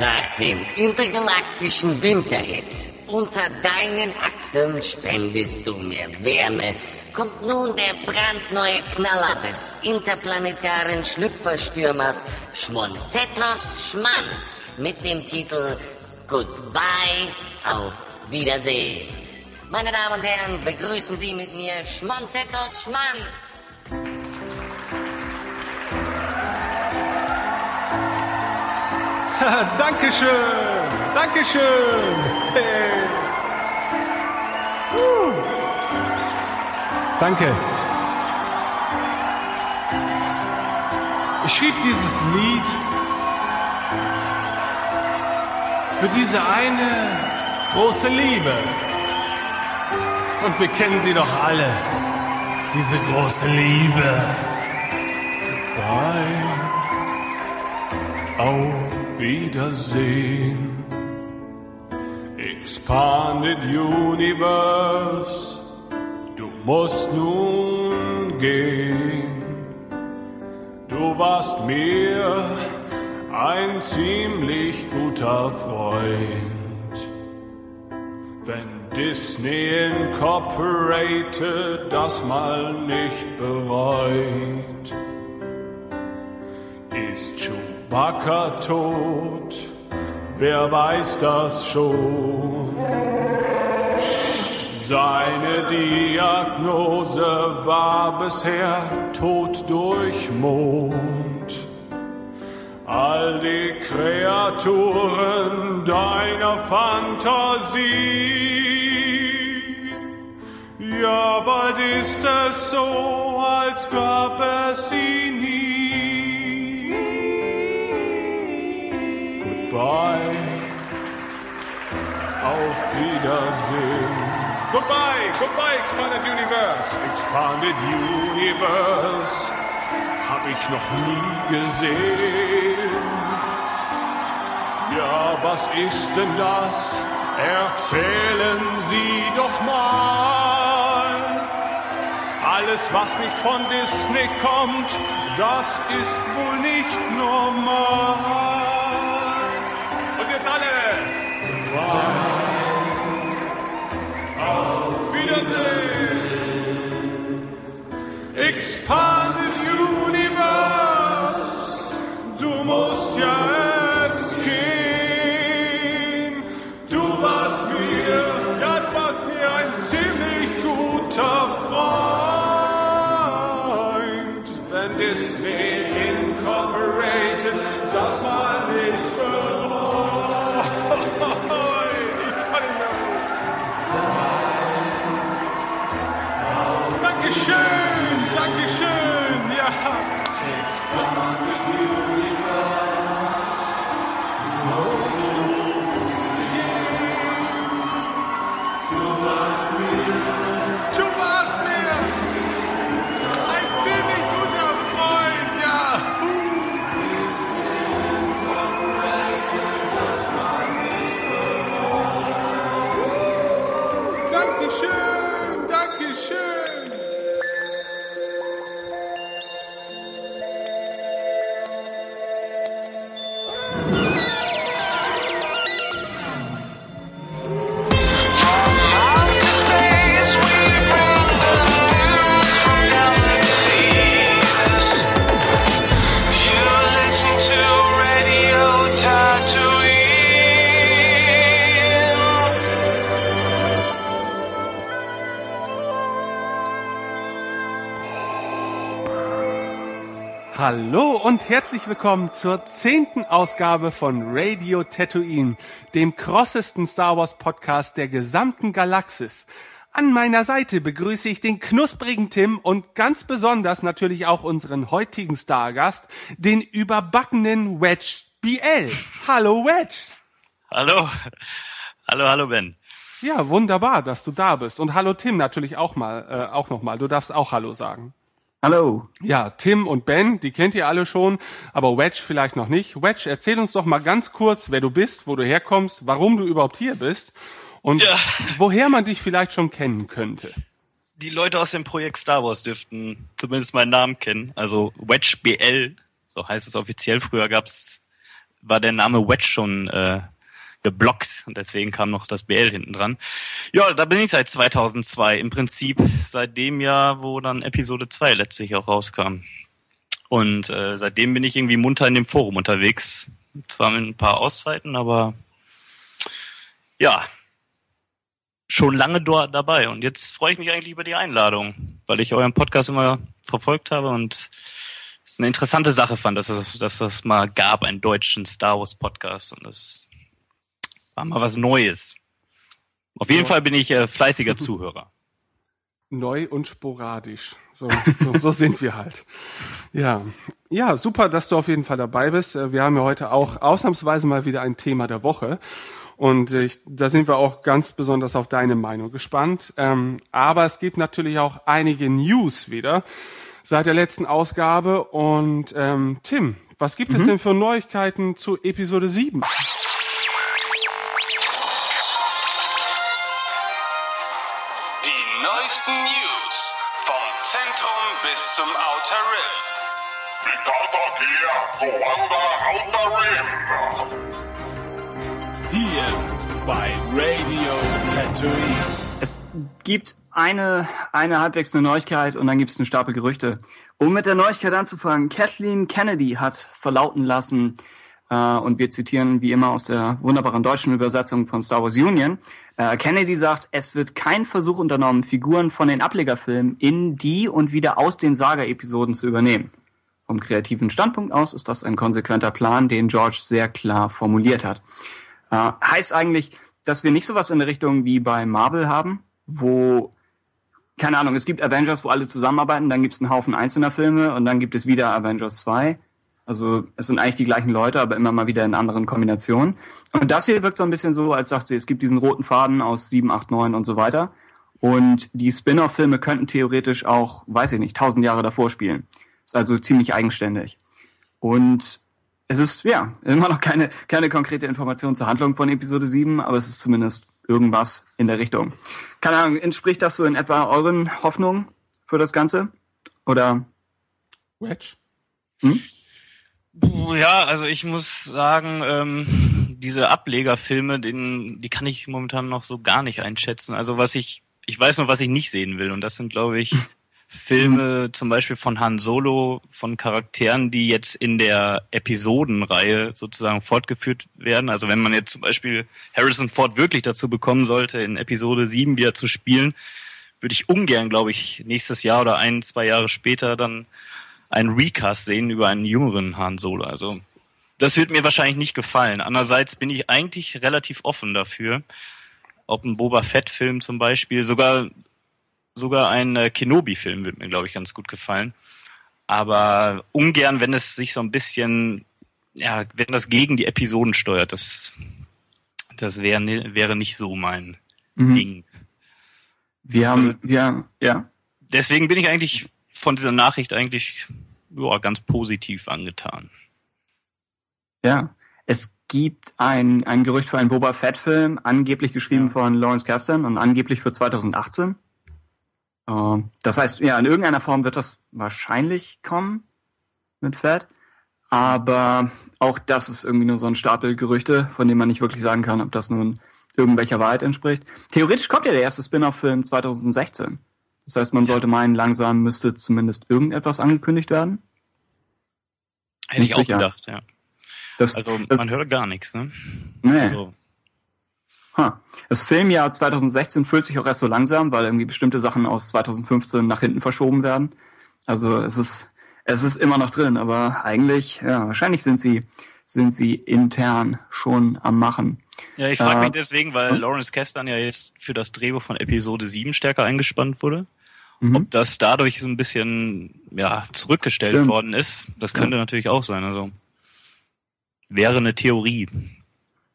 Nach dem intergalaktischen Winterhit Unter deinen Achseln spendest du mir Wärme kommt nun der brandneue Knaller des interplanetaren Schlüpferstürmers Schmonzettos Schmand mit dem Titel Goodbye, auf Wiedersehen. Meine Damen und Herren, begrüßen Sie mit mir Schmonzettos Schmand. Dankeschön, Dankeschön. Hey. Uh. Danke. Ich schrieb dieses Lied für diese eine große Liebe. Und wir kennen sie doch alle, diese große Liebe. Goodbye. Auf Wiedersehen. Expanded Universe, du musst nun gehen. Du warst mir ein ziemlich guter Freund. Wenn Disney Incorporated das mal nicht bereut, Chewbacca tot, wer weiß das schon? Seine Diagnose war bisher Tod durch Mond. All die Kreaturen deiner Fantasie. Ja, bald ist es so, als gab es sie Goodbye. Auf Wiedersehen. Goodbye, goodbye, Expanded Universe. Expanded Universe hab ich noch nie gesehen. Ja, was ist denn das? Erzählen Sie doch mal. Alles, was nicht von Disney kommt, das ist wohl nicht normal. Expanded Universe. Hallo und herzlich willkommen zur zehnten Ausgabe von Radio Tatooine, dem krossesten Star Wars Podcast der gesamten Galaxis. An meiner Seite begrüße ich den knusprigen Tim und ganz besonders natürlich auch unseren heutigen Stargast, den überbackenen Wedge BL. Hallo Wedge. Hallo. Hallo, hallo Ben. Ja, wunderbar, dass du da bist. Und hallo Tim natürlich auch mal, äh, auch noch mal. Du darfst auch Hallo sagen. Hallo. Ja, Tim und Ben, die kennt ihr alle schon, aber Wedge vielleicht noch nicht. Wedge, erzähl uns doch mal ganz kurz, wer du bist, wo du herkommst, warum du überhaupt hier bist und Ja. woher man dich vielleicht schon kennen könnte. Die Leute aus dem Projekt Star Wars dürften zumindest meinen Namen kennen. Also Wedge BL, so heißt es offiziell. Früher gab's war der Name Wedge schon äh, geblockt und deswegen kam noch das BL hinten dran. Ja, da bin ich seit 2002, im Prinzip seit dem Jahr, wo dann Episode 2 letztlich auch rauskam. Und äh, seitdem bin ich irgendwie munter in dem Forum unterwegs. Zwar mit ein paar Auszeiten, aber ja, schon lange dort dabei. Und jetzt freue ich mich eigentlich über die Einladung, weil ich euren Podcast immer verfolgt habe und es eine interessante Sache fand, dass es, dass das mal gab, einen deutschen Star Wars Podcast. Und das war mal was Neues. Auf jeden Fall bin ich äh, fleißiger Zuhörer. Neu und sporadisch. So, so, so sind wir halt. Ja. Ja, super, dass du auf jeden Fall dabei bist. Äh, Wir haben ja heute auch ausnahmsweise mal wieder ein Thema der Woche. Und äh, ich, da sind wir auch ganz besonders auf deine Meinung gespannt. Ähm, aber es gibt natürlich auch einige News wieder seit der letzten Ausgabe. Und ähm, Tim, was gibt es denn für Neuigkeiten zu Episode 7? Hier bei Radio Tatooine. Es gibt eine, eine halbwegs eine Neuigkeit und dann gibt es einen Stapel Gerüchte. Um mit der Neuigkeit anzufangen, Kathleen Kennedy hat verlauten lassen, äh, und wir zitieren wie immer aus der wunderbaren deutschen Übersetzung von Star Wars Union, äh, Kennedy sagt, es wird kein Versuch unternommen, Figuren von den Ablegerfilmen in die und wieder aus den Saga-Episoden zu übernehmen. Vom kreativen Standpunkt aus ist das ein konsequenter Plan, den George sehr klar formuliert hat. Äh, heißt eigentlich, dass wir nicht sowas in der Richtung wie bei Marvel haben, wo, keine Ahnung, es gibt Avengers, wo alle zusammenarbeiten, dann gibt es einen Haufen einzelner Filme und dann gibt es wieder Avengers 2. Also es sind eigentlich die gleichen Leute, aber immer mal wieder in anderen Kombinationen. Und das hier wirkt so ein bisschen so, als sagt sie, es gibt diesen roten Faden aus 7, 8, 9 und so weiter. Und die Spin-off-Filme könnten theoretisch auch, weiß ich nicht, tausend Jahre davor spielen. Ist also ziemlich eigenständig. Und es ist, ja, immer noch keine, keine konkrete Information zur Handlung von Episode 7, aber es ist zumindest irgendwas in der Richtung. Keine Ahnung, entspricht das so in etwa euren Hoffnungen für das Ganze? Oder? Wedge? Puh, Ja, also ich muss sagen, ähm, diese Ablegerfilme, den, die kann ich momentan noch so gar nicht einschätzen. Also was ich, ich weiß nur, was ich nicht sehen will. Und das sind, glaube ich, Filme zum Beispiel von Han Solo, von Charakteren, die jetzt in der Episodenreihe sozusagen fortgeführt werden. Also wenn man jetzt zum Beispiel Harrison Ford wirklich dazu bekommen sollte, in Episode 7 wieder zu spielen, würde ich ungern, glaube ich, nächstes Jahr oder ein, zwei Jahre später dann einen Recast sehen über einen jüngeren Han Solo. Also das wird mir wahrscheinlich nicht gefallen. Andererseits bin ich eigentlich relativ offen dafür, ob ein Boba Fett-Film zum Beispiel, sogar sogar ein äh, Kenobi-Film wird mir, glaube ich, ganz gut gefallen. Aber ungern, wenn es sich so ein bisschen, ja, wenn das gegen die Episoden steuert, das, das wäre wäre nicht so mein Mhm. Ding. Wir haben, wir, ja. Deswegen bin ich eigentlich von dieser Nachricht eigentlich ja, ganz positiv angetan. Ja, es gibt ein, ein Gerücht für einen Boba Fett-Film, angeblich geschrieben von Lawrence Kasdan und angeblich für 2018. Äh, das heißt, ja, in irgendeiner Form wird das wahrscheinlich kommen mit Fett. Aber auch das ist irgendwie nur so ein Stapel Gerüchte, von dem man nicht wirklich sagen kann, ob das nun irgendwelcher Wahrheit entspricht. Theoretisch kommt ja der erste Spin-off-Film 2016. Das heißt, man sollte meinen, langsam müsste zumindest irgendetwas angekündigt werden. Hätte Nicht ich auch sicher. gedacht, ja. Das, Also das, man hört gar nichts, ne? nee. Also, Das Filmjahr 2016 füllt sich auch erst so langsam, weil irgendwie bestimmte Sachen aus 2015 nach hinten verschoben werden. Also es ist, es ist immer noch drin, aber eigentlich, ja, wahrscheinlich sind sie, sind sie intern schon am Machen. ja, ich frage Äh, mich deswegen, weil hm? Lawrence Kasdan ja jetzt für das Drehbuch von Episode 7 stärker eingespannt wurde. Mhm. Ob das dadurch so ein bisschen ja, zurückgestellt Stimmt. worden ist, das könnte natürlich auch sein. Also wäre eine Theorie.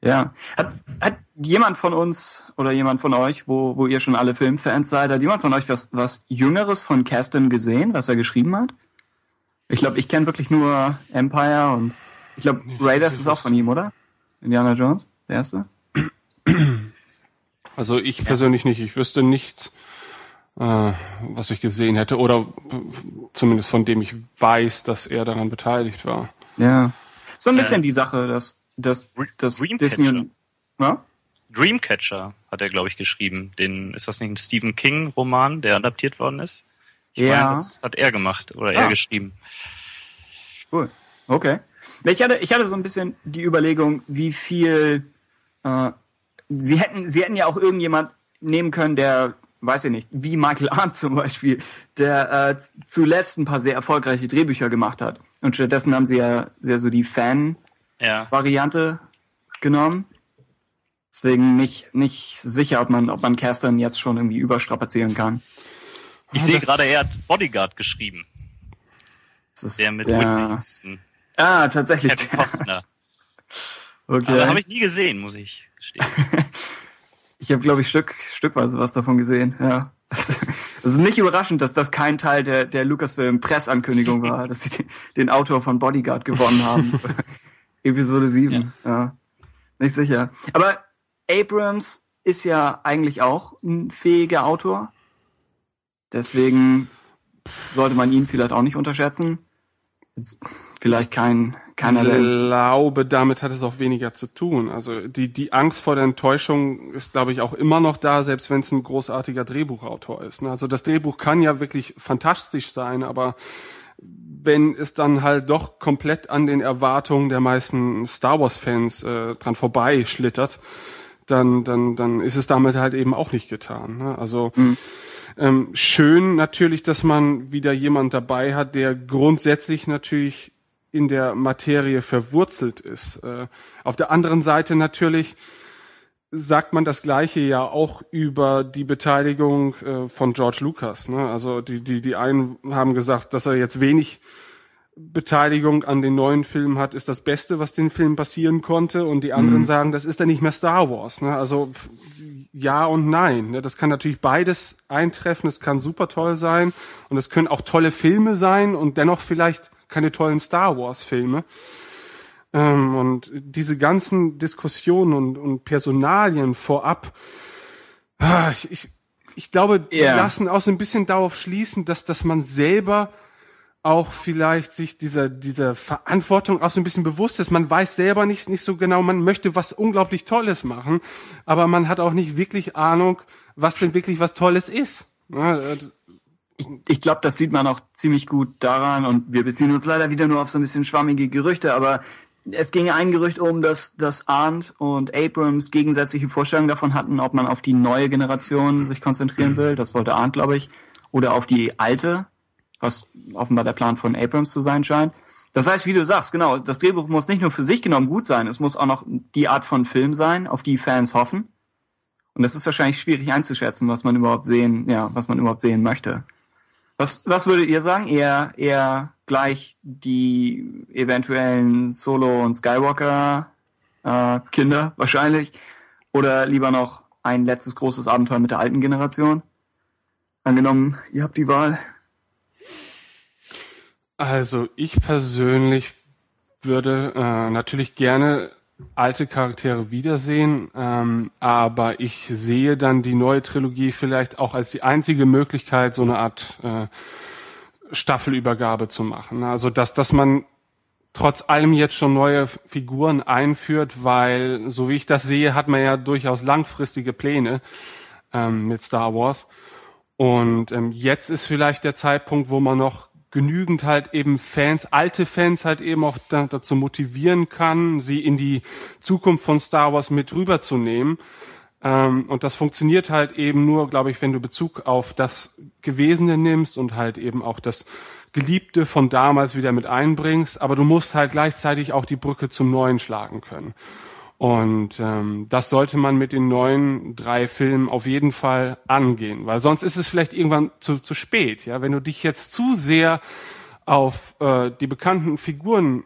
Ja. Hat, hat jemand von uns oder jemand von euch, wo, wo ihr schon alle Filmfans seid, hat jemand von euch was, was Jüngeres von Caston gesehen, was er geschrieben hat? Ich glaube, ich kenne wirklich nur Empire und ich glaube, Raiders ist auch von ihm, oder? Indiana Jones, der erste? Also ich persönlich nicht. Ich wüsste nicht, äh, was ich gesehen hätte oder äh, zumindest von dem ich weiß, dass er daran beteiligt war. Ja. So ein bisschen die Sache, dass, dass, dass Disney und, ja? Dreamcatcher hat er, glaube ich, geschrieben. Den, ist das nicht ein Stephen King-Roman, der adaptiert worden ist? Ich Ja. meine, das hat er gemacht oder Ah. er geschrieben. Cool. Okay. Ich hatte, ich hatte so ein bisschen die Überlegung, wie viel äh, sie hätten, sie hätten ja auch irgendjemand nehmen können, der, weiß ich nicht, wie Michael Arndt zum Beispiel, der äh, zuletzt ein paar sehr erfolgreiche Drehbücher gemacht hat. Und stattdessen haben sie ja sehr so die Fan-Variante Ja. genommen. Deswegen nicht, nicht sicher, ob man, ob man Castan jetzt schon irgendwie überstrapazieren kann. Ich Ah, sehe gerade, er hat Bodyguard geschrieben. Das ist Der mit der- Whitney. Ah, tatsächlich. Kevin Costner. Okay. Aber habe ich nie gesehen, muss ich gestehen. Ich habe, glaube ich, Stück, stückweise was davon gesehen, ja. Es ist nicht überraschend, dass das kein Teil der, der Lucasfilm-Pressankündigung war, dass sie den, den Autor von Bodyguard gewonnen haben. Episode 7, ja. Nicht sicher. Aber Abrams ist ja eigentlich auch ein fähiger Autor. Deswegen sollte man ihn vielleicht auch nicht unterschätzen. Jetzt vielleicht kein, keiner Ich glaube, damit hat es auch weniger zu tun. Also die, die Angst vor der Enttäuschung ist, glaube ich, auch immer noch da, selbst wenn es ein großartiger Drehbuchautor ist. ne? Also das Drehbuch kann ja wirklich fantastisch sein, aber wenn es dann halt doch komplett an den Erwartungen der meisten Star Wars-Fans äh, dran vorbei schlittert, dann, dann, dann ist es damit halt eben auch nicht getan. Ne? Also ähm, schön natürlich, dass man wieder jemand dabei hat, der grundsätzlich natürlich in der Materie verwurzelt ist. Äh, auf der anderen Seite natürlich sagt man das Gleiche ja auch über die Beteiligung äh, von George Lucas. Ne? Also die, die, die einen haben gesagt, dass er jetzt wenig Beteiligung an den neuen Filmen hat, ist das Beste, was den Film passieren konnte. Und die anderen sagen, das ist dann nicht mehr Star Wars. Ne? Also ja und nein. Ne? Das kann natürlich beides eintreffen. Es kann super toll sein und es können auch tolle Filme sein und dennoch vielleicht keine tollen Star Wars Filme. Ähm, und diese ganzen Diskussionen und, und Personalien vorab, ah, ich, ich, ich glaube, die Ja. lassen auch so ein bisschen darauf schließen, dass, dass man selber auch vielleicht sich dieser, dieser Verantwortung auch so ein bisschen bewusst ist. Man weiß selber nicht, nicht so genau, man möchte was unglaublich Tolles machen, aber man hat auch nicht wirklich Ahnung, was denn wirklich was Tolles ist. Ich, ich glaube, das sieht man auch ziemlich gut daran und wir beziehen uns leider wieder nur auf so ein bisschen schwammige Gerüchte, aber es ging ein Gerücht um, dass, dass Arndt und Abrams gegensätzliche Vorstellungen davon hatten, ob man auf die neue Generation sich konzentrieren will. Das wollte Arndt, glaube ich. Oder auf die alte, was offenbar der Plan von Abrams zu sein scheint. Das heißt, wie du sagst, genau, das Drehbuch muss nicht nur für sich genommen gut sein, es muss auch noch die Art von Film sein, auf die Fans hoffen. Und das ist wahrscheinlich schwierig einzuschätzen, was man überhaupt sehen, ja, was man überhaupt sehen möchte. Was, was würdet ihr sagen? Eher, eher gleich die eventuellen Solo- und Skywalker-Kinder wahrscheinlich? Oder lieber noch ein letztes großes Abenteuer mit der alten Generation? Angenommen, ihr habt die Wahl. Also ich persönlich würde äh, natürlich gerne alte Charaktere wiedersehen, ähm, aber ich sehe dann die neue Trilogie vielleicht auch als die einzige Möglichkeit, so eine Art äh, Staffelübergabe zu machen. Also dass, dass man trotz allem jetzt schon neue Figuren einführt, weil so wie ich das sehe, hat man ja durchaus langfristige Pläne ähm, mit Star Wars. Und ähm, jetzt ist vielleicht der Zeitpunkt, wo man noch genügend halt eben Fans, alte Fans halt eben auch da, dazu motivieren kann, sie in die Zukunft von Star Wars mit rüberzunehmen. Ähm, und das funktioniert halt eben nur, glaube ich, wenn du Bezug auf das Gewesene nimmst und halt eben auch das Geliebte von damals wieder mit einbringst. Aber du musst halt gleichzeitig auch die Brücke zum Neuen schlagen können. Und ähm, das sollte man mit den neuen drei Filmen auf jeden Fall angehen, weil sonst ist es vielleicht irgendwann zu, zu spät. Ja, wenn du dich jetzt zu sehr auf äh, die bekannten Figuren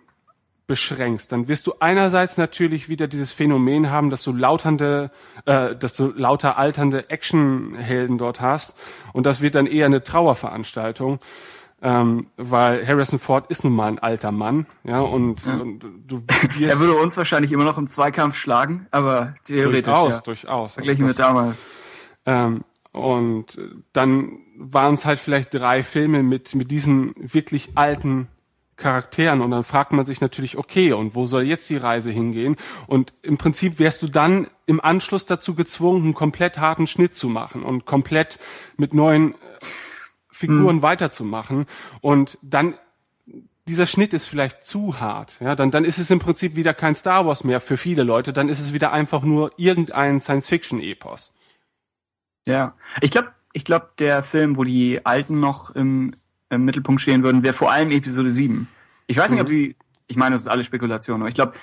beschränkst, dann wirst du einerseits natürlich wieder dieses Phänomen haben, dass du lauternde, äh, dass du lauter alternde Actionhelden dort hast, und das wird dann eher eine Trauerveranstaltung. Ähm, weil Harrison Ford ist nun mal ein alter Mann, ja, und, und du Er würde uns wahrscheinlich immer noch im Zweikampf schlagen, aber theoretisch. durchaus, ja. durchaus. Verglichen Das- mit damals. ähm, und dann waren es halt vielleicht drei Filme mit, mit diesen wirklich alten Charakteren und dann fragt man sich natürlich, okay, und wo soll jetzt die Reise hingehen? Und im Prinzip wärst du dann im Anschluss dazu gezwungen, einen komplett harten Schnitt zu machen und komplett mit neuen äh, Figuren hm. weiterzumachen und dann dieser Schnitt ist vielleicht zu hart, ja, dann, dann ist es im Prinzip wieder kein Star Wars mehr für viele Leute, dann ist es wieder einfach nur irgendein Science-Fiction-Epos. Ja, ich glaube, ich glaube, der Film, wo die Alten noch im, im Mittelpunkt stehen würden, wäre vor allem Episode 7. Ich weiß nicht, mhm. ob sie, ich meine, das ist alles Spekulation, aber ich glaube,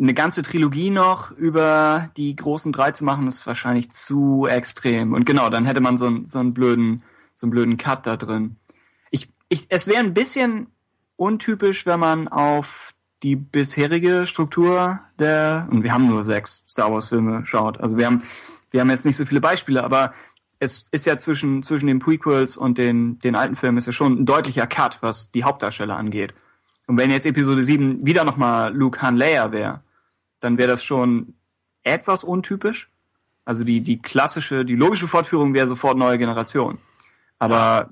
eine ganze Trilogie noch über die großen drei zu machen, ist wahrscheinlich zu extrem. Und genau, dann hätte man so, einen so einen blöden, so einen blöden Cut da drin. Ich, ich, es wäre ein bisschen untypisch, wenn man auf die bisherige Struktur der, und wir haben nur sechs Star Wars Filme schaut. Also wir haben, wir haben jetzt nicht so viele Beispiele, aber es ist ja zwischen, zwischen den Prequels und den, den alten Filmen ist ja schon ein deutlicher Cut, was die Hauptdarsteller angeht. Und wenn jetzt Episode 7 wieder nochmal Luke Han Leia wäre, dann wäre das schon etwas untypisch. Also die, die klassische, die logische Fortführung wäre sofort neue Generation. Aber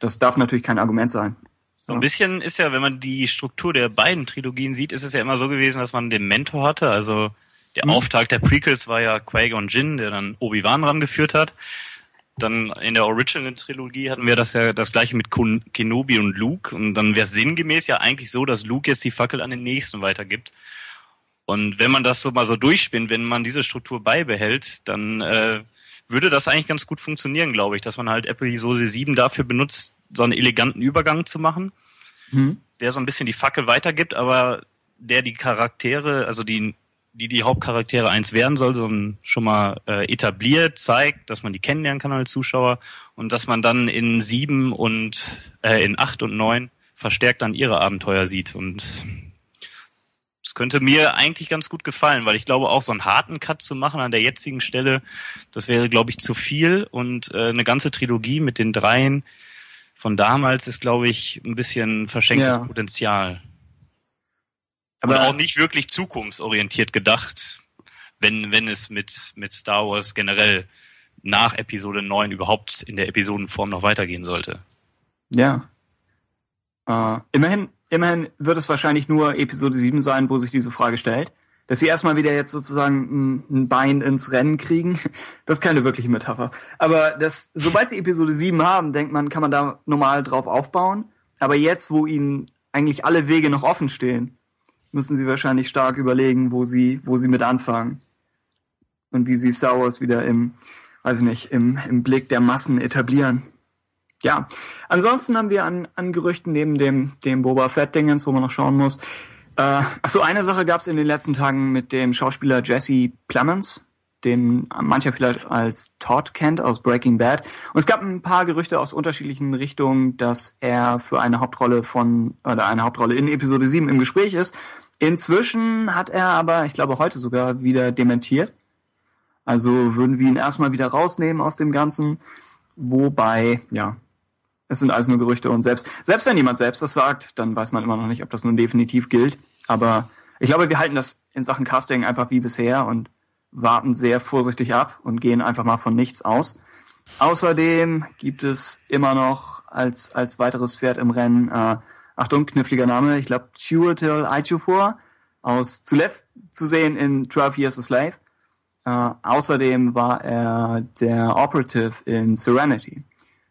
das darf natürlich kein Argument sein. So ein bisschen ist ja, wenn man die Struktur der beiden Trilogien sieht, ist es ja immer so gewesen, dass man den Mentor hatte. Also der mhm. Auftakt der Prequels war ja Qui-Gon Jinn, der dann Obi-Wan rangeführt hat. Dann in der Original-Trilogie hatten wir das ja das gleiche mit Kenobi und Luke. Und dann wäre sinngemäß ja eigentlich so, dass Luke jetzt die Fackel an den nächsten weitergibt. Und wenn man das so mal so durchspinnt, wenn man diese Struktur beibehält, dann äh, würde das eigentlich ganz gut funktionieren, glaube ich, dass man halt Episode 7 dafür benutzt, so einen eleganten Übergang zu machen, mhm. der so ein bisschen die Fackel weitergibt, aber der die Charaktere, also die die die Hauptcharaktere eins werden soll, sondern schon mal äh, etabliert, zeigt, dass man die kennenlernen kann als Zuschauer und dass man dann in sieben und äh, in acht und neun verstärkt dann ihre Abenteuer sieht und könnte mir eigentlich ganz gut gefallen, weil ich glaube, auch so einen harten Cut zu machen an der jetzigen Stelle, das wäre, glaube ich, zu viel. Und äh, eine ganze Trilogie mit den dreien von damals ist, glaube ich, ein bisschen verschenktes ja. Potenzial. Aber und auch nicht wirklich zukunftsorientiert gedacht, wenn, wenn es mit, mit Star Wars generell nach Episode 9 überhaupt in der Episodenform noch weitergehen sollte. Ja. Äh, immerhin, immerhin wird es wahrscheinlich nur Episode 7 sein, wo sich diese Frage stellt. Dass sie erstmal wieder jetzt sozusagen ein, ein Bein ins Rennen kriegen, das ist keine wirkliche Metapher. Aber das, sobald sie Episode 7 haben, denkt man, kann man da normal drauf aufbauen. Aber jetzt, wo ihnen eigentlich alle Wege noch offen stehen, müssen sie wahrscheinlich stark überlegen, wo sie, wo sie mit anfangen. Und wie sie Star Wars wieder im, weiß ich nicht, im, im Blick der Massen etablieren. Ja, ansonsten haben wir an, an Gerüchten neben dem, dem Boba Fett-Dingens, wo man noch schauen muss. Äh, achso, eine Sache gab es in den letzten Tagen mit dem Schauspieler Jesse Plemons, den mancher vielleicht als Todd kennt aus Breaking Bad. Und es gab ein paar Gerüchte aus unterschiedlichen Richtungen, dass er für eine Hauptrolle von, oder eine Hauptrolle in Episode 7 im Gespräch ist. Inzwischen hat er aber, ich glaube heute sogar, wieder dementiert. Also würden wir ihn erstmal wieder rausnehmen aus dem Ganzen. Wobei, ja, es sind alles nur Gerüchte und selbst, selbst wenn jemand selbst das sagt, dann weiß man immer noch nicht, ob das nun definitiv gilt. Aber ich glaube, wir halten das in Sachen Casting einfach wie bisher und warten sehr vorsichtig ab und gehen einfach mal von nichts aus. Außerdem gibt es immer noch als, als weiteres Pferd im Rennen äh, Achtung, kniffliger Name, ich glaube Chiwetel Ejiofor, aus zuletzt zu sehen in 12 Years a Slave. Äh, außerdem war er der Operative in Serenity.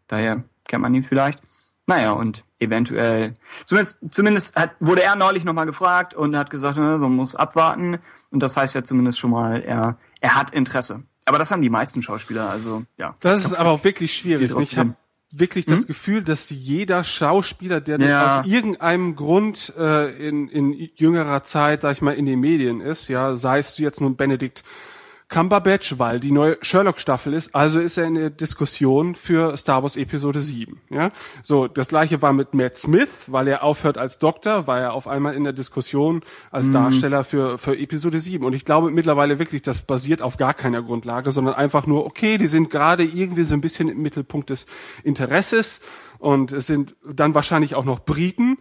Daher kennt man ihn vielleicht. Naja, und eventuell, zumindest, zumindest hat, wurde er neulich nochmal gefragt und hat gesagt, ne, man muss abwarten. Und das heißt ja zumindest schon mal, er, er hat Interesse. Aber das haben die meisten Schauspieler, also ja. Das ist aber auch wirklich schwierig. Ich habe wirklich das hm? Gefühl, dass jeder Schauspieler, der ja. aus irgendeinem Grund äh, in, in jüngerer Zeit, sag ich mal, in den Medien ist, ja, sei es jetzt nun Benedikt Cumberbatch, weil die neue Sherlock-Staffel ist, also ist er in der Diskussion für Star Wars Episode 7. Ja? So, das gleiche war mit Matt Smith, weil er aufhört als Doktor, war er auf einmal in der Diskussion als mhm. Darsteller für, für Episode 7. Und ich glaube mittlerweile wirklich, das basiert auf gar keiner Grundlage, sondern einfach nur, okay, die sind gerade irgendwie so ein bisschen im Mittelpunkt des Interesses und es sind dann wahrscheinlich auch noch Briten.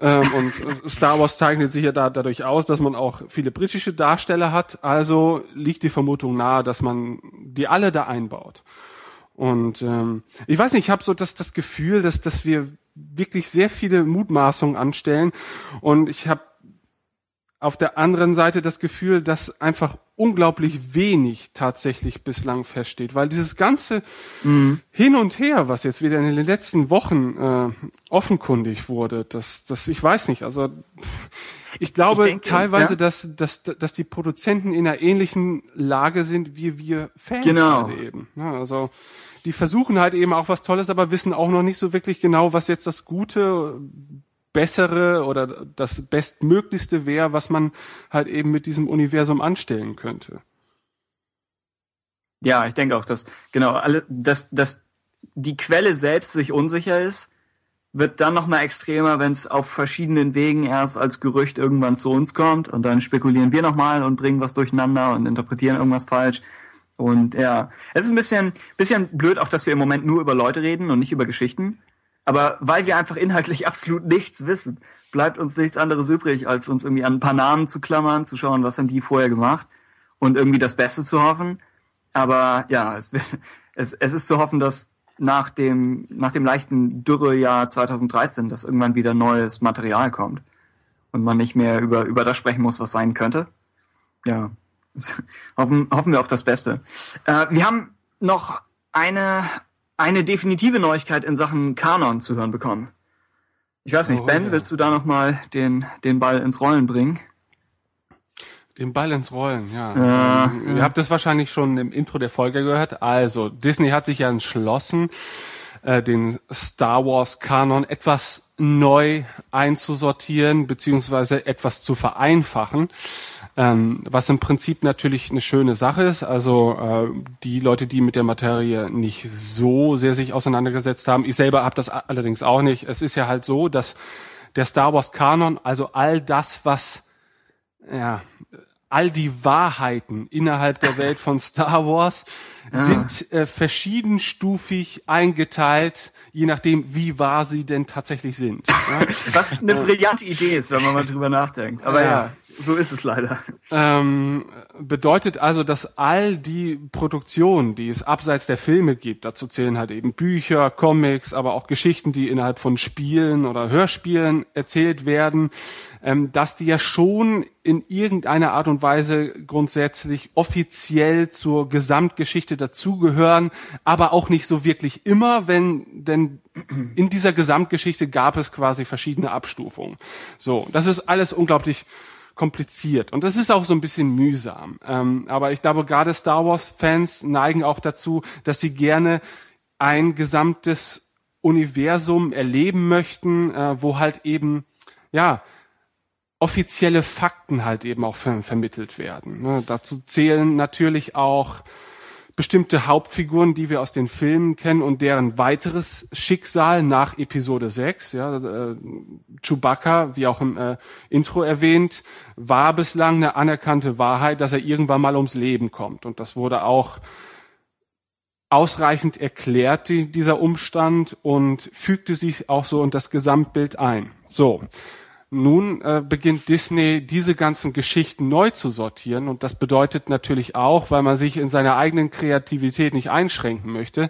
Ähm, und Star Wars zeichnet sich ja da, dadurch aus, dass man auch viele britische Darsteller hat. Also liegt die Vermutung nahe, dass man die alle da einbaut. Und ähm, ich weiß nicht, ich habe so das, das Gefühl, dass, dass wir wirklich sehr viele Mutmaßungen anstellen und ich habe auf der anderen Seite das Gefühl, dass einfach unglaublich wenig tatsächlich bislang feststeht, weil dieses ganze mhm. Hin und Her, was jetzt wieder in den letzten Wochen äh, offenkundig wurde, das, das, ich weiß nicht, also ich glaube ich denke, teilweise, ja. dass, dass, dass die Produzenten in einer ähnlichen Lage sind wie wir Fans genau. eben. Ja, also die versuchen halt eben auch was Tolles, aber wissen auch noch nicht so wirklich genau, was jetzt das Gute, Bessere oder das Bestmöglichste wäre, was man halt eben mit diesem Universum anstellen könnte. Ja, ich denke auch, dass genau alle, dass, dass die Quelle selbst sich unsicher ist, wird dann noch mal extremer, wenn es auf verschiedenen Wegen erst als Gerücht irgendwann zu uns kommt und dann spekulieren wir noch mal und bringen was durcheinander und interpretieren irgendwas falsch. Und ja, es ist ein bisschen, bisschen blöd auch, dass wir im Moment nur über Leute reden und nicht über Geschichten. Aber weil wir einfach inhaltlich absolut nichts wissen, bleibt uns nichts anderes übrig, als uns irgendwie an ein paar Namen zu klammern, zu schauen, was haben die vorher gemacht und irgendwie das Beste zu hoffen. Aber ja, es, es, es ist zu hoffen, dass nach dem, nach dem leichten Dürrejahr 2013, dass irgendwann wieder neues Material kommt und man nicht mehr über, über das sprechen muss, was sein könnte. Ja, hoffen, hoffen wir auf das Beste. Äh, wir haben noch eine, eine definitive Neuigkeit in Sachen Kanon zu hören bekommen. Ich weiß nicht, oh, Ben, ja. willst du da nochmal den, den Ball ins Rollen bringen? Den Ball ins Rollen, ja. ja. Ihr habt es wahrscheinlich schon im Intro der Folge gehört. Also, Disney hat sich ja entschlossen, äh, den Star Wars Kanon etwas neu einzusortieren, beziehungsweise etwas zu vereinfachen. Ähm, was im Prinzip natürlich eine schöne Sache ist. Also äh, die Leute, die mit der Materie nicht so sehr sich auseinandergesetzt haben. Ich selber habe das allerdings auch nicht. Es ist ja halt so, dass der Star Wars Kanon, also all das, was ja, all die Wahrheiten innerhalb der Welt von Star Wars sind äh, verschiedenstufig eingeteilt, je nachdem, wie wahr sie denn tatsächlich sind. Ja? Was eine brillante Idee ist, wenn man mal drüber nachdenkt. Aber ja, ja so ist es leider. Ähm, bedeutet also, dass all die Produktionen, die es abseits der Filme gibt, dazu zählen halt eben Bücher, Comics, aber auch Geschichten, die innerhalb von Spielen oder Hörspielen erzählt werden, dass die ja schon in irgendeiner Art und Weise grundsätzlich offiziell zur Gesamtgeschichte dazugehören, aber auch nicht so wirklich immer, wenn denn in dieser Gesamtgeschichte gab es quasi verschiedene Abstufungen. So, das ist alles unglaublich kompliziert und das ist auch so ein bisschen mühsam. Ähm, aber ich glaube, gerade Star Wars-Fans neigen auch dazu, dass sie gerne ein gesamtes Universum erleben möchten, äh, wo halt eben ja offizielle Fakten halt eben auch ver vermittelt werden. Ne? Dazu zählen natürlich auch bestimmte Hauptfiguren, die wir aus den Filmen kennen und deren weiteres Schicksal nach Episode 6. Ja, äh, Chewbacca, wie auch im äh, Intro erwähnt, war bislang eine anerkannte Wahrheit, dass er irgendwann mal ums Leben kommt. Und das wurde auch ausreichend erklärt, die, dieser Umstand, und fügte sich auch so in das Gesamtbild ein. So. Nun äh, beginnt Disney diese ganzen Geschichten neu zu sortieren und das bedeutet natürlich auch, weil man sich in seiner eigenen Kreativität nicht einschränken möchte,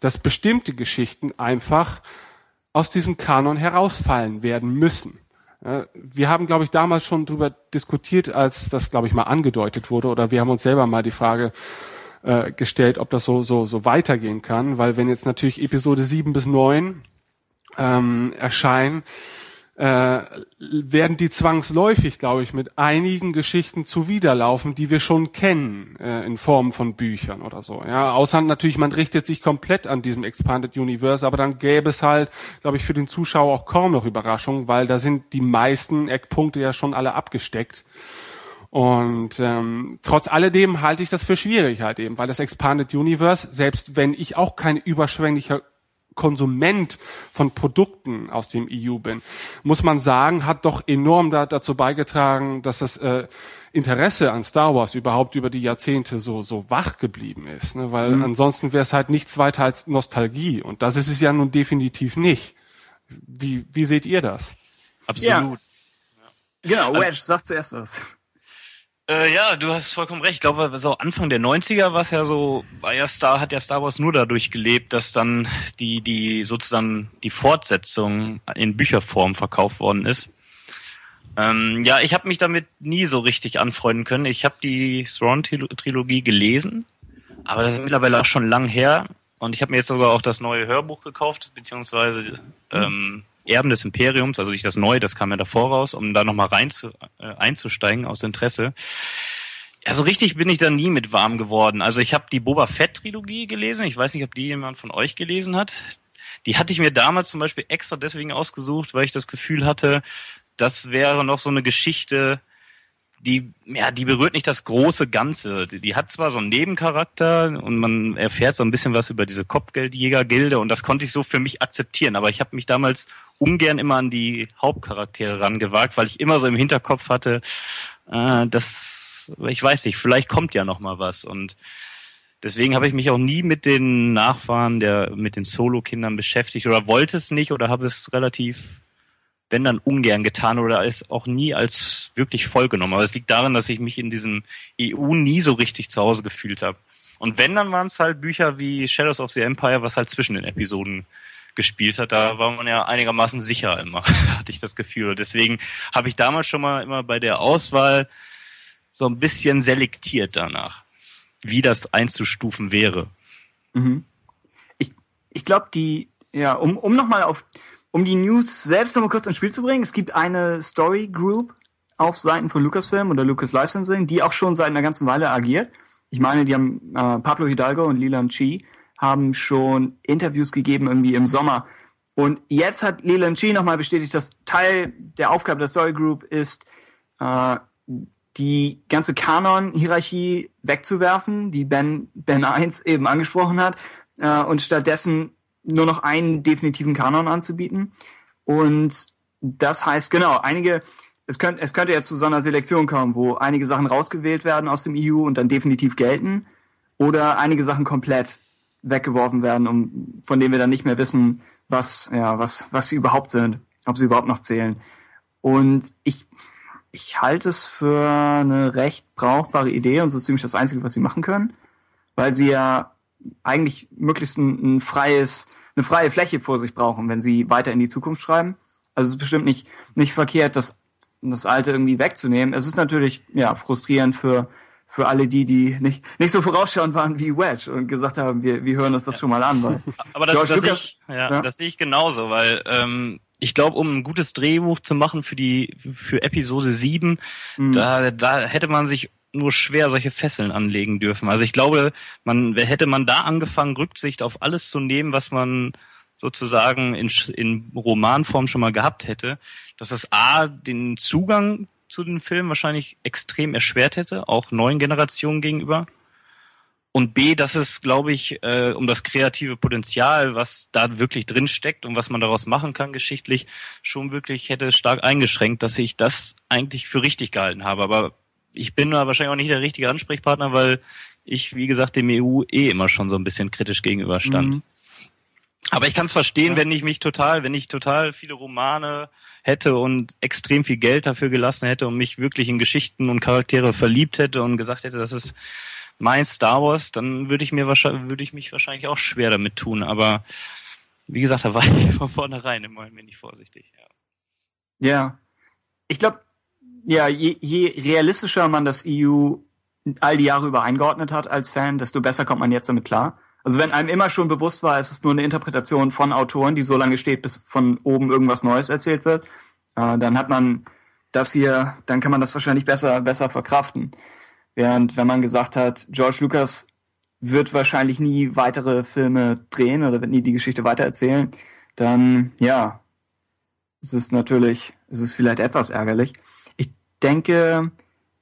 dass bestimmte Geschichten einfach aus diesem Kanon herausfallen werden müssen. Äh, wir haben, glaube ich, damals schon darüber diskutiert, als das, glaube ich, mal angedeutet wurde, oder wir haben uns selber mal die Frage äh, gestellt, ob das so, so, so weitergehen kann, weil wenn jetzt natürlich Episode 7 bis 9 ähm, erscheinen, äh, werden die zwangsläufig, glaube ich, mit einigen Geschichten zuwiderlaufen, die wir schon kennen äh, in Form von Büchern oder so. Ja, außer natürlich, man richtet sich komplett an diesem Expanded Universe, aber dann gäbe es halt, glaube ich, für den Zuschauer auch kaum noch Überraschungen, weil da sind die meisten Eckpunkte ja schon alle abgesteckt. Und ähm, trotz alledem halte ich das für schwierig halt eben, weil das Expanded Universe, selbst wenn ich auch kein überschwänglicher Konsument von Produkten aus dem EU bin, muss man sagen, hat doch enorm da, dazu beigetragen, dass das äh, Interesse an Star Wars überhaupt über die Jahrzehnte so, so wach geblieben ist. Ne? Weil mhm. ansonsten wäre es halt nichts weiter als Nostalgie. Und das ist es ja nun definitiv nicht. Wie, wie seht ihr das? Absolut. Ja. Genau, Wedge, also, sag zuerst was. Äh, ja, du hast vollkommen recht. Ich glaube, so Anfang der 90er war es ja so, war ja Star, hat ja Star Wars nur dadurch gelebt, dass dann die, die sozusagen die Fortsetzung in Bücherform verkauft worden ist. Ähm, ja, ich habe mich damit nie so richtig anfreunden können. Ich habe die Thrawn-Trilogie gelesen, aber das ist mittlerweile auch schon lang her. Und ich habe mir jetzt sogar auch das neue Hörbuch gekauft, beziehungsweise ähm, Erben des Imperiums, also nicht das Neue, das kam ja davor raus, um da nochmal rein zu, äh, einzusteigen aus Interesse. Ja, so richtig bin ich da nie mit warm geworden. Also ich habe die Boba Fett-Trilogie gelesen. Ich weiß nicht, ob die jemand von euch gelesen hat. Die hatte ich mir damals zum Beispiel extra deswegen ausgesucht, weil ich das Gefühl hatte, das wäre noch so eine Geschichte, die, ja, die berührt nicht das große Ganze. Die, die, hat zwar so einen Nebencharakter und man erfährt so ein bisschen was über diese Kopfgeldjäger-Gilde und das konnte ich so für mich akzeptieren. Aber ich habe mich damals ungern immer an die Hauptcharaktere rangewagt, weil ich immer so im Hinterkopf hatte, äh, das, ich weiß nicht, vielleicht kommt ja noch mal was und deswegen habe ich mich auch nie mit den Nachfahren der, mit den Solo-Kindern beschäftigt oder wollte es nicht oder habe es relativ wenn dann ungern getan oder es auch nie als wirklich vollgenommen. Aber es liegt daran, dass ich mich in diesem EU nie so richtig zu Hause gefühlt habe. Und wenn, dann waren es halt Bücher wie Shadows of the Empire, was halt zwischen den Episoden gespielt hat. Da war man ja einigermaßen sicher immer, hatte ich das Gefühl. Deswegen habe ich damals schon mal immer bei der Auswahl so ein bisschen selektiert danach, wie das einzustufen wäre. Mhm. Ich, ich glaube, die, ja, um, um nochmal auf um die News selbst nochmal kurz ins Spiel zu bringen, es gibt eine Story Group auf Seiten von Lucasfilm oder Lucas Licensing, die auch schon seit einer ganzen Weile agiert. Ich meine, die haben äh, Pablo Hidalgo und Leland Chi haben schon Interviews gegeben irgendwie im Sommer. Und jetzt hat Leland Chi nochmal bestätigt, dass Teil der Aufgabe der Story Group ist, äh, die ganze Kanon-Hierarchie wegzuwerfen, die Ben, Ben 1 eben angesprochen hat, äh, und stattdessen nur noch einen definitiven Kanon anzubieten. Und das heißt, genau, einige, es könnte, es könnte jetzt zu so einer Selektion kommen, wo einige Sachen rausgewählt werden aus dem EU und dann definitiv gelten, oder einige Sachen komplett weggeworfen werden, um, von denen wir dann nicht mehr wissen, was, ja, was, was sie überhaupt sind, ob sie überhaupt noch zählen. Und ich, ich halte es für eine recht brauchbare Idee und so ziemlich das Einzige, was sie machen können, weil sie ja eigentlich möglichst ein, ein freies, eine freie Fläche vor sich brauchen, wenn sie weiter in die Zukunft schreiben. Also es ist bestimmt nicht, nicht verkehrt, das, das Alte irgendwie wegzunehmen. Es ist natürlich, ja, frustrierend für, für alle die, die nicht, nicht so vorausschauend waren wie Wedge und gesagt haben, wir, wir hören uns das ja. schon mal an. Weil Aber das, das, Lucas, ich, ja, ja, das sehe ich genauso, weil ähm, ich glaube, um ein gutes Drehbuch zu machen für die für Episode 7, mhm. da, da hätte man sich nur schwer solche Fesseln anlegen dürfen. Also ich glaube, man hätte man da angefangen, Rücksicht auf alles zu nehmen, was man sozusagen in, in Romanform schon mal gehabt hätte, dass das A, den Zugang zu den Filmen wahrscheinlich extrem erschwert hätte, auch neuen Generationen gegenüber. Und B, dass es, glaube ich, äh, um das kreative Potenzial, was da wirklich drin steckt und was man daraus machen kann geschichtlich, schon wirklich hätte stark eingeschränkt, dass ich das eigentlich für richtig gehalten habe. Aber ich bin da wahrscheinlich auch nicht der richtige Ansprechpartner, weil ich, wie gesagt, dem EU eh immer schon so ein bisschen kritisch gegenüberstand. Mhm. Aber ich kann es verstehen, ja. wenn ich mich total, wenn ich total viele Romane hätte und extrem viel Geld dafür gelassen hätte und mich wirklich in Geschichten und Charaktere verliebt hätte und gesagt hätte, das ist mein Star Wars, dann würde ich mir wahrscheinlich, würde ich mich wahrscheinlich auch schwer damit tun. Aber wie gesagt, da war ich von vornherein immer ein wenig vorsichtig. Ja. ja. Ich glaube, ja, je, je realistischer man das EU all die Jahre über eingeordnet hat als Fan, desto besser kommt man jetzt damit klar. Also wenn einem immer schon bewusst war, es ist nur eine Interpretation von Autoren, die so lange steht, bis von oben irgendwas Neues erzählt wird, äh, dann hat man das hier, dann kann man das wahrscheinlich besser, besser verkraften. Während wenn man gesagt hat, George Lucas wird wahrscheinlich nie weitere Filme drehen oder wird nie die Geschichte weitererzählen, dann ja, es ist natürlich, es ist vielleicht etwas ärgerlich denke,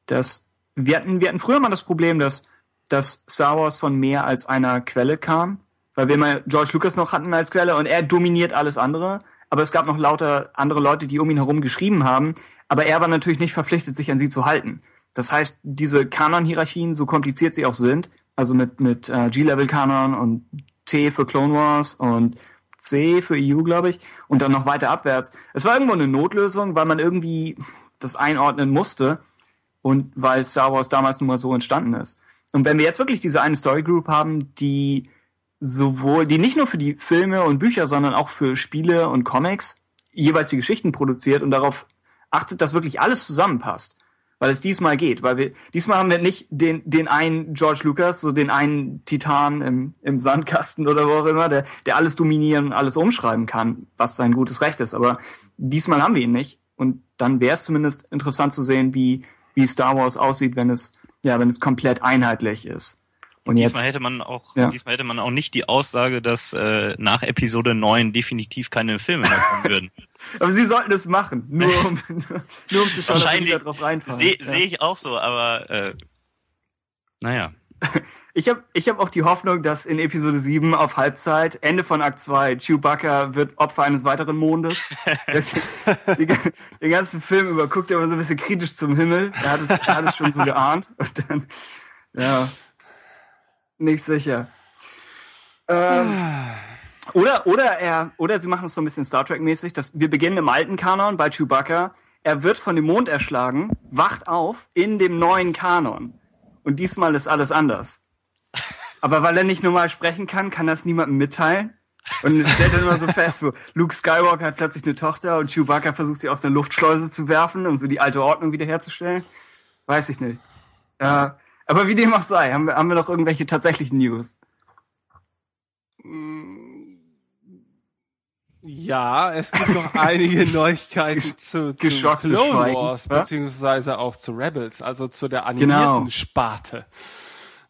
dass wir hatten, wir hatten früher mal das Problem, dass, dass Star Wars von mehr als einer Quelle kam, weil wir mal George Lucas noch hatten als Quelle und er dominiert alles andere. Aber es gab noch lauter andere Leute, die um ihn herum geschrieben haben. Aber er war natürlich nicht verpflichtet, sich an sie zu halten. Das heißt, diese Kanon-Hierarchien, so kompliziert sie auch sind, also mit, mit äh, G-Level-Kanon und T für Clone Wars und C für EU, glaube ich, und dann noch weiter abwärts. Es war irgendwo eine Notlösung, weil man irgendwie das einordnen musste. und weil Star Wars damals nun mal so entstanden ist. Und wenn wir jetzt wirklich diese eine Story Group haben, die sowohl, die nicht nur für die Filme und Bücher, sondern auch für Spiele und Comics jeweils die Geschichten produziert und darauf achtet, dass wirklich alles zusammenpasst. Weil es diesmal geht, weil wir, diesmal haben wir nicht den, den einen George Lucas, so den einen Titan im, im Sandkasten oder wo auch immer, der, der alles dominieren und alles umschreiben kann, was sein gutes Recht ist. Aber diesmal haben wir ihn nicht. Und dann wäre es zumindest interessant zu sehen, wie, wie Star Wars aussieht, wenn es, ja, wenn es komplett einheitlich ist. Und diesmal jetzt, hätte man auch, ja. diesmal hätte man auch nicht die Aussage, dass äh, nach Episode 9 definitiv keine Filme mehr kommen würden. aber sie sollten es machen, nur um, nur um zu schauen, dass sie wieder drauf reinfallen. Sehe ja. seh ich auch so, aber äh, naja. Ich habe ich hab auch die Hoffnung, dass in Episode 7 auf Halbzeit, Ende von Akt 2, Chewbacca wird Opfer eines weiteren Mondes. den ganzen Film über guckt er immer so ein bisschen kritisch zum Himmel. Er hat es, er hat es schon so geahnt. Und dann, ja, nicht sicher. Ähm, oder, oder er, oder sie machen es so ein bisschen Star Trek-mäßig, dass wir beginnen im alten Kanon bei Chewbacca. Er wird von dem Mond erschlagen, wacht auf in dem neuen Kanon. Und diesmal ist alles anders. Aber weil er nicht normal sprechen kann, kann das niemandem mitteilen. Und stellt dann immer so fest, wo Luke Skywalker hat plötzlich eine Tochter und Chewbacca versucht sie aus der Luftschleuse zu werfen, um so die alte Ordnung wiederherzustellen. Weiß ich nicht. Äh, aber wie dem auch sei, haben wir, haben wir noch irgendwelche tatsächlichen News? Ja, es gibt noch einige Neuigkeiten zu, zu Clone Wars, ja? beziehungsweise auch zu Rebels, also zu der animierten genau. Sparte.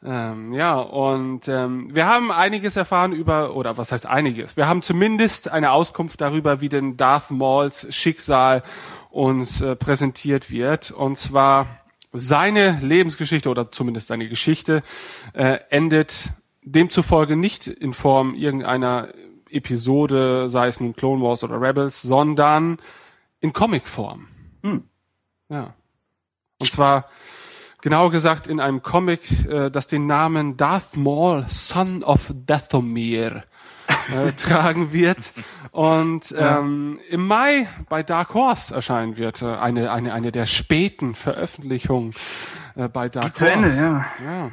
Ähm, ja, und ähm, wir haben einiges erfahren über, oder was heißt einiges? Wir haben zumindest eine Auskunft darüber, wie denn Darth Mauls Schicksal uns äh, präsentiert wird. Und zwar seine Lebensgeschichte oder zumindest seine Geschichte äh, endet demzufolge nicht in Form irgendeiner Episode, sei es nun Clone Wars oder Rebels, sondern in Comicform. Hm. Ja. Und zwar genau gesagt in einem Comic, äh, das den Namen Darth Maul, Son of Dathomir äh, tragen wird und ähm, im Mai bei Dark Horse erscheinen wird. Äh, eine, eine, eine der späten Veröffentlichungen äh, bei Dark Horse. Zu Ende, ja. ja.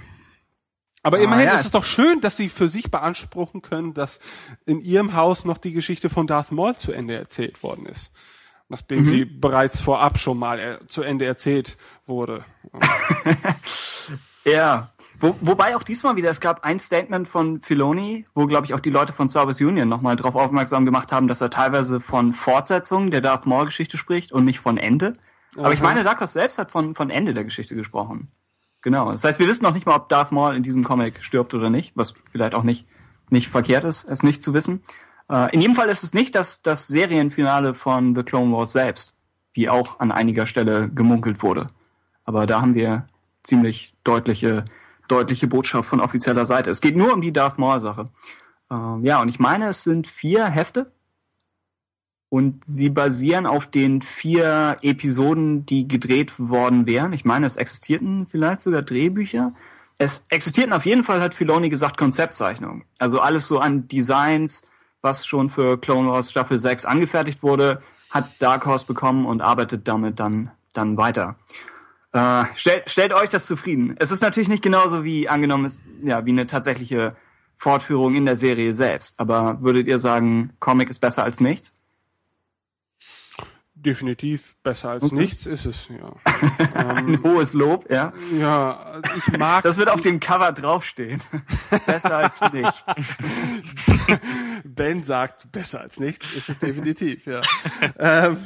Aber ah, immerhin ja, ist es doch schön, dass sie für sich beanspruchen können, dass in ihrem Haus noch die Geschichte von Darth Maul zu Ende erzählt worden ist. Nachdem mhm. sie bereits vorab schon mal er zu Ende erzählt wurde. ja. Wo, wobei auch diesmal wieder, es gab ein Statement von Filoni, wo, glaube ich, auch die Leute von Star Wars Union nochmal darauf aufmerksam gemacht haben, dass er teilweise von Fortsetzung der Darth Maul-Geschichte spricht und nicht von Ende. Aber Aha. ich meine, Darkos selbst hat von, von Ende der Geschichte gesprochen. Genau. Das heißt, wir wissen noch nicht mal, ob Darth Maul in diesem Comic stirbt oder nicht, was vielleicht auch nicht, nicht verkehrt ist, es nicht zu wissen. Äh, in jedem Fall ist es nicht das, das Serienfinale von The Clone Wars selbst, wie auch an einiger Stelle gemunkelt wurde. Aber da haben wir ziemlich deutliche deutliche Botschaft von offizieller Seite. Es geht nur um die Darth Maul-Sache. Ähm, ja, und ich meine, es sind vier Hefte. Und sie basieren auf den vier Episoden, die gedreht worden wären. Ich meine, es existierten vielleicht sogar Drehbücher. Es existierten auf jeden Fall, hat Filoni gesagt, Konzeptzeichnungen. Also alles so an Designs, was schon für Clone Wars Staffel 6 angefertigt wurde, hat Dark Horse bekommen und arbeitet damit dann, dann weiter. Äh, stellt, stellt euch das zufrieden. Es ist natürlich nicht genauso wie angenommen ist, ja, wie eine tatsächliche Fortführung in der Serie selbst. Aber würdet ihr sagen, Comic ist besser als nichts? Definitiv besser als okay. nichts ist es, ja. Ein ähm, hohes Lob, ja. Ja, also ich mag. Das wird auf dem Cover draufstehen. besser als nichts. ben sagt, besser als nichts ist es definitiv, ja. ähm,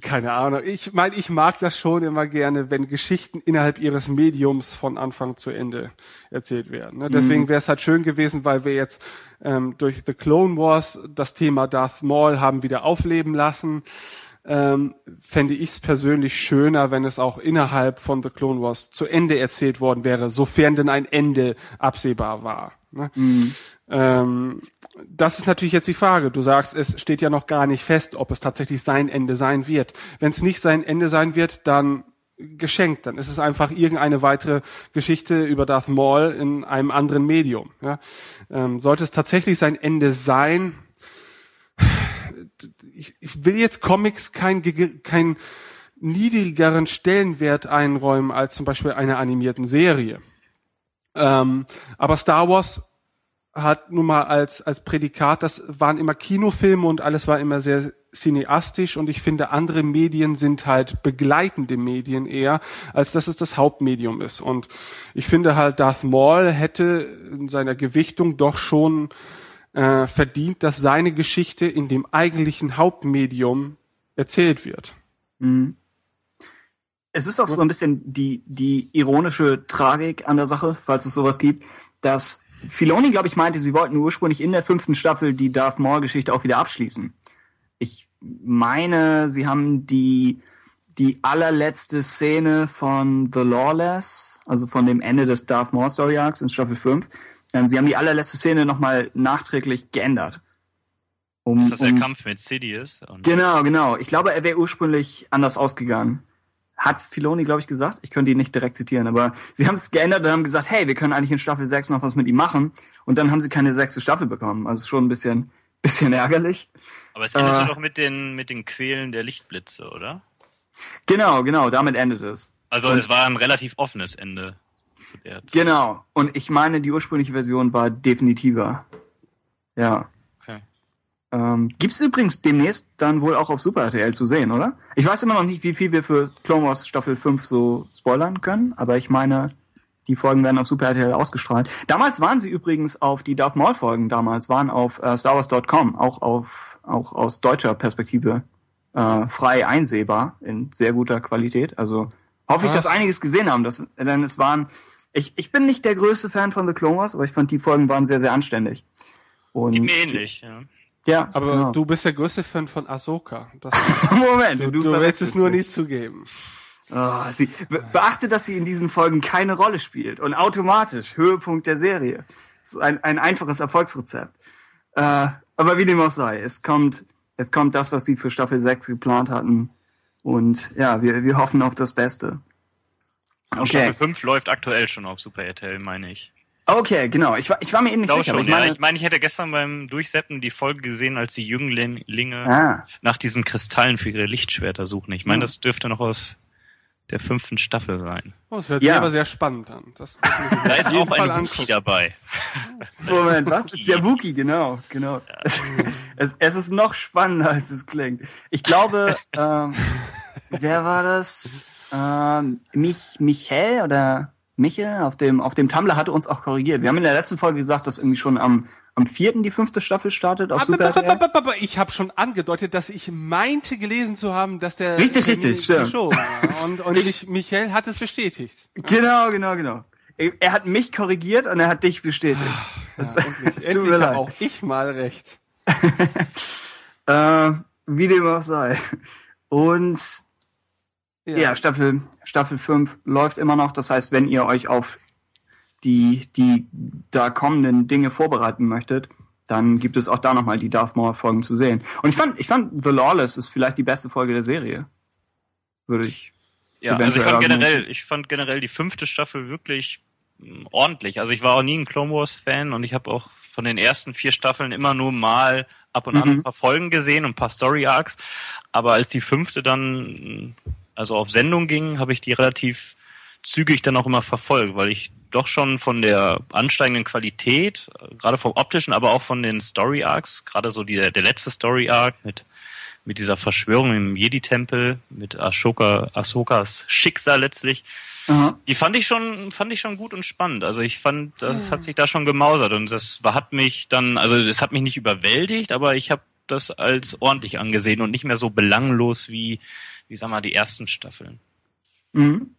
keine Ahnung. Ich meine, ich mag das schon immer gerne, wenn Geschichten innerhalb ihres Mediums von Anfang zu Ende erzählt werden. Ne? Deswegen mhm. wäre es halt schön gewesen, weil wir jetzt ähm, durch The Clone Wars das Thema Darth Maul haben wieder aufleben lassen ähm, fände ich es persönlich schöner, wenn es auch innerhalb von The Clone Wars zu Ende erzählt worden wäre, sofern denn ein Ende absehbar war. Ne? Mhm. Ähm, das ist natürlich jetzt die Frage. Du sagst, es steht ja noch gar nicht fest, ob es tatsächlich sein Ende sein wird. Wenn es nicht sein Ende sein wird, dann geschenkt. Dann ist es einfach irgendeine weitere Geschichte über Darth Maul in einem anderen Medium. Ja? Ähm, sollte es tatsächlich sein Ende sein, ich, ich will jetzt Comics kein, kein niedrigeren Stellenwert einräumen als zum Beispiel einer animierten Serie. Ähm, aber Star Wars hat nun mal als, als Prädikat, das waren immer Kinofilme und alles war immer sehr cineastisch und ich finde, andere Medien sind halt begleitende Medien eher, als dass es das Hauptmedium ist. Und ich finde halt, Darth Maul hätte in seiner Gewichtung doch schon äh, verdient, dass seine Geschichte in dem eigentlichen Hauptmedium erzählt wird. Mhm. Es ist auch so ein bisschen die, die ironische Tragik an der Sache, falls es sowas gibt, dass Filoni, glaube ich, meinte, sie wollten ursprünglich in der fünften Staffel die Darth Maul-Geschichte auch wieder abschließen. Ich meine, sie haben die, die allerletzte Szene von The Lawless, also von dem Ende des Darth Maul Story Arcs in Staffel 5, ähm, sie haben die allerletzte Szene nochmal nachträglich geändert. Um, ist das der um, Kampf mit Sidious? genau, genau. Ich glaube, er wäre ursprünglich anders ausgegangen hat Filoni, glaube ich, gesagt. Ich könnte ihn nicht direkt zitieren, aber sie haben es geändert und haben gesagt, hey, wir können eigentlich in Staffel 6 noch was mit ihm machen. Und dann haben sie keine sechste Staffel bekommen. Also schon ein bisschen, bisschen ärgerlich. Aber es endete äh, doch mit den, mit den Quälen der Lichtblitze, oder? Genau, genau, damit endet es. Also und es war ein relativ offenes Ende. Genau. Und ich meine, die ursprüngliche Version war definitiver. Ja. Ähm, Gibt übrigens demnächst dann wohl auch auf Super RTL zu sehen, oder? Ich weiß immer noch nicht, wie viel wir für Clone Wars Staffel 5 so spoilern können, aber ich meine, die Folgen werden auf Super RTL ausgestrahlt. Damals waren sie übrigens auf die Darth Maul Folgen damals, waren auf äh, StarWars.com, auch auf, auch aus deutscher Perspektive äh, frei einsehbar, in sehr guter Qualität. Also hoffe ich, dass einiges gesehen haben, dass, denn es waren, ich, ich bin nicht der größte Fan von The Clone Wars, aber ich fand die Folgen waren sehr, sehr anständig. Und Geht mir ähnlich, ja. Ja, aber genau. du bist der größte Fan von Ahsoka. Das, Moment, du, du, du willst es nur nicht zugeben. Oh, sie, beachte, dass sie in diesen Folgen keine Rolle spielt und automatisch Höhepunkt der Serie. Das ist ein, ein einfaches Erfolgsrezept. Äh, aber wie dem auch sei, es kommt, es kommt das, was sie für Staffel 6 geplant hatten. Und ja, wir, wir hoffen auf das Beste. Okay. Staffel 5 läuft aktuell schon auf Super RTL, meine ich. Okay, genau. Ich war, ich war mir eben nicht sicher. Schon, ich, meine, ja. ich meine, ich hätte gestern beim Durchseppen die Folge gesehen, als die Jünglinge ah. nach diesen Kristallen für ihre Lichtschwerter suchen. Ich meine, das dürfte noch aus der fünften Staffel sein. Oh, das hört sich ja. aber sehr spannend an. Das, das da ist auch ein Wookie dabei. Moment, was? Der Wookie, genau, genau. Ja. Es, es, ist noch spannender, als es klingt. Ich glaube, ähm, wer war das? Ähm, Mich, Michael oder Michel auf dem, auf dem Tumblr hatte uns auch korrigiert. Wir haben in der letzten Folge gesagt, dass irgendwie schon am, am vierten die fünfte Staffel startet auf Super RTL. Ich habe schon angedeutet, dass ich meinte gelesen zu haben, dass der richtig, richtig, stimmt. Show war. Und, und ich, Michael hat es bestätigt. Genau, genau, genau. Er hat mich korrigiert und er hat dich bestätigt. Das, ja, endlich, das endlich habe auch ich mal recht. äh, wie dem auch sei. Und ja. ja, Staffel, Staffel 5 läuft immer noch. Das heißt, wenn ihr euch auf die, die da kommenden Dinge vorbereiten möchtet, dann gibt es auch da nochmal die Darth Maul Folgen zu sehen. Und ich fand, ich fand The Lawless ist vielleicht die beste Folge der Serie. Würde ich. Ja, also ich fand generell, ich fand generell die fünfte Staffel wirklich hm, ordentlich. Also ich war auch nie ein Clone Wars Fan und ich habe auch von den ersten vier Staffeln immer nur mal ab und an mhm. ein paar Folgen gesehen und ein paar Story Arcs. Aber als die fünfte dann also auf Sendung ging, habe ich die relativ zügig dann auch immer verfolgt, weil ich doch schon von der ansteigenden Qualität, gerade vom optischen, aber auch von den Story Arcs, gerade so die, der letzte Story Arc mit mit dieser Verschwörung im Jedi-Tempel, mit Ashoka, Ahsokas Schicksal letztlich, Aha. die fand ich schon, fand ich schon gut und spannend. Also ich fand, das ja. hat sich da schon gemausert und das hat mich dann, also es hat mich nicht überwältigt, aber ich habe das als ordentlich angesehen und nicht mehr so belanglos wie wie sag mal, die ersten Staffeln. Mhm.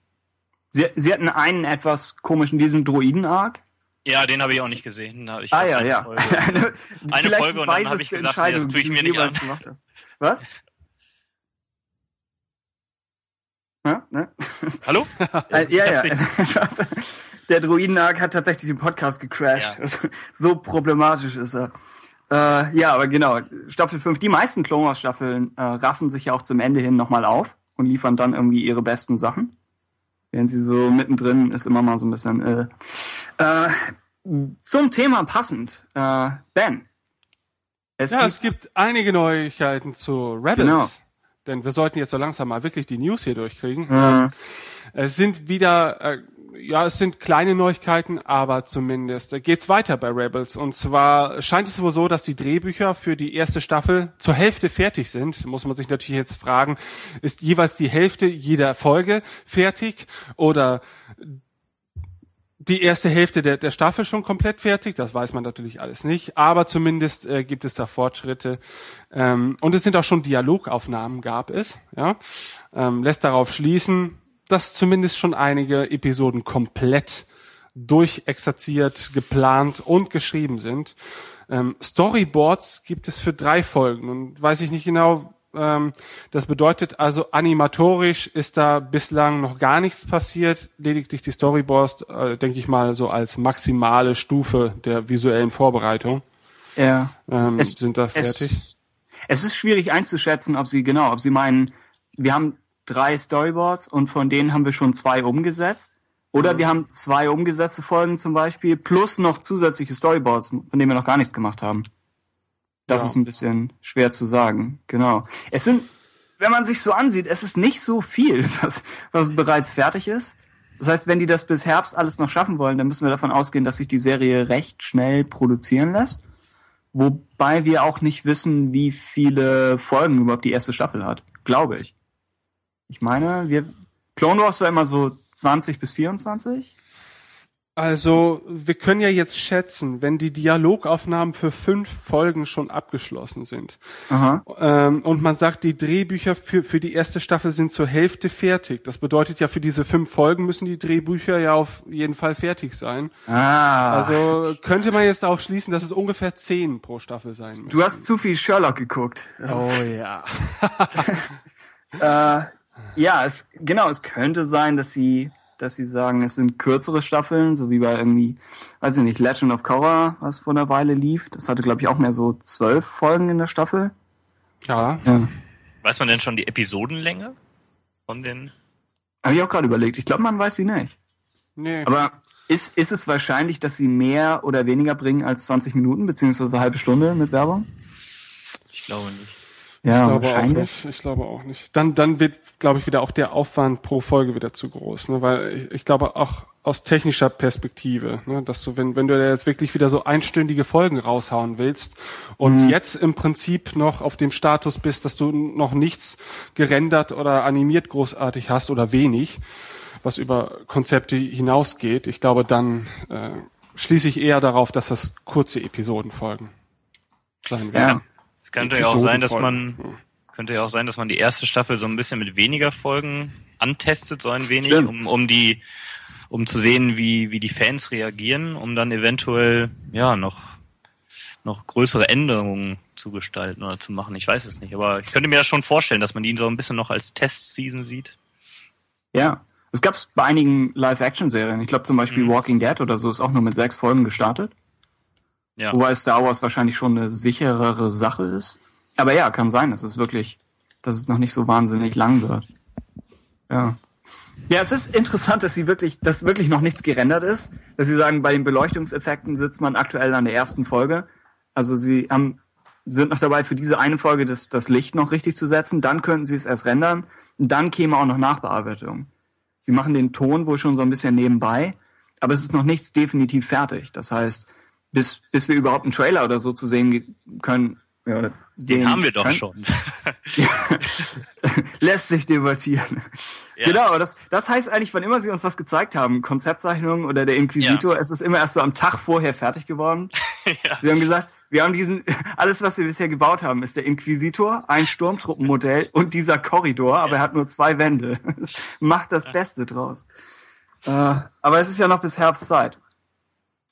Sie, Sie hatten einen etwas komischen, diesen Droiden-Arc. Ja, den habe ich auch nicht gesehen. Ich ah ja, ja. Folge, eine, eine Folge und dann habe ich gesagt, nee, das tue ich mir nicht an. Was? Ja, ne? Hallo? Äh, ja, ja. Der Druiden-Arc hat tatsächlich den Podcast gecrashed. Ja. So problematisch ist er. Äh, ja, aber genau, Staffel 5, die meisten Clone Wars Staffeln äh, raffen sich ja auch zum Ende hin nochmal auf und liefern dann irgendwie ihre besten Sachen. Während sie so mittendrin ist immer mal so ein bisschen äh, äh, zum Thema passend. Äh, ben. Es ja, gibt, es gibt einige Neuigkeiten zu Rebels. Genau. denn wir sollten jetzt so langsam mal wirklich die News hier durchkriegen. Ja. Es sind wieder, äh, ja, es sind kleine Neuigkeiten, aber zumindest geht's weiter bei Rebels. Und zwar scheint es wohl so, dass die Drehbücher für die erste Staffel zur Hälfte fertig sind. Muss man sich natürlich jetzt fragen, ist jeweils die Hälfte jeder Folge fertig oder die erste Hälfte der, der Staffel schon komplett fertig. Das weiß man natürlich alles nicht, aber zumindest äh, gibt es da Fortschritte. Ähm, und es sind auch schon Dialogaufnahmen, gab es. Ja, ähm, lässt darauf schließen, dass zumindest schon einige Episoden komplett durchexerziert, geplant und geschrieben sind. Ähm, Storyboards gibt es für drei Folgen und weiß ich nicht genau, ähm, das bedeutet also, animatorisch ist da bislang noch gar nichts passiert. Lediglich die Storyboards, äh, denke ich mal, so als maximale Stufe der visuellen Vorbereitung Ja. ähm, Es- sind da fertig. Es, es ist schwierig einzuschätzen, ob sie genau, ob sie meinen, wir haben drei Storyboards und von denen haben wir schon zwei umgesetzt. Oder wir haben zwei umgesetzte Folgen zum Beispiel, plus noch zusätzliche Storyboards, von denen wir noch gar nichts gemacht haben. Das Ja. ist ein bisschen schwer zu sagen. Genau. Es sind, wenn man sich so ansieht, es ist nicht so viel, was, was bereits fertig ist. Das heißt, wenn die das bis Herbst alles noch schaffen wollen, dann müssen wir davon ausgehen, dass sich die Serie recht schnell produzieren lässt. Wobei wir auch nicht wissen, wie viele Folgen überhaupt die erste Staffel hat. Glaube ich. Ich meine, wir, Clone Wars war immer so 20 bis 24. Also, wir können ja jetzt schätzen, wenn die Dialogaufnahmen für fünf Folgen schon abgeschlossen sind ähm, und man sagt, die Drehbücher für, für die erste Staffel sind zur Hälfte fertig. Das bedeutet ja, für diese fünf Folgen müssen die Drehbücher ja auf jeden Fall fertig sein. Ah. Also könnte man jetzt darauf schließen, dass es ungefähr zehn pro Staffel sein müssen. du hast zu viel Sherlock geguckt. Oh ja. Äh, ja, es, genau, es könnte sein, dass sie, dass sie sagen, es sind kürzere Staffeln, so wie bei irgendwie, weiß ich nicht, Legend of Korra, was vor einer Weile lief. Das hatte, glaube ich, auch mehr so zwölf Folgen in der Staffel. Ja. Ja. Weiß man denn schon die Episodenlänge von den? Habe ich auch gerade überlegt. Ich glaube, man weiß sie nicht. Nee. Aber ist, ist es wahrscheinlich, dass sie mehr oder weniger bringen als 20 Minuten, beziehungsweise eine halbe Stunde mit Werbung? Ich glaube nicht. Ja, ich glaube auch nicht. Ich glaube auch nicht. Dann, dann wird, glaube ich, wieder auch der Aufwand pro Folge wieder zu groß, ne? Weil ich, ich glaube auch aus technischer Perspektive, ne? dass du, wenn, wenn du da jetzt wirklich wieder so einstündige Folgen raushauen willst und jetzt im Prinzip noch auf dem Status bist, dass du noch nichts gerendert oder animiert großartig hast oder wenig, was über Konzepte hinausgeht, ich glaube, dann äh, schließe ich eher darauf, dass das kurze Episodenfolgen sein werden. Ja. Es könnte ja auch sein, dass man könnte ja auch sein, dass man die erste Staffel so ein bisschen mit weniger Folgen antestet, so ein wenig, Stimmt. um, um die, um zu sehen, wie, wie die Fans reagieren, um dann eventuell ja noch noch größere Änderungen zu gestalten oder zu machen. Ich weiß es nicht, aber ich könnte mir das schon vorstellen, dass man die so ein bisschen noch als Testseason sieht. Ja. Es gab es bei einigen Live-Action-Serien. Ich glaube zum Beispiel Mhm. Walking Dead oder so ist auch nur mit sechs Folgen gestartet. Ja. Wobei Star Wars wahrscheinlich schon eine sicherere Sache ist. Aber ja, kann sein, dass es wirklich, dass es noch nicht so wahnsinnig lang wird. Ja. Ja, es ist interessant, dass sie wirklich, dass wirklich noch nichts gerendert ist. Dass sie sagen, bei den Beleuchtungseffekten sitzt man aktuell an der ersten Folge. Also sie haben, sind noch dabei, für diese eine Folge das, das Licht noch richtig zu setzen. Dann könnten sie es erst rendern. Und dann käme auch noch Nachbearbeitung. Sie machen den Ton wohl schon so ein bisschen nebenbei. Aber es ist noch nichts definitiv fertig. Das heißt, bis, bis wir überhaupt einen Trailer oder so zu sehen können, ja, Den haben wir doch können, schon. lässt sich debattieren. Ja. Genau, aber das, das heißt eigentlich, wann immer sie uns was gezeigt haben, Konzeptzeichnungen oder der Inquisitor, es ist immer erst so am Tag vorher fertig geworden. Ja. Sie haben gesagt, wir haben diesen, alles was wir bisher gebaut haben, ist der Inquisitor, ein Sturmtruppenmodell und dieser Korridor, aber er hat nur zwei Wände. Macht das Beste draus. Äh, aber es ist ja noch bis Herbstzeit.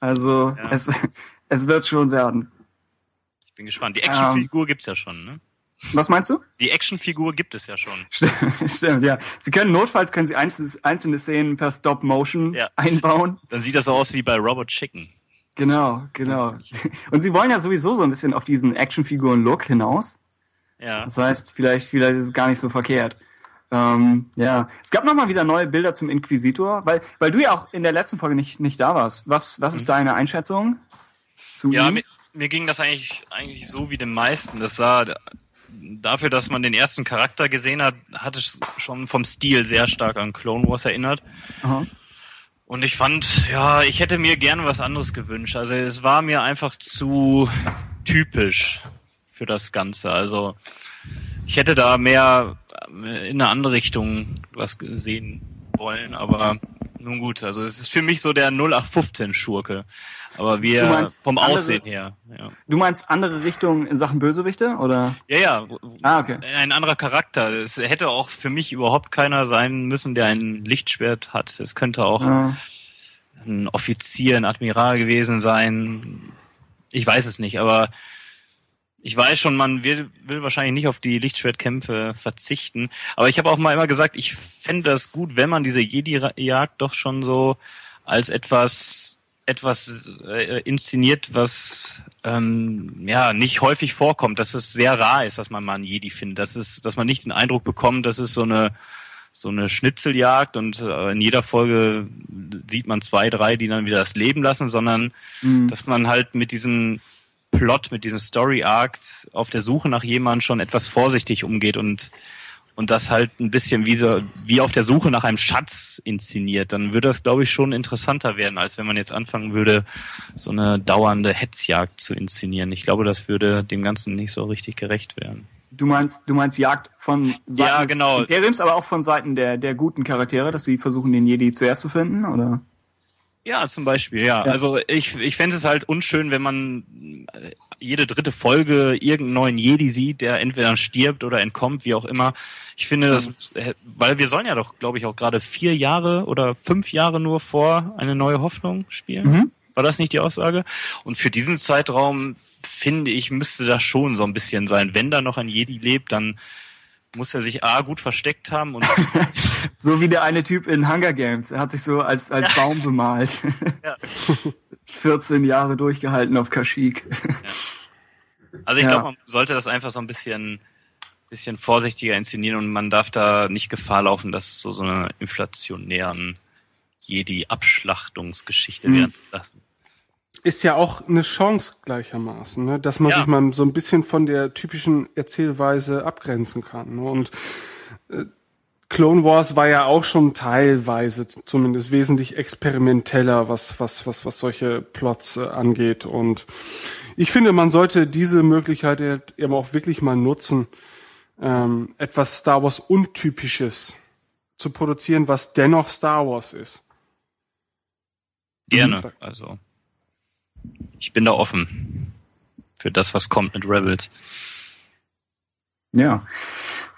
Also, Ja. es, es wird schon werden. Ich bin gespannt. Die Actionfigur gibt's ja schon, ne? Was meinst du? Die Actionfigur gibt es ja schon. Stimmt, stimmt, ja. Sie können notfalls können Sie einzelne, einzelne Szenen per Stop Motion Ja. einbauen. Dann sieht das so aus wie bei Robot Chicken. Genau, genau. Und Sie wollen ja sowieso so ein bisschen auf diesen Actionfiguren-Look hinaus. Ja. Das heißt, vielleicht, vielleicht ist es gar nicht so verkehrt. Ähm, ja, es gab noch mal wieder neue Bilder zum Inquisitor, weil, weil du ja auch in der letzten Folge nicht, nicht da warst. Was, was ist deine Einschätzung zu Ja, ihm? mir, mir ging das eigentlich, eigentlich so wie den meisten. Das sah, dafür, dass man den ersten Charakter gesehen hat, hat es schon vom Stil sehr stark an Clone Wars erinnert. Aha. Und ich fand, ja, ich hätte mir gerne was anderes gewünscht. Also es war mir einfach zu typisch für das Ganze. Also ich hätte da mehr in eine andere Richtung was sehen wollen, aber nun gut. Also es ist für mich so der 0815 Schurke. Aber wir meinst vom andere- Aussehen her. Ja. Du meinst andere Richtung in Sachen Bösewichte oder? ja, ja. Ah, okay. Ein anderer Charakter. Es hätte auch für mich überhaupt keiner sein müssen, der ein Lichtschwert hat. Es könnte auch Ja. ein Offizier, ein Admiral gewesen sein. Ich weiß es nicht, aber ich weiß schon, man will, will wahrscheinlich nicht auf die Lichtschwertkämpfe verzichten. Aber ich habe auch mal immer gesagt, ich fände das gut, wenn man diese Jedi-Jagd doch schon so als etwas etwas äh, inszeniert, was ähm, ja nicht häufig vorkommt, dass es sehr rar ist, dass man mal einen Jedi findet, dass es, dass man nicht den Eindruck bekommt, dass es so eine so eine Schnitzeljagd und äh, in jeder Folge sieht man zwei, drei, die dann wieder das Leben lassen, sondern Mhm. dass man halt mit diesem Plot, mit diesem Story Arc auf der Suche nach jemandem schon etwas vorsichtig umgeht und und das halt ein bisschen wie so, wie auf der Suche nach einem Schatz inszeniert, dann würde das, glaube ich, schon interessanter werden, als wenn man jetzt anfangen würde, so eine dauernde Hetzjagd zu inszenieren. Ich glaube, das würde dem Ganzen nicht so richtig gerecht werden. Du meinst, du meinst Jagd von Seiten Ja, des genau. Imperiums, aber auch von Seiten der, der guten Charaktere, dass sie versuchen, den Jedi zuerst zu finden, oder? Ja, zum Beispiel, ja. Ja. Also ich, ich fände es halt unschön, wenn man äh, jede dritte Folge irgendeinen neuen Jedi sieht, der entweder stirbt oder entkommt, wie auch immer. Ich finde das, äh, weil wir sollen ja doch, glaube ich, auch gerade vier Jahre oder fünf Jahre nur vor eine neue Hoffnung spielen. Mhm. War das nicht die Aussage? Und für diesen Zeitraum finde ich, müsste das schon so ein bisschen sein. Wenn da noch ein Jedi lebt, dann muss er sich A gut versteckt haben und So wie der eine Typ in Hunger Games. Er hat sich so als, als Baum bemalt. Ja. 14 Jahre durchgehalten auf Kashyyyk. Also ich Ja. glaube, man sollte das einfach so ein bisschen, bisschen vorsichtiger inszenieren und man darf da nicht Gefahr laufen, dass so, so eine inflationären Jedi-Abschlachtungsgeschichte Mhm. werden zu lassen. Ist ja auch eine Chance gleichermaßen, ne? dass man Ja. sich mal so ein bisschen von der typischen Erzählweise abgrenzen kann. Ne? Und äh, Clone Wars war ja auch schon teilweise zumindest wesentlich experimenteller, was was was was solche Plots äh, angeht. Und ich finde, man sollte diese Möglichkeit halt eben auch wirklich mal nutzen, ähm, etwas Star Wars untypisches zu produzieren, was dennoch Star Wars ist. Gerne. Mhm. Also ich bin da offen für das, was kommt mit Rebels. Ja.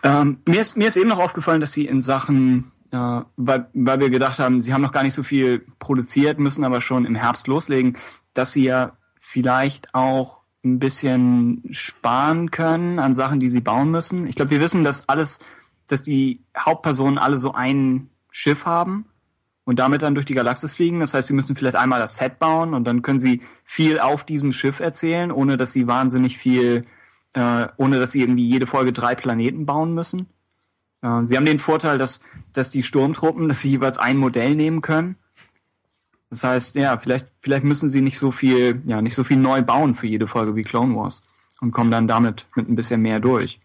Ähm, mir, ist, mir ist eben noch aufgefallen, dass sie in Sachen, äh, weil, weil wir gedacht haben, sie haben noch gar nicht so viel produziert, müssen aber schon im Herbst loslegen, dass sie ja vielleicht auch ein bisschen sparen können an Sachen, die sie bauen müssen. Ich glaube, wir wissen, dass alles, dass die Hauptpersonen alle so ein Schiff haben und damit dann durch die Galaxis fliegen. Das heißt, sie müssen vielleicht einmal das Set bauen und dann können sie viel auf diesem Schiff erzählen, ohne dass sie wahnsinnig viel äh, ohne dass sie irgendwie jede Folge drei Planeten bauen müssen. Äh, sie haben den Vorteil, dass, dass die Sturmtruppen, dass sie jeweils ein Modell nehmen können. Das heißt, ja, vielleicht, vielleicht müssen sie nicht so viel, ja, nicht so viel neu bauen für jede Folge wie Clone Wars und kommen dann damit mit ein bisschen mehr durch.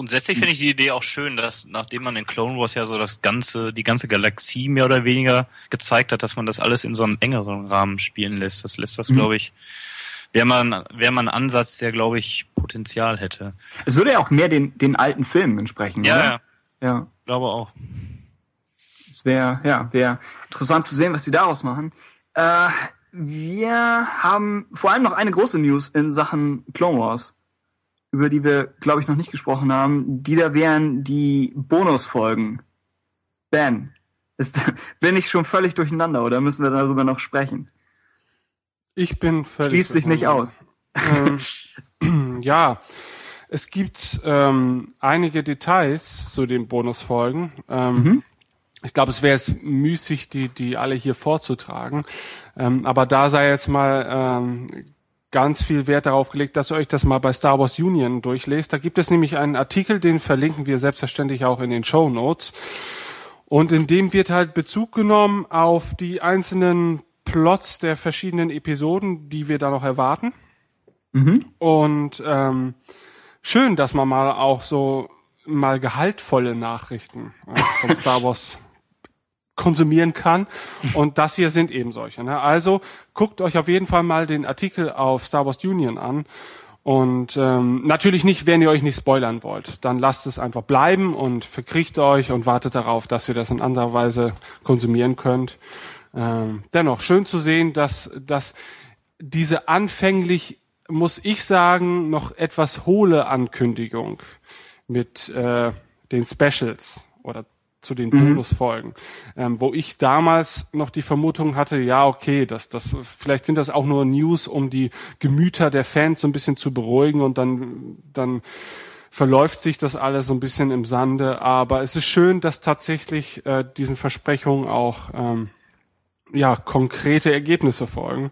Grundsätzlich finde ich die Idee auch schön, dass nachdem man in Clone Wars ja so das ganze, die ganze Galaxie mehr oder weniger gezeigt hat, dass man das alles in so einem engeren Rahmen spielen lässt. Das lässt das, Mhm. glaube ich, wäre man, wäre man ein Ansatz, der, glaube ich, Potenzial hätte. Es würde ja auch mehr den, den alten Filmen entsprechen, Ja, oder? ja, Ja. glaube auch. Es wäre ja, wäre interessant zu sehen, was sie daraus machen. Äh, wir haben vor allem noch eine große News in Sachen Clone Wars, über die wir, glaube ich, noch nicht gesprochen haben. Die da wären die Bonusfolgen. Ben, ist, bin ich schon völlig durcheinander oder müssen wir darüber noch sprechen? Ich bin völlig Schließt sich nicht aus. ähm, ja, es gibt ähm, einige Details zu den Bonusfolgen. Ähm, Ich glaube, es wäre es müßig, die, die alle hier vorzutragen. Ähm, aber da sei jetzt mal ähm, ganz viel Wert darauf gelegt, dass ihr euch das mal bei Star Wars Union durchlest. Da gibt es nämlich einen Artikel, den verlinken wir selbstverständlich auch in den Show Notes. Und in dem wird halt Bezug genommen auf die einzelnen Plots der verschiedenen Episoden, die wir da noch erwarten. Und ähm, schön, dass man mal auch so mal gehaltvolle Nachrichten äh, von Star Wars konsumieren kann. Und das hier sind eben solche. Ne? Also guckt euch auf jeden Fall mal den Artikel auf Star Wars Union an. Und ähm, natürlich nicht, wenn ihr euch nicht spoilern wollt. Dann lasst es einfach bleiben und verkriecht euch und wartet darauf, dass ihr das in anderer Weise konsumieren könnt. Ähm, dennoch schön zu sehen, dass, dass diese anfänglich, muss ich sagen, noch etwas hohle Ankündigung mit äh, den Specials oder zu den Mhm. Bonusfolgen, ähm, wo ich damals noch die Vermutung hatte, ja okay, das, das, vielleicht sind das auch nur News, um die Gemüter der Fans so ein bisschen zu beruhigen und dann, dann verläuft sich das alles so ein bisschen im Sande. Aber es ist schön, dass tatsächlich äh, diesen Versprechungen auch ähm, ja konkrete Ergebnisse folgen.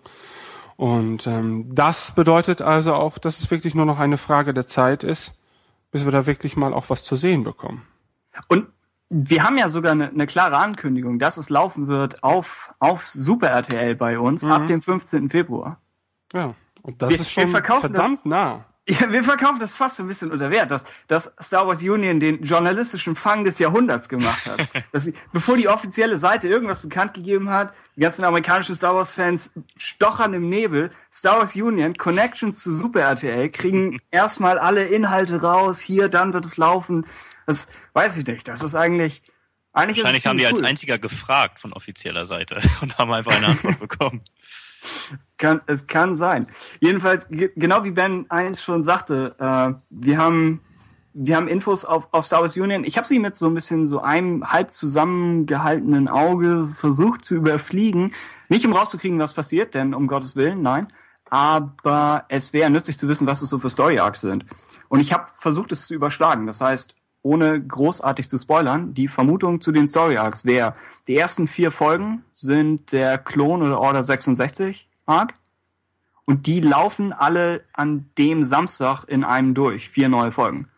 Und ähm, das bedeutet also auch, dass es wirklich nur noch eine Frage der Zeit ist, bis wir da wirklich mal auch was zu sehen bekommen. Und wir haben ja sogar eine, eine klare Ankündigung, dass es laufen wird auf, auf Super RTL bei uns ab dem 15. Februar. Ja, und das Wir- ist schon verkaufen das- verdammt nah. Ja, wir verkaufen das fast so ein bisschen unter Wert, dass, dass Star Wars Union den journalistischen Fang des Jahrhunderts gemacht hat. dass sie, bevor die offizielle Seite irgendwas bekannt gegeben hat, die ganzen amerikanischen Star Wars Fans stochern im Nebel. Star Wars Union, Connections zu Super RTL, kriegen erstmal alle Inhalte raus, hier, dann wird es laufen. Das weiß ich nicht. Das ist eigentlich, eigentlich Wahrscheinlich ist es haben die als cool. einziger gefragt von offizieller Seite und haben einfach eine Antwort bekommen. Kann, es kann sein. Jedenfalls, ge- genau wie Ben eins schon sagte, äh, wir haben wir haben Infos auf, auf Star Wars Union. Ich habe sie mit so ein bisschen so einem halb zusammengehaltenen Auge versucht zu überfliegen. Nicht um rauszukriegen, was passiert, denn um Gottes Willen, nein. Aber es wäre nützlich zu wissen, was es so für Story Arcs sind. Und ich habe versucht, es zu überschlagen. Das heißt, ohne großartig zu spoilern, die Vermutung zu den Story Arcs wäre, die ersten vier Folgen sind der Klon oder Order 66 Arc. Und die laufen alle an dem Samstag in einem durch. Vier neue Folgen.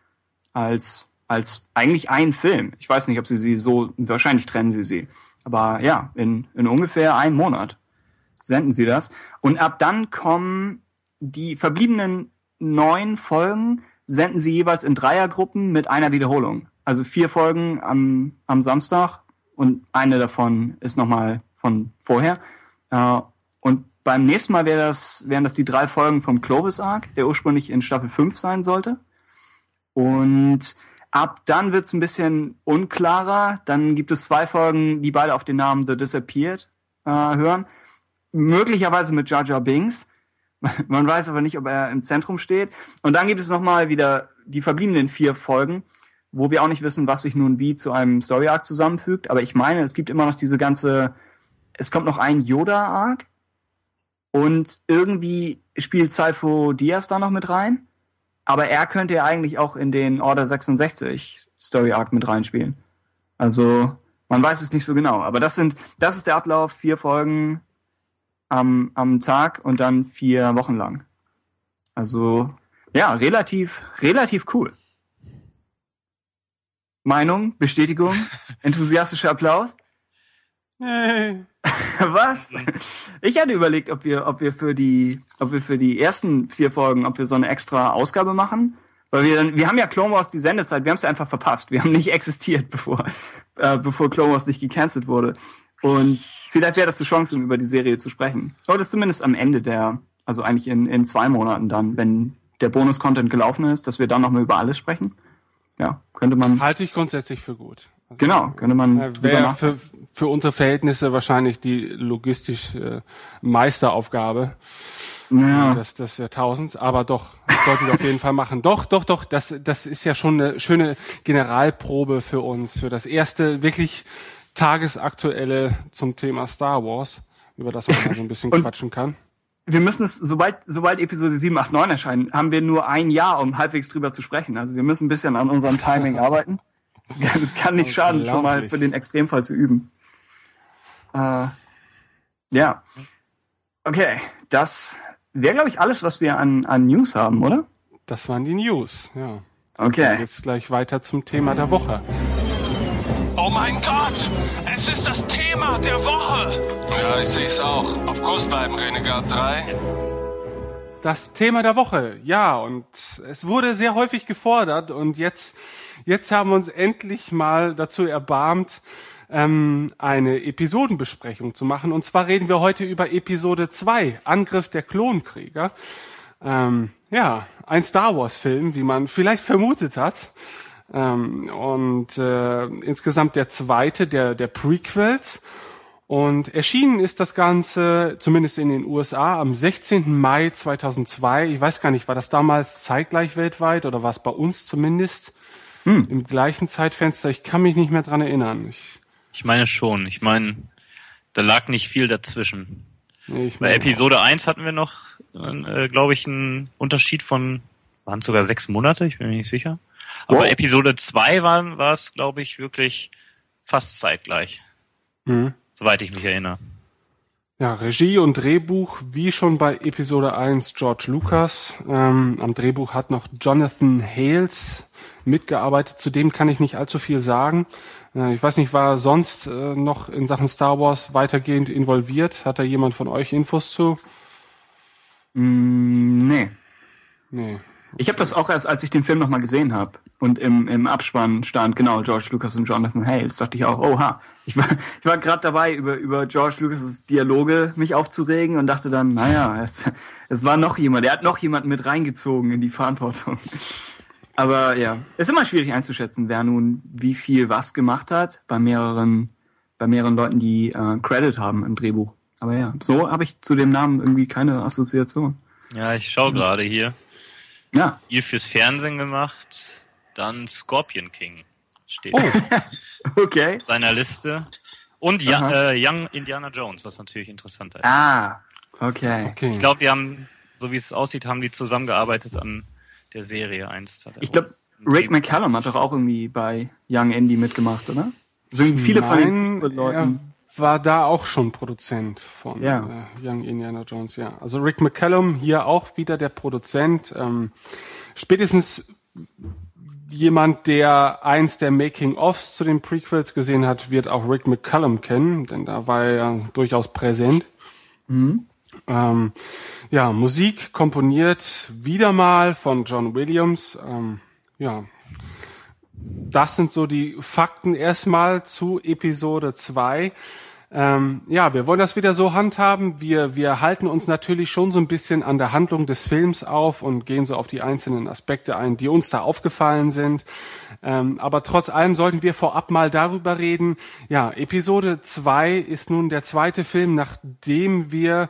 Als, als eigentlich ein Film. Ich weiß nicht, ob sie sie so, wahrscheinlich trennen sie sie. Aber ja, in, in ungefähr einem Monat senden sie das. Und ab dann kommen die verbliebenen neun Folgen, senden sie jeweils in Dreiergruppen mit einer Wiederholung. Also vier Folgen am, am Samstag und eine davon ist nochmal von vorher. Äh, und beim nächsten Mal wäre das, wären das die drei Folgen vom Clovis Arc, der ursprünglich in Staffel 5 sein sollte. Und ab dann wird's ein bisschen unklarer. Dann gibt es zwei Folgen, die beide auf den Namen The Disappeared äh, hören. Möglicherweise mit Jar Jar Binks. Man weiß aber nicht, ob er im Zentrum steht. Und dann gibt es nochmal wieder die verbliebenen vier Folgen, wo wir auch nicht wissen, was sich nun wie zu einem Story Arc zusammenfügt. Aber ich meine, es gibt immer noch diese ganze, es kommt noch ein Yoda Arc und irgendwie spielt Cypho Diaz da noch mit rein. Aber er könnte ja eigentlich auch in den Order 66 Story Arc mit reinspielen. Also, man weiß es nicht so genau. Aber das sind, das ist der Ablauf, vier Folgen am, am Tag und dann vier Wochen lang. Also, ja, relativ, relativ cool. Meinung, Bestätigung, enthusiastischer Applaus. Was? Ich hatte überlegt, ob wir, ob wir für die, ob wir für die ersten vier Folgen, ob wir so eine extra Ausgabe machen. Weil wir dann, wir haben ja Clone Wars die Sendezeit, wir haben es ja einfach verpasst. Wir haben nicht existiert, bevor, äh, bevor Clone Wars nicht gecancelt wurde. Und vielleicht wäre das die Chance, um über die Serie zu sprechen. Oder das zumindest am Ende der, also eigentlich in, in zwei Monaten dann, wenn der Bonus-Content gelaufen ist, dass wir dann nochmal über alles sprechen. Ja, könnte man, Halte ich grundsätzlich für gut. Also, genau, könnte man äh, Wäre für, für unsere Verhältnisse wahrscheinlich die logistisch äh, Meisteraufgabe Ja. des, des Jahrtausends, aber doch, das sollten wir auf jeden Fall machen. Doch, doch, doch, das, das ist ja schon eine schöne Generalprobe für uns, für das erste wirklich tagesaktuelle zum Thema Star Wars, über das man mal so ein bisschen quatschen kann. wir müssen es, sobald, sobald Episode 7, 8, 9 erscheinen, haben wir nur ein Jahr, um halbwegs drüber zu sprechen. Also wir müssen ein bisschen an unserem Timing arbeiten. Es kann, es kann nicht schaden, schon mal für den Extremfall zu üben. Äh, ja. Okay, das wäre, glaube ich, alles, was wir an, an News haben, oder? Das waren die News, ja. Okay. Jetzt gleich weiter zum Thema der Woche. Oh mein Gott! Es ist das Thema der Woche! Ja, ich sehe es auch. Auf Kurs bleiben, Renegade 3. das Thema der Woche. Ja, und es wurde sehr häufig gefordert und jetzt, jetzt haben wir uns endlich mal dazu erbarmt, ähm, eine Episodenbesprechung zu machen. Und zwar reden wir heute über Episode 2, Angriff der Klonkrieger. Ähm, ja, ein Star Wars-Film, wie man vielleicht vermutet hat. Ähm, und äh, insgesamt der zweite der, der Prequels. Und erschienen ist das Ganze, zumindest in den USA, am 16. Mai 2002. Ich weiß gar nicht, war das damals zeitgleich weltweit oder war es bei uns zumindest hm. im gleichen Zeitfenster? Ich kann mich nicht mehr dran erinnern. Ich, ich meine schon. Ich meine, da lag nicht viel dazwischen. Nee, bei Episode auch. 1 hatten wir noch, äh, glaube ich, einen Unterschied von, waren es sogar sechs Monate, ich bin mir nicht sicher. Aber wow. Episode 2 war, war es, glaube ich, wirklich fast zeitgleich. Mhm soweit ich mich erinnere. Ja, Regie und Drehbuch, wie schon bei Episode 1 George Lucas. Ähm, am Drehbuch hat noch Jonathan Hales mitgearbeitet. Zudem kann ich nicht allzu viel sagen. Äh, ich weiß nicht, war er sonst äh, noch in Sachen Star Wars weitergehend involviert? Hat da jemand von euch Infos zu? Mm, nee. Nee. Ich habe das auch erst, als ich den Film nochmal gesehen habe und im, im Abspann stand, genau, George Lucas und Jonathan Hales, dachte ich auch, oha. Ich war, ich war gerade dabei, über, über George Lucas' Dialoge mich aufzuregen und dachte dann, naja, es, es war noch jemand, er hat noch jemanden mit reingezogen in die Verantwortung. Aber ja, es ist immer schwierig einzuschätzen, wer nun wie viel was gemacht hat bei mehreren, bei mehreren Leuten, die äh, Credit haben im Drehbuch. Aber ja, so habe ich zu dem Namen irgendwie keine Assoziation. Ja, ich schaue gerade hier. Ja. Viel fürs Fernsehen gemacht. Dann Scorpion King steht oh. okay. auf seiner Liste. Und ja, äh, Young Indiana Jones, was natürlich interessant ist. Ah, okay. okay. Ich glaube, die haben, so wie es aussieht, haben die zusammengearbeitet an der Serie einst. Ich glaube, Rick McCallum hat doch auch irgendwie bei Young Indy mitgemacht, oder? Also viele Nein, von den Leuten war da auch schon Produzent von ja. äh, Young Indiana Jones, ja. Also Rick McCallum hier auch wieder der Produzent. Ähm, spätestens jemand, der eins der Making-ofs zu den Prequels gesehen hat, wird auch Rick McCallum kennen, denn da war er ja durchaus präsent. Mhm. Ähm, ja, Musik komponiert wieder mal von John Williams. Ähm, ja, das sind so die Fakten erstmal zu Episode 2. Ähm, ja, wir wollen das wieder so handhaben. Wir, wir halten uns natürlich schon so ein bisschen an der Handlung des Films auf und gehen so auf die einzelnen Aspekte ein, die uns da aufgefallen sind. Ähm, aber trotz allem sollten wir vorab mal darüber reden. Ja, Episode 2 ist nun der zweite Film, nachdem wir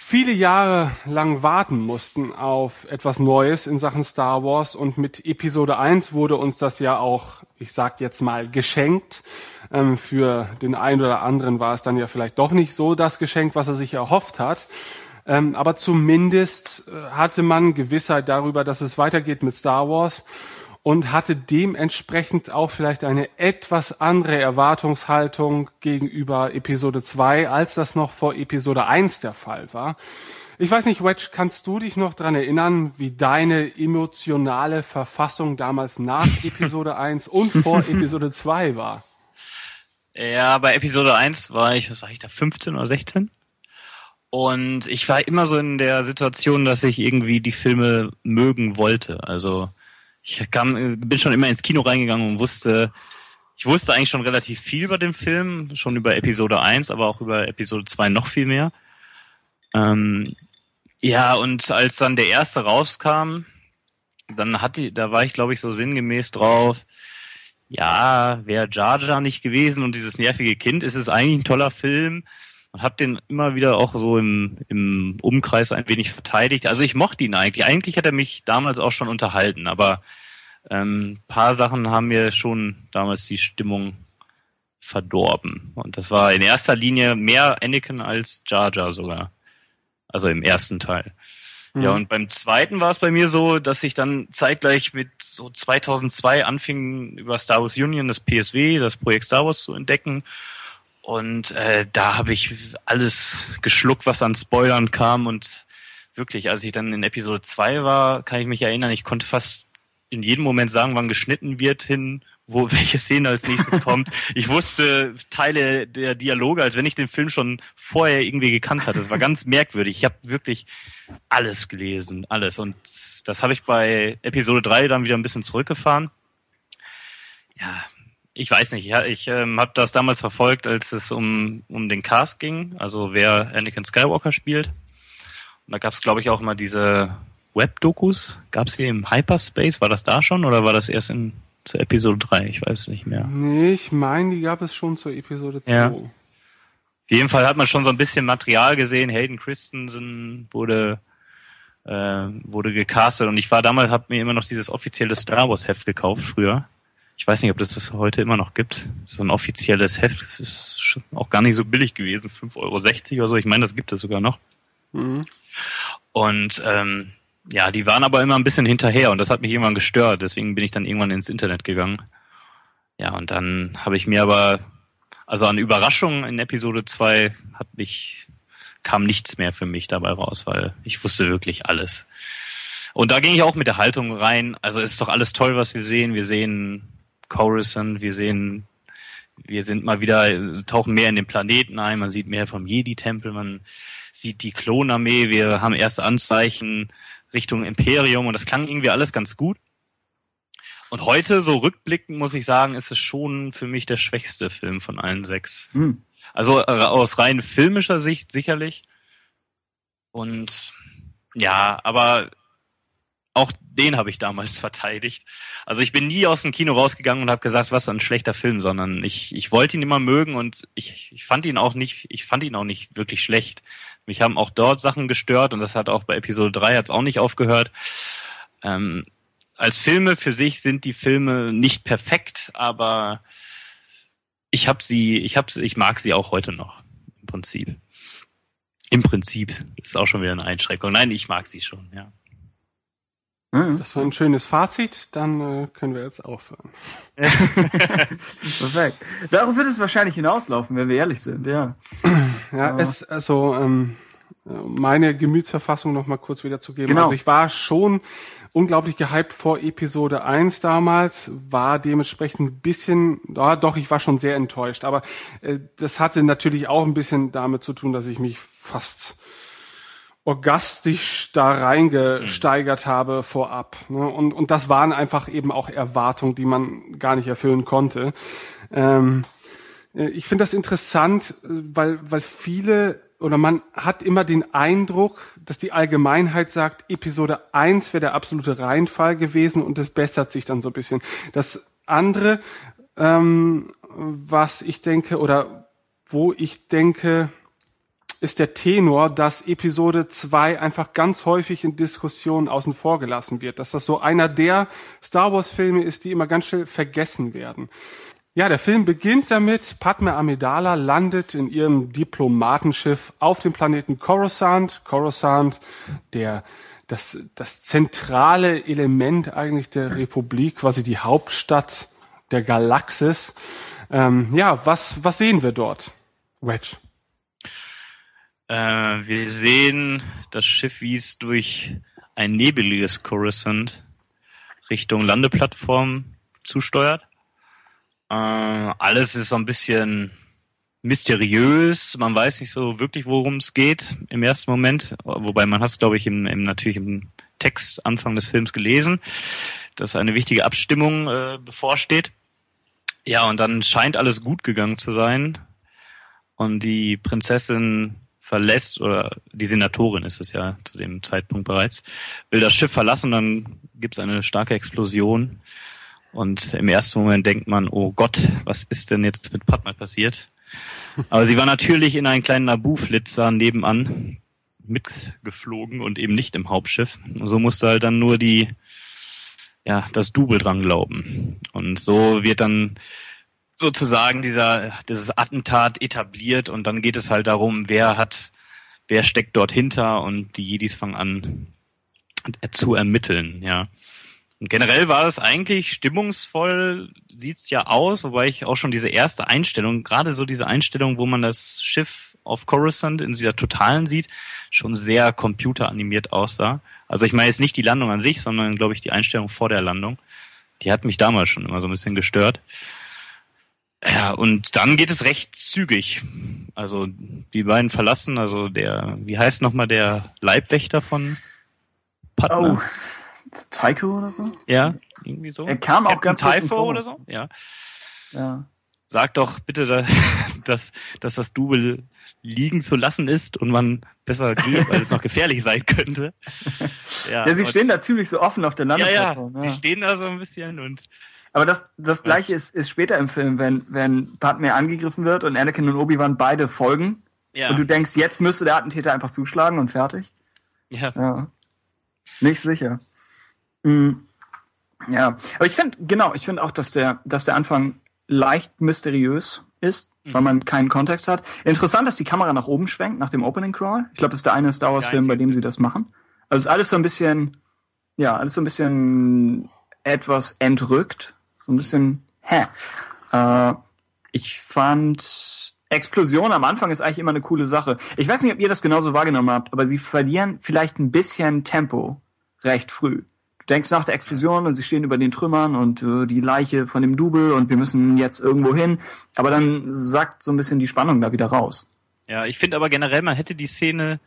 viele Jahre lang warten mussten auf etwas Neues in Sachen Star Wars und mit Episode 1 wurde uns das ja auch, ich sag jetzt mal, geschenkt. Ähm, für den einen oder anderen war es dann ja vielleicht doch nicht so das Geschenk, was er sich erhofft hat. Ähm, aber zumindest äh, hatte man Gewissheit darüber, dass es weitergeht mit Star Wars und hatte dementsprechend auch vielleicht eine etwas andere Erwartungshaltung gegenüber Episode 2, als das noch vor Episode 1 der Fall war. Ich weiß nicht, Wedge, kannst du dich noch dran erinnern, wie deine emotionale Verfassung damals nach Episode 1 und vor Episode 2 war? Ja, bei Episode 1 war ich, was war ich da, 15 oder 16? Und ich war immer so in der Situation, dass ich irgendwie die Filme mögen wollte. Also ich kam, bin schon immer ins Kino reingegangen und wusste, ich wusste eigentlich schon relativ viel über den Film, schon über Episode 1, aber auch über Episode 2 noch viel mehr. Ähm, ja, und als dann der erste rauskam, dann hatte, da war ich, glaube ich, so sinngemäß drauf, ja, wäre Jar Jar nicht gewesen und dieses nervige Kind, ist es eigentlich ein toller Film und habe den immer wieder auch so im, im Umkreis ein wenig verteidigt. Also ich mochte ihn eigentlich. Eigentlich hat er mich damals auch schon unterhalten, aber ähm, paar Sachen haben mir schon damals die Stimmung verdorben. Und das war in erster Linie mehr Anakin als Jar Jar sogar. Also im ersten Teil. Mhm. Ja, und beim zweiten war es bei mir so, dass ich dann zeitgleich mit so 2002 anfing, über Star Wars Union, das PSW, das Projekt Star Wars zu entdecken und äh, da habe ich alles geschluckt, was an Spoilern kam. Und wirklich, als ich dann in Episode 2 war, kann ich mich erinnern, ich konnte fast in jedem Moment sagen, wann geschnitten wird hin, wo welche Szene als nächstes kommt. Ich wusste Teile der Dialoge, als wenn ich den Film schon vorher irgendwie gekannt hatte. Es war ganz merkwürdig. Ich habe wirklich alles gelesen, alles. Und das habe ich bei Episode 3 dann wieder ein bisschen zurückgefahren. Ja, ich weiß nicht. Ja, ich ähm, habe das damals verfolgt, als es um, um den Cast ging, also wer Anakin Skywalker spielt. Und da gab es, glaube ich, auch mal diese Web-Dokus. Gab es die im Hyperspace? War das da schon oder war das erst in zur Episode 3? Ich weiß nicht mehr. Nee, ich meine, die gab es schon zur Episode 2. Ja. Auf jeden Fall hat man schon so ein bisschen Material gesehen. Hayden Christensen wurde äh, wurde gecastet und ich war damals, habe mir immer noch dieses offizielle Star Wars Heft gekauft früher. Ich weiß nicht, ob das das heute immer noch gibt. So ein offizielles Heft das ist auch gar nicht so billig gewesen, 5,60 Euro oder so. Ich meine, das gibt es sogar noch. Mhm. Und ähm, ja, die waren aber immer ein bisschen hinterher und das hat mich irgendwann gestört. Deswegen bin ich dann irgendwann ins Internet gegangen. Ja, und dann habe ich mir aber, also an Überraschungen in Episode 2 hat mich, kam nichts mehr für mich dabei raus, weil ich wusste wirklich alles. Und da ging ich auch mit der Haltung rein. Also es ist doch alles toll, was wir sehen. Wir sehen Coruscant, wir sehen, wir sind mal wieder, tauchen mehr in den Planeten ein, man sieht mehr vom Jedi-Tempel, man sieht die Klonarmee, wir haben erste Anzeichen Richtung Imperium und das klang irgendwie alles ganz gut. Und heute, so rückblickend, muss ich sagen, ist es schon für mich der schwächste Film von allen sechs. Hm. Also äh, aus rein filmischer Sicht sicherlich. Und ja, aber auch den habe ich damals verteidigt. Also ich bin nie aus dem Kino rausgegangen und habe gesagt, was ein schlechter Film, sondern ich, ich wollte ihn immer mögen und ich, ich fand ihn auch nicht, ich fand ihn auch nicht wirklich schlecht. Mich haben auch dort Sachen gestört und das hat auch bei Episode 3 hat's auch nicht aufgehört. Ähm, als Filme für sich sind die Filme nicht perfekt, aber ich habe sie, ich habe, ich mag sie auch heute noch im Prinzip. Im Prinzip ist auch schon wieder eine Einschränkung. Nein, ich mag sie schon, ja. Das war ein schönes Fazit, dann äh, können wir jetzt aufhören. Perfekt. Darauf wird es wahrscheinlich hinauslaufen, wenn wir ehrlich sind, ja. Ja, es, also ähm, meine Gemütsverfassung noch mal kurz wiederzugeben. Genau. Also ich war schon unglaublich gehypt vor Episode 1 damals, war dementsprechend ein bisschen, ja, doch, ich war schon sehr enttäuscht. Aber äh, das hatte natürlich auch ein bisschen damit zu tun, dass ich mich fast orgastisch da reingesteigert mhm. habe vorab. Ne? Und, und das waren einfach eben auch Erwartungen, die man gar nicht erfüllen konnte. Ähm, äh, ich finde das interessant, äh, weil, weil viele oder man hat immer den Eindruck, dass die Allgemeinheit sagt, Episode 1 wäre der absolute Reinfall gewesen und es bessert sich dann so ein bisschen. Das andere, ähm, was ich denke oder wo ich denke, ist der Tenor, dass Episode 2 einfach ganz häufig in Diskussionen außen vor gelassen wird. Dass das so einer der Star Wars Filme ist, die immer ganz schnell vergessen werden. Ja, der Film beginnt damit, Padme Amidala landet in ihrem Diplomatenschiff auf dem Planeten Coruscant. Coruscant, der, das, das zentrale Element eigentlich der Republik, quasi die Hauptstadt der Galaxis. Ähm, ja, was, was sehen wir dort? Wedge. Äh, wir sehen das Schiff, wie es durch ein nebeliges Coruscant Richtung Landeplattform zusteuert. Äh, alles ist so ein bisschen mysteriös. Man weiß nicht so wirklich, worum es geht im ersten Moment. Wobei man hat es, glaube ich, im, im, natürlich im Text Anfang des Films gelesen, dass eine wichtige Abstimmung äh, bevorsteht. Ja, und dann scheint alles gut gegangen zu sein. Und die Prinzessin verlässt, oder die Senatorin ist es ja zu dem Zeitpunkt bereits, will das Schiff verlassen, dann gibt es eine starke Explosion. Und im ersten Moment denkt man, oh Gott, was ist denn jetzt mit Padma passiert? Aber sie war natürlich in einen kleinen Nabu-Flitzer nebenan mitgeflogen und eben nicht im Hauptschiff. So musste halt dann nur die, ja, das Double dran glauben. Und so wird dann sozusagen dieser, dieses Attentat etabliert und dann geht es halt darum, wer hat, wer steckt dort hinter und die Jedis fangen an zu ermitteln, ja. Und generell war es eigentlich stimmungsvoll, sieht's ja aus, wobei ich auch schon diese erste Einstellung, gerade so diese Einstellung, wo man das Schiff auf Coruscant in dieser Totalen sieht, schon sehr computeranimiert aussah. Also ich meine jetzt nicht die Landung an sich, sondern glaube ich die Einstellung vor der Landung Die hat mich damals schon immer so ein bisschen gestört. Ja, und dann geht es recht zügig. Also die beiden verlassen, also der, wie heißt nochmal der Leibwächter von Padma? Oh, Taiko oder so? Ja, irgendwie so. Er kam auch Captain ganz Typho oder so. Ja. Ja. Sag doch bitte, da- dass, dass das Double liegen zu lassen ist und man besser geht, weil es noch gefährlich sein könnte. Ja, sie und- stehen da ziemlich so offen auf der Ja, ja, Landeplattform. sie stehen da so ein bisschen und Aber das, das gleiche ist, ist später im Film, wenn, wenn Padme angegriffen wird und Anakin und Obi-Wan beide folgen ja, und du denkst, jetzt müsste der Attentäter einfach zuschlagen und fertig. ja, Ja. Nicht sicher. Mhm. Ja, aber ich finde, genau, ich finde auch, dass der, dass der Anfang leicht mysteriös ist, Mhm. weil man keinen Kontext hat. Interessant, dass die Kamera nach oben schwenkt, nach dem Opening Crawl. Ich glaube, das ist der eine Star Wars Film, bei dem sie das machen. Also ist alles so ein bisschen, ja, alles so ein bisschen etwas entrückt. So ein bisschen, hä. Äh, ich fand Explosion am Anfang ist eigentlich immer eine coole Sache. Ich weiß nicht, ob ihr das genauso wahrgenommen habt, aber sie verlieren vielleicht ein bisschen Tempo recht früh. Du denkst nach der Explosion und sie stehen über den Trümmern und äh, die Leiche von dem Double und wir müssen jetzt irgendwo hin. Aber dann sackt so ein bisschen die Spannung da wieder raus. ja. Ich finde aber generell, man hätte die Szene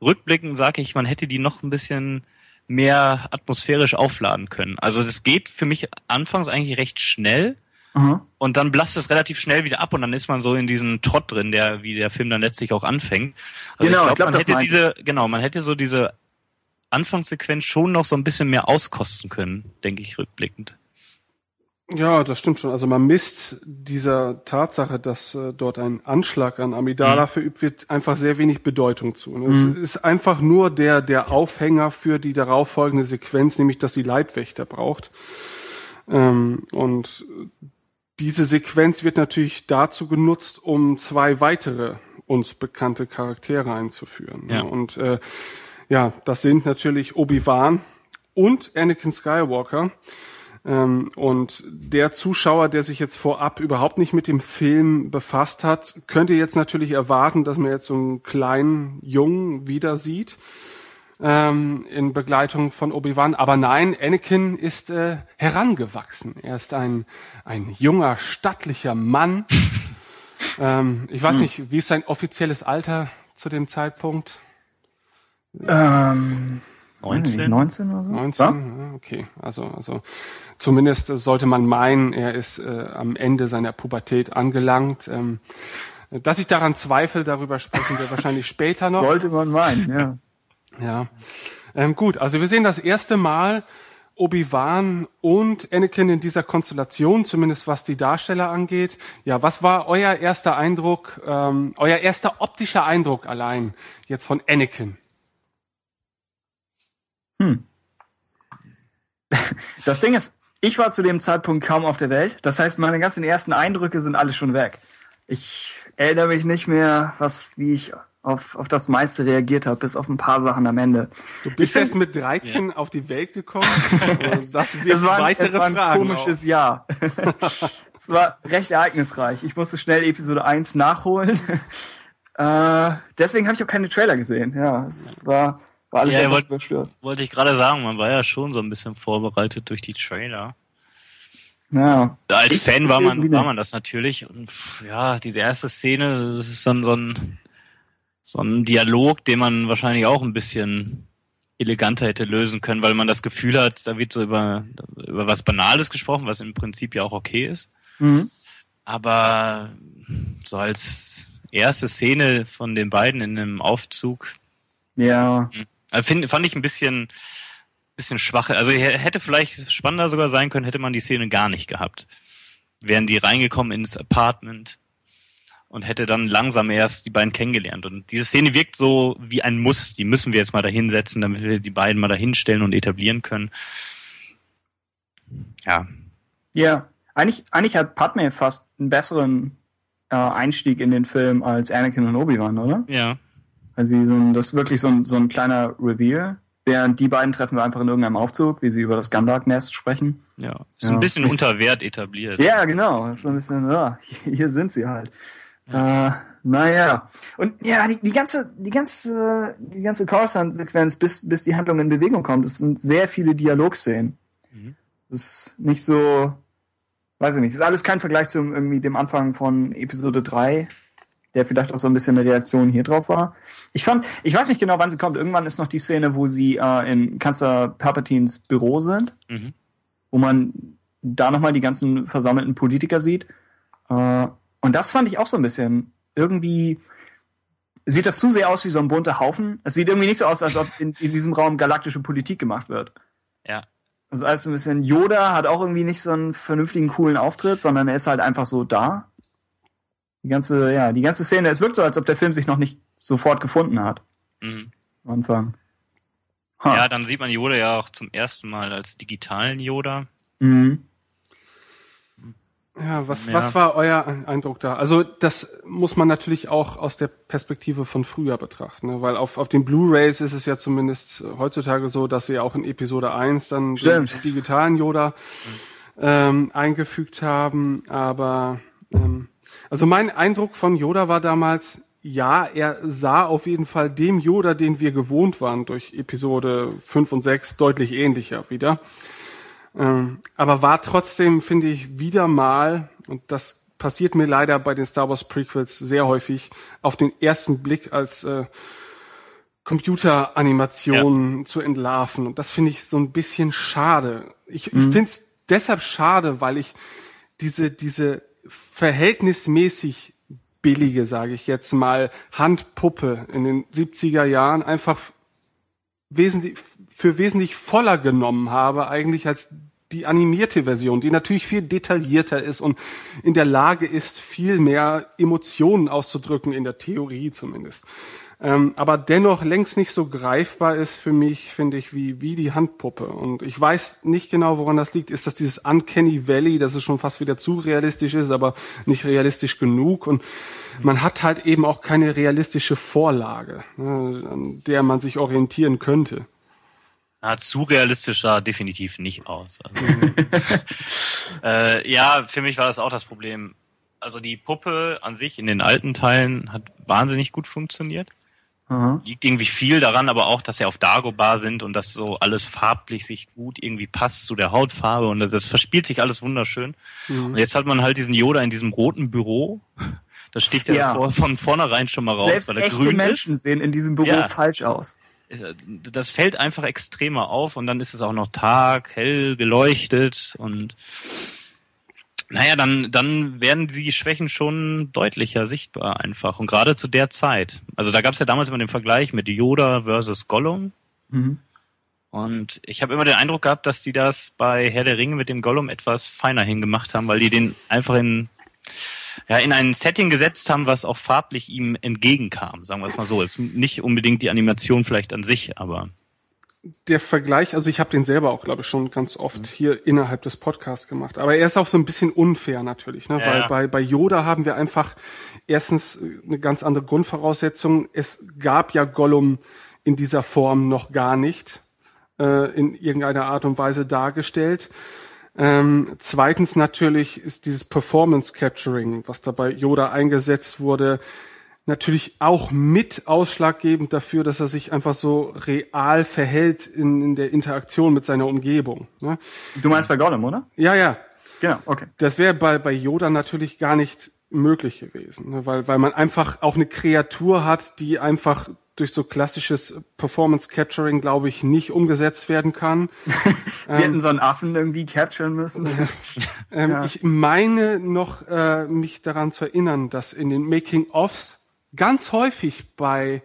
rückblickend, sage ich, man hätte die noch ein bisschen mehr atmosphärisch aufladen können. Also das geht für mich anfangs eigentlich recht schnell. Aha. Und dann blasst es relativ schnell wieder ab und dann ist man so in diesem Trott drin, der, wie der Film dann letztlich auch anfängt. Also Genau, ich ich glaub, glaube, man das hätte diese, genau, man hätte so diese Anfangssequenz schon noch so ein bisschen mehr auskosten können, denke ich, rückblickend. Ja, das stimmt schon. Also man misst dieser Tatsache, dass äh, dort ein Anschlag an Amidala verübt wird, einfach sehr wenig Bedeutung zu. Und es ist einfach nur der, der Aufhänger für die darauffolgende Sequenz, nämlich dass sie Leibwächter braucht. Ähm, und diese Sequenz wird natürlich dazu genutzt, um zwei weitere uns bekannte Charaktere einzuführen. Ja. Und äh, ja, das sind natürlich Obi-Wan und Anakin Skywalker. Ähm, und der Zuschauer, der sich jetzt vorab überhaupt nicht mit dem Film befasst hat, könnte jetzt natürlich erwarten, dass man jetzt so einen kleinen Jungen wieder sieht ähm, in Begleitung von Obi-Wan. Aber nein, Anakin ist äh, herangewachsen. Er ist ein, ein junger, stattlicher Mann. ähm, ich weiß nicht, wie ist sein offizielles Alter zu dem Zeitpunkt? Ähm, 19? 19 oder so? 19? Ja? Ja, okay. Also, also zumindest sollte man meinen, er ist äh, am Ende seiner Pubertät angelangt. Ähm, dass ich daran zweifle, darüber sprechen wir wahrscheinlich später noch. Sollte man meinen, ja. Ja. Ähm, gut, also wir sehen das erste Mal Obi-Wan und Anakin in dieser Konstellation, zumindest was die Darsteller angeht. Ja, was war euer erster Eindruck, ähm, euer erster optischer Eindruck allein jetzt von Anakin? Das Ding ist, ich war zu dem Zeitpunkt kaum auf der Welt. Das heißt, meine ganzen ersten Eindrücke sind alle schon weg. Ich erinnere mich nicht mehr, was, wie ich auf, auf das meiste reagiert habe, bis auf ein paar Sachen am Ende. Du bist Ich erst mit 13 auf die Welt gekommen. das wird Es war, ein- weitere es war ein Fragen. komisches Jahr. es war recht ereignisreich. Ich musste schnell Episode 1 nachholen. äh, deswegen habe ich auch keine Trailer gesehen. Ja, es war, war alles Ja, wollt- überstürzt. Wollte ich gerade sagen, man war ja schon so ein bisschen vorbereitet durch die Trailer. Ja. Als Ich- Fan war man, war man das natürlich. Und pff, ja, diese erste Szene, das ist dann so ein, so ein Dialog, den man wahrscheinlich auch ein bisschen eleganter hätte lösen können, weil man das Gefühl hat, da wird so über, über was Banales gesprochen, was im Prinzip ja auch okay ist. Mhm. Aber so als erste Szene von den beiden in einem Aufzug, Ja. äh, find, fand ich ein bisschen, bisschen schwach. Also hätte vielleicht spannender sogar sein können, hätte man die Szene gar nicht gehabt. Wären die reingekommen ins Apartment und hätte dann langsam erst die beiden kennengelernt. Und diese Szene wirkt so wie ein Muss. Die müssen wir jetzt mal dahin setzen, damit wir die beiden mal dahin stellen und etablieren können. Ja, Ja. Eigentlich, eigentlich hat Padme fast einen besseren äh, Einstieg in den Film als Anakin und Obi-Wan, oder? ja. Also so ein, das ist wirklich so ein, so ein kleiner Reveal. Während die beiden treffen wir einfach in irgendeinem Aufzug, wie sie über das Gundark-Nest sprechen. Ja, ist Ja, ein bisschen ist- unter Wert etabliert. Ja, genau. Das ist so ein bisschen, ja, hier sind sie halt. Äh, naja. Und ja, die, die ganze, die ganze, die ganze Coruscant-Sequenz, bis, bis die Handlung in Bewegung kommt, das sind sehr viele Dialogszenen. Mhm. ist nicht so, weiß ich nicht, ist alles kein Vergleich zum irgendwie dem Anfang von Episode 3, der vielleicht auch so ein bisschen eine Reaktion hier drauf war. Ich fand, ich weiß nicht genau, wann sie kommt. Irgendwann ist noch die Szene, wo sie äh, in Kanzler Palpatines Büro sind, Mhm. wo man da nochmal die ganzen versammelten Politiker sieht. Äh, und das fand ich auch so ein bisschen irgendwie sieht das zu sehr aus wie so ein bunter Haufen. Es sieht irgendwie nicht so aus, als ob in, in diesem Raum galaktische Politik gemacht wird. Ja. Das ist alles so ein bisschen, Yoda hat auch irgendwie nicht so einen vernünftigen, coolen Auftritt, sondern er ist halt einfach so da. Die ganze, ja, die ganze Szene, es wirkt so, als ob der Film sich noch nicht sofort gefunden hat. Mhm. Am Anfang. Ha. Ja, dann sieht man Yoda ja auch zum ersten Mal als digitalen Yoda. Mhm. Ja, was, Ja. was war euer Eindruck da? Also das muss man natürlich auch aus der Perspektive von früher betrachten, ne? weil auf, auf den Blu-Rays ist es ja zumindest heutzutage so, dass sie auch in Episode 1 dann den digitalen Yoda ähm, eingefügt haben, aber ähm, also mein Eindruck von Yoda war damals, ja, er sah auf jeden Fall dem Yoda, den wir gewohnt waren durch Episode 5 und 6 deutlich ähnlicher wieder. Ähm, aber war trotzdem, finde ich, wieder mal, und das passiert mir leider bei den Star Wars Prequels sehr häufig, auf den ersten Blick als äh, Computeranimation zu entlarven. Und das finde ich so ein bisschen schade. Ich, ich finde es deshalb schade, weil ich diese, diese verhältnismäßig billige, sage ich jetzt mal, Handpuppe in den 70er Jahren einfach wesentlich, für wesentlich voller genommen habe, eigentlich als die animierte Version, die natürlich viel detaillierter ist und in der Lage ist, viel mehr Emotionen auszudrücken, in der Theorie zumindest. Ähm, aber dennoch längst nicht so greifbar ist für mich, finde ich, wie, wie die Handpuppe. Und ich weiß nicht genau, woran das liegt. Ist das dieses Uncanny Valley, dass es schon fast wieder zu realistisch ist, aber nicht realistisch genug? Und man hat halt eben auch keine realistische Vorlage, ne, an der man sich orientieren könnte. Ja, zu realistisch sah definitiv nicht aus. Also, äh, ja, für mich war das auch das Problem. Also die Puppe an sich in den alten Teilen hat wahnsinnig gut funktioniert. Aha. Liegt irgendwie viel daran, aber auch, dass sie auf Dagobah sind und dass so alles farblich sich gut irgendwie passt zu der Hautfarbe und das verspielt sich alles wunderschön. Und jetzt hat man halt diesen Yoda in diesem roten Büro. Da sticht er Ja. vor, von vornherein schon mal raus, Selbst weil er echte grün Menschen sehen in diesem Büro Ja. falsch aus. ist. Das fällt einfach extremer auf und dann ist es auch noch Tag, hell geleuchtet und naja, dann, dann werden die Schwächen schon deutlicher sichtbar einfach. Und gerade zu der Zeit. Also da gab es ja damals immer den Vergleich mit Yoda versus Gollum. Mhm. Und ich habe immer den Eindruck gehabt, dass die das bei Herr der Ringe mit dem Gollum etwas feiner hingemacht haben, weil die den einfach in, ja, in ein Setting gesetzt haben, was auch farblich ihm entgegenkam, sagen wir es mal so. Ist nicht unbedingt die Animation vielleicht an sich, aber der Vergleich, also ich habe den selber auch, glaube ich, schon ganz oft hier innerhalb des Podcasts gemacht. Aber er ist auch so ein bisschen unfair natürlich, ne? Ja. weil bei, bei Yoda haben wir einfach erstens äh, eine ganz andere Grundvoraussetzung. Es gab ja Gollum in dieser Form noch gar nicht äh, in irgendeiner Art und Weise dargestellt. Ähm, zweitens natürlich ist dieses Performance Capturing, was da bei Yoda eingesetzt wurde, natürlich auch mit ausschlaggebend dafür, dass er sich einfach so real verhält in, in der Interaktion mit seiner Umgebung. Ne? Du meinst bei Gollum, oder? Ja, ja. Genau, okay. Das wäre bei, bei Yoda natürlich gar nicht möglich gewesen, ne? weil, weil man einfach auch eine Kreatur hat, die einfach durch so klassisches Performance Capturing, glaube ich, nicht umgesetzt werden kann. Sie hätten so einen Affen irgendwie capturen müssen. Ähm, Ja. Ich meine noch, äh, mich daran zu erinnern, dass in den Making-ofs ganz häufig bei,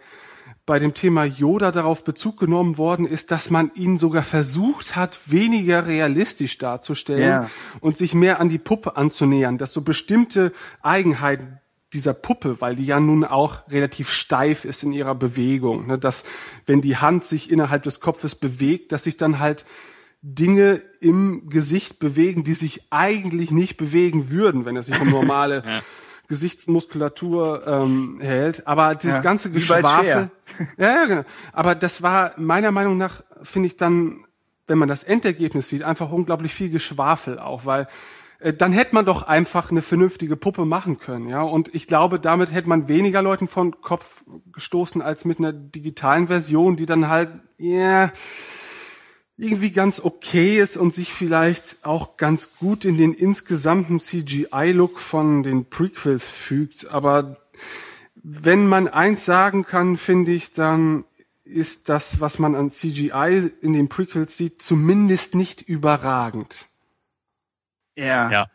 bei dem Thema Yoda darauf Bezug genommen worden ist, dass man ihn sogar versucht hat, weniger realistisch darzustellen Ja. und sich mehr an die Puppe anzunähern, dass so bestimmte Eigenheiten dieser Puppe, weil die ja nun auch relativ steif ist in ihrer Bewegung, ne, dass wenn die Hand sich innerhalb des Kopfes bewegt, dass sich dann halt Dinge im Gesicht bewegen, die sich eigentlich nicht bewegen würden, wenn es sich um normale Gesichtsmuskulatur ähm, hält. Aber dieses Ja, ganze Geschwafel. Ja, ja, genau. Aber das war meiner Meinung nach, finde ich dann, wenn man das Endergebnis sieht, einfach unglaublich viel Geschwafel auch, weil äh, dann hätte man doch einfach eine vernünftige Puppe machen können, ja. Und ich glaube, damit hätte man weniger Leuten von Kopf gestoßen als mit einer digitalen Version, die dann halt, ja, irgendwie ganz okay ist und sich vielleicht auch ganz gut in den insgesamten CGI-Look von den Prequels fügt. Aber wenn man eins sagen kann, finde ich, dann ist das, was man an CGI in den Prequels sieht, zumindest nicht überragend. Ja. Ja.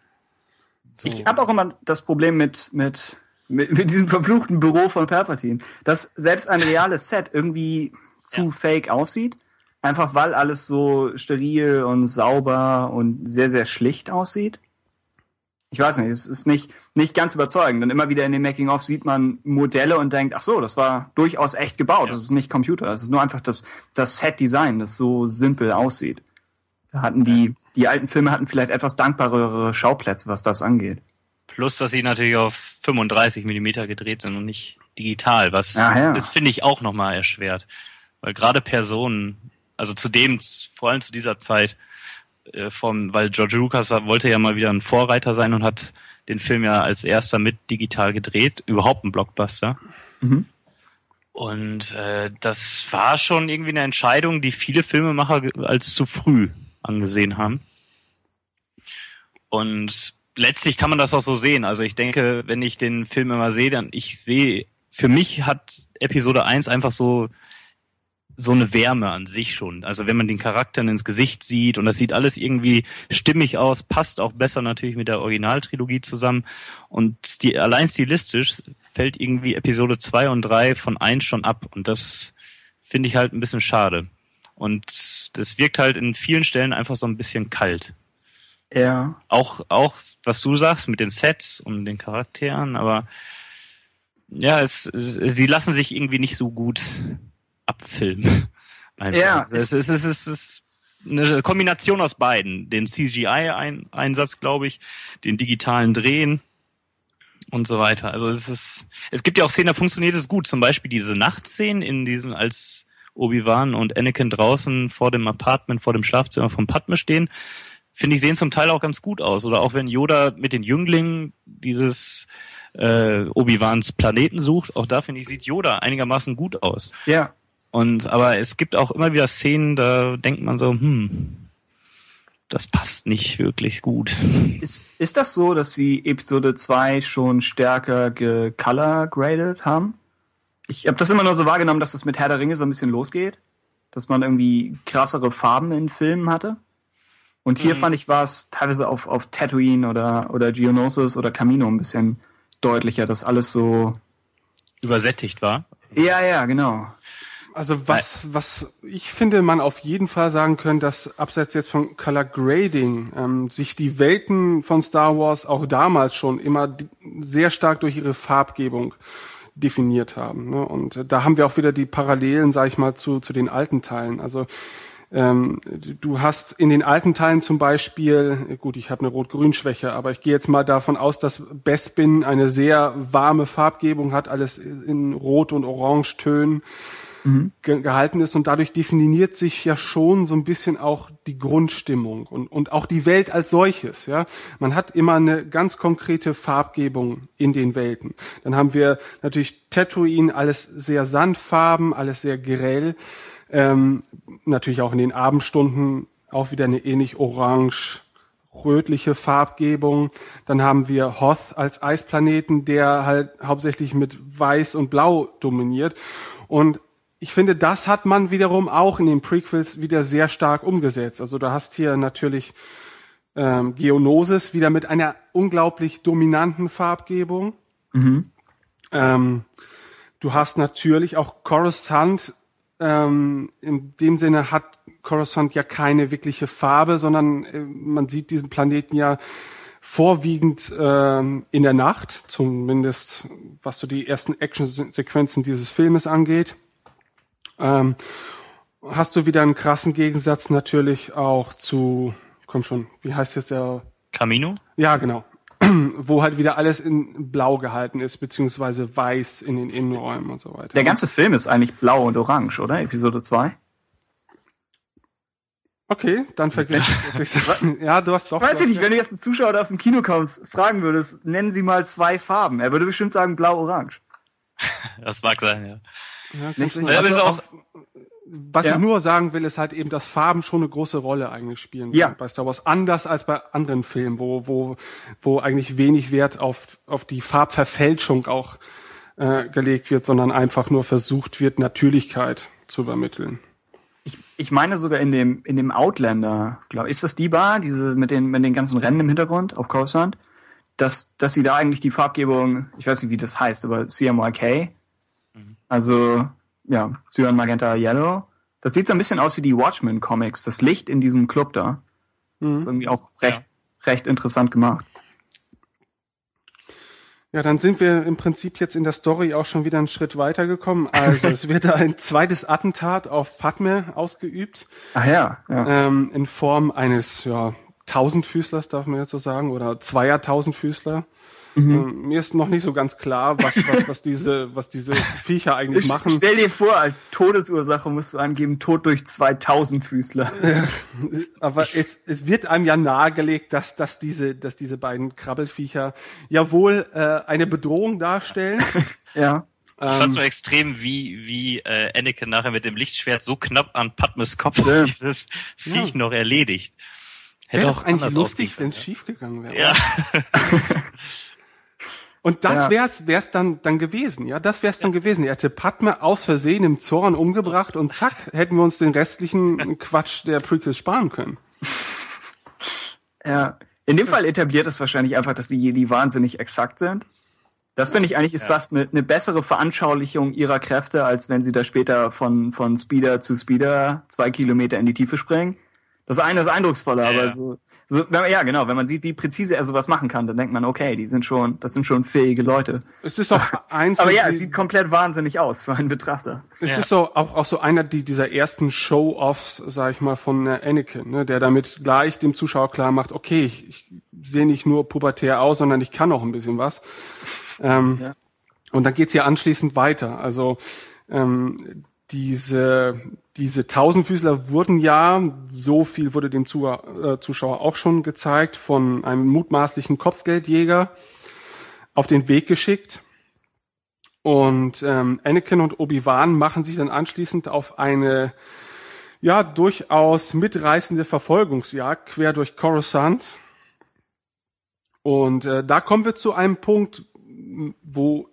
Ich habe auch immer das Problem mit, mit, mit, mit diesem verfluchten Büro von Palpatine, dass selbst ein reales Set irgendwie zu Ja. fake aussieht. Einfach weil alles so steril und sauber und sehr, sehr schlicht aussieht. Ich weiß nicht, es ist nicht, nicht ganz überzeugend. Und immer wieder in den Making-of sieht man Modelle und denkt, ach so, das war durchaus echt gebaut. Ja. Das ist nicht Computer. Das ist nur einfach das, das Set-Design, das so simpel aussieht. Da hatten die, die alten Filme hatten vielleicht etwas dankbarere Schauplätze, was das angeht. Plus, dass sie natürlich auf 35 Millimeter gedreht sind und nicht digital, was Ah, ja. das finde ich auch nochmal erschwert. Weil gerade Personen, also zu dem, vor allem zu dieser Zeit, äh, vom, weil George Lucas war, wollte ja mal wieder ein Vorreiter sein und hat den Film ja als erster mit digital gedreht, überhaupt ein Blockbuster. Mhm. Und äh, das war schon irgendwie eine Entscheidung, die viele Filmemacher als zu früh angesehen haben. Und letztlich kann man das auch so sehen. Also ich denke, wenn ich den Film immer sehe, dann ich sehe, für mich hat Episode 1 einfach so so eine Wärme an sich schon. Also wenn man den Charakteren ins Gesicht sieht und das sieht alles irgendwie stimmig aus, passt auch besser natürlich mit der Originaltrilogie zusammen. Und sti allein stilistisch fällt irgendwie Episode 2 und 3 von 1 schon ab. Und das finde ich halt ein bisschen schade. Und das wirkt halt in vielen Stellen einfach so ein bisschen kalt. Ja. Auch, auch, was du sagst mit den Sets und den Charakteren, aber ja, es, es, sie lassen sich irgendwie nicht so gut abfilmen. Ja, es, es, es, es ist eine Kombination aus beiden. Den CGI-Einsatz, glaube ich, den digitalen Drehen und so weiter. Also es ist, es gibt ja auch Szenen, da funktioniert es gut. Zum Beispiel diese Nachtszenen in diesem, als Obi-Wan und Anakin draußen vor dem Apartment, vor dem Schlafzimmer von Padme stehen, finde ich, sehen zum Teil auch ganz gut aus. Oder auch wenn Yoda mit den Jünglingen dieses äh, Obi-Wans Planeten sucht, auch da finde ich, sieht Yoda einigermaßen gut aus. Ja. Und aber es gibt auch immer wieder Szenen, da denkt man so, hm, das passt nicht wirklich gut. Ist, ist das so, dass sie Episode 2 schon stärker gecolor-graded haben? Ich habe das immer nur so wahrgenommen, dass das mit Herr der Ringe so ein bisschen losgeht. Dass man irgendwie krassere Farben in Filmen hatte. Und hier fand ich, war es teilweise auf, auf Tatooine oder, oder Geonosis oder Camino ein bisschen deutlicher, dass alles so. Übersättigt war. Ja, ja, genau. Also was, was ich finde, man auf jeden Fall sagen können, dass abseits jetzt von Color Grading ähm, sich die Welten von Star Wars auch damals schon immer sehr stark durch ihre Farbgebung definiert haben. Ne? Und da haben wir auch wieder die Parallelen, sage ich mal, zu, zu den alten Teilen. Also ähm, du hast in den alten Teilen zum Beispiel, gut, ich habe eine Rot-Grün-Schwäche, aber ich gehe jetzt mal davon aus, dass Bespin eine sehr warme Farbgebung hat, alles in Rot- und Orangetönen ge gehalten ist und dadurch definiert sich ja schon so ein bisschen auch die Grundstimmung und, und auch die Welt als solches, ja. Man hat immer eine ganz konkrete Farbgebung in den Welten. Dann haben wir natürlich Tatooine, alles sehr sandfarben, alles sehr grell. Ähm, natürlich auch in den Abendstunden auch wieder eine ähnlich orange rötliche Farbgebung. Dann haben wir Hoth als Eisplaneten, der halt hauptsächlich mit Weiß und Blau dominiert. Und ich finde, das hat man wiederum auch in den Prequels wieder sehr stark umgesetzt. Also du hast hier natürlich ähm, Geonosis wieder mit einer unglaublich dominanten Farbgebung. Ähm, du hast natürlich auch Coruscant. Ähm, in dem Sinne hat Coruscant ja keine wirkliche Farbe, sondern äh, man sieht diesen Planeten ja vorwiegend ähm, in der Nacht, zumindest was so die ersten Action-Sequenzen dieses Filmes angeht. Ähm, hast du wieder einen krassen Gegensatz natürlich auch zu, komm schon, wie heißt jetzt der? Camino? Ja, genau. Wo halt wieder alles in blau gehalten ist, beziehungsweise weiß in den Innenräumen und so weiter. Der ganze Film ist eigentlich blau und orange, oder? Episode 2? Okay, dann vergiss es. was ich sag. Ja, du hast doch. Weiß ich nicht, wenn du jetzt einen Zuschauer der aus dem Kino kommst, fragen würdest, nennen Sie mal zwei Farben. Er würde bestimmt sagen blau-orange. Das mag sein, ja. Ja, Aber ist also auch- was Ja. ich nur sagen will, ist halt eben, dass Farben schon eine große Rolle eigentlich spielen Ja. bei Star Wars. Anders als bei anderen Filmen, wo, wo, wo eigentlich wenig Wert auf, auf die Farbverfälschung auch äh, gelegt wird, sondern einfach nur versucht wird, Natürlichkeit zu übermitteln. Ich, ich meine sogar in dem, in dem Outlander, glaube ist das die Bar, diese mit den, mit den ganzen Rennen im Hintergrund auf Coruscant? Dass, dass sie da eigentlich die Farbgebung, ich weiß nicht, wie das heißt, aber CMYK, also, ja, Cyan, Magenta, Yellow. Das sieht so ein bisschen aus wie die Watchmen Comics, das Licht in diesem Club da. Ist irgendwie auch recht, recht interessant gemacht. Ja, dann sind wir im Prinzip jetzt in der Story auch schon wieder einen Schritt weitergekommen. Also es wird ein zweites Attentat auf Padme ausgeübt. Ach ja, ja. ähm, in Form eines ja, Tausendfüßlers, darf man jetzt so sagen, oder zweier Tausendfüßler. Ähm, mir ist noch nicht so ganz klar, was, was, was diese, was diese Viecher eigentlich machen. Stell dir vor, als Todesursache musst du angeben, Tod durch 2000 Füßler. Aber es, es wird einem ja nahegelegt, dass, dass diese, dass diese beiden Krabbelfiecher ja wohl äh, eine Bedrohung darstellen. ja. Ich fand so extrem, wie, wie äh, Anakin nachher mit dem Lichtschwert so knapp an Padmes Kopf Ja. dieses Viech noch erledigt. Wäre Hätte doch eigentlich anders lustig, wenn es können, schief gegangen wäre. Ja. Und das Ja. wär's, wär's dann, dann gewesen, ja, das wär's dann gewesen. Er hätte Padme aus Versehen im Zorn umgebracht und zack, hätten wir uns den restlichen Quatsch der Prequels sparen können. Ja. In dem Fall etabliert es wahrscheinlich einfach, dass die Jedi wahnsinnig exakt sind. Das finde ich eigentlich ist fast eine, eine bessere Veranschaulichung ihrer Kräfte, als wenn sie da später von, von Speeder zu Speeder zwei Kilometer in die Tiefe springen. Das eine ist eindrucksvoller, Ja, aber ja. so, so, wenn man- ja genau, wenn man sieht, wie präzise er sowas machen kann, dann denkt man, okay, die sind schon, das sind schon fähige Leute. Es ist auch eins, Aber ja, es sieht komplett wahnsinnig aus für einen Betrachter. Es Ja. ist so auch, auch so einer die, dieser ersten Show-offs, sag ich mal, von äh, Anakin, ne, der damit gleich dem Zuschauer klar macht, okay, ich, ich sehe nicht nur pubertär aus, sondern ich kann auch ein bisschen was. Ähm, Ja. Und dann geht's ja anschließend weiter. Also ähm, diese, diese Tausendfüßler wurden ja, so viel wurde dem äh, Zuschauer auch schon gezeigt, von einem mutmaßlichen Kopfgeldjäger auf den Weg geschickt. Und ähm, Anakin und Obi-Wan machen sich dann anschließend auf eine ja durchaus mitreißende Verfolgungsjagd quer durch Coruscant. Und äh, da kommen wir zu einem Punkt, wo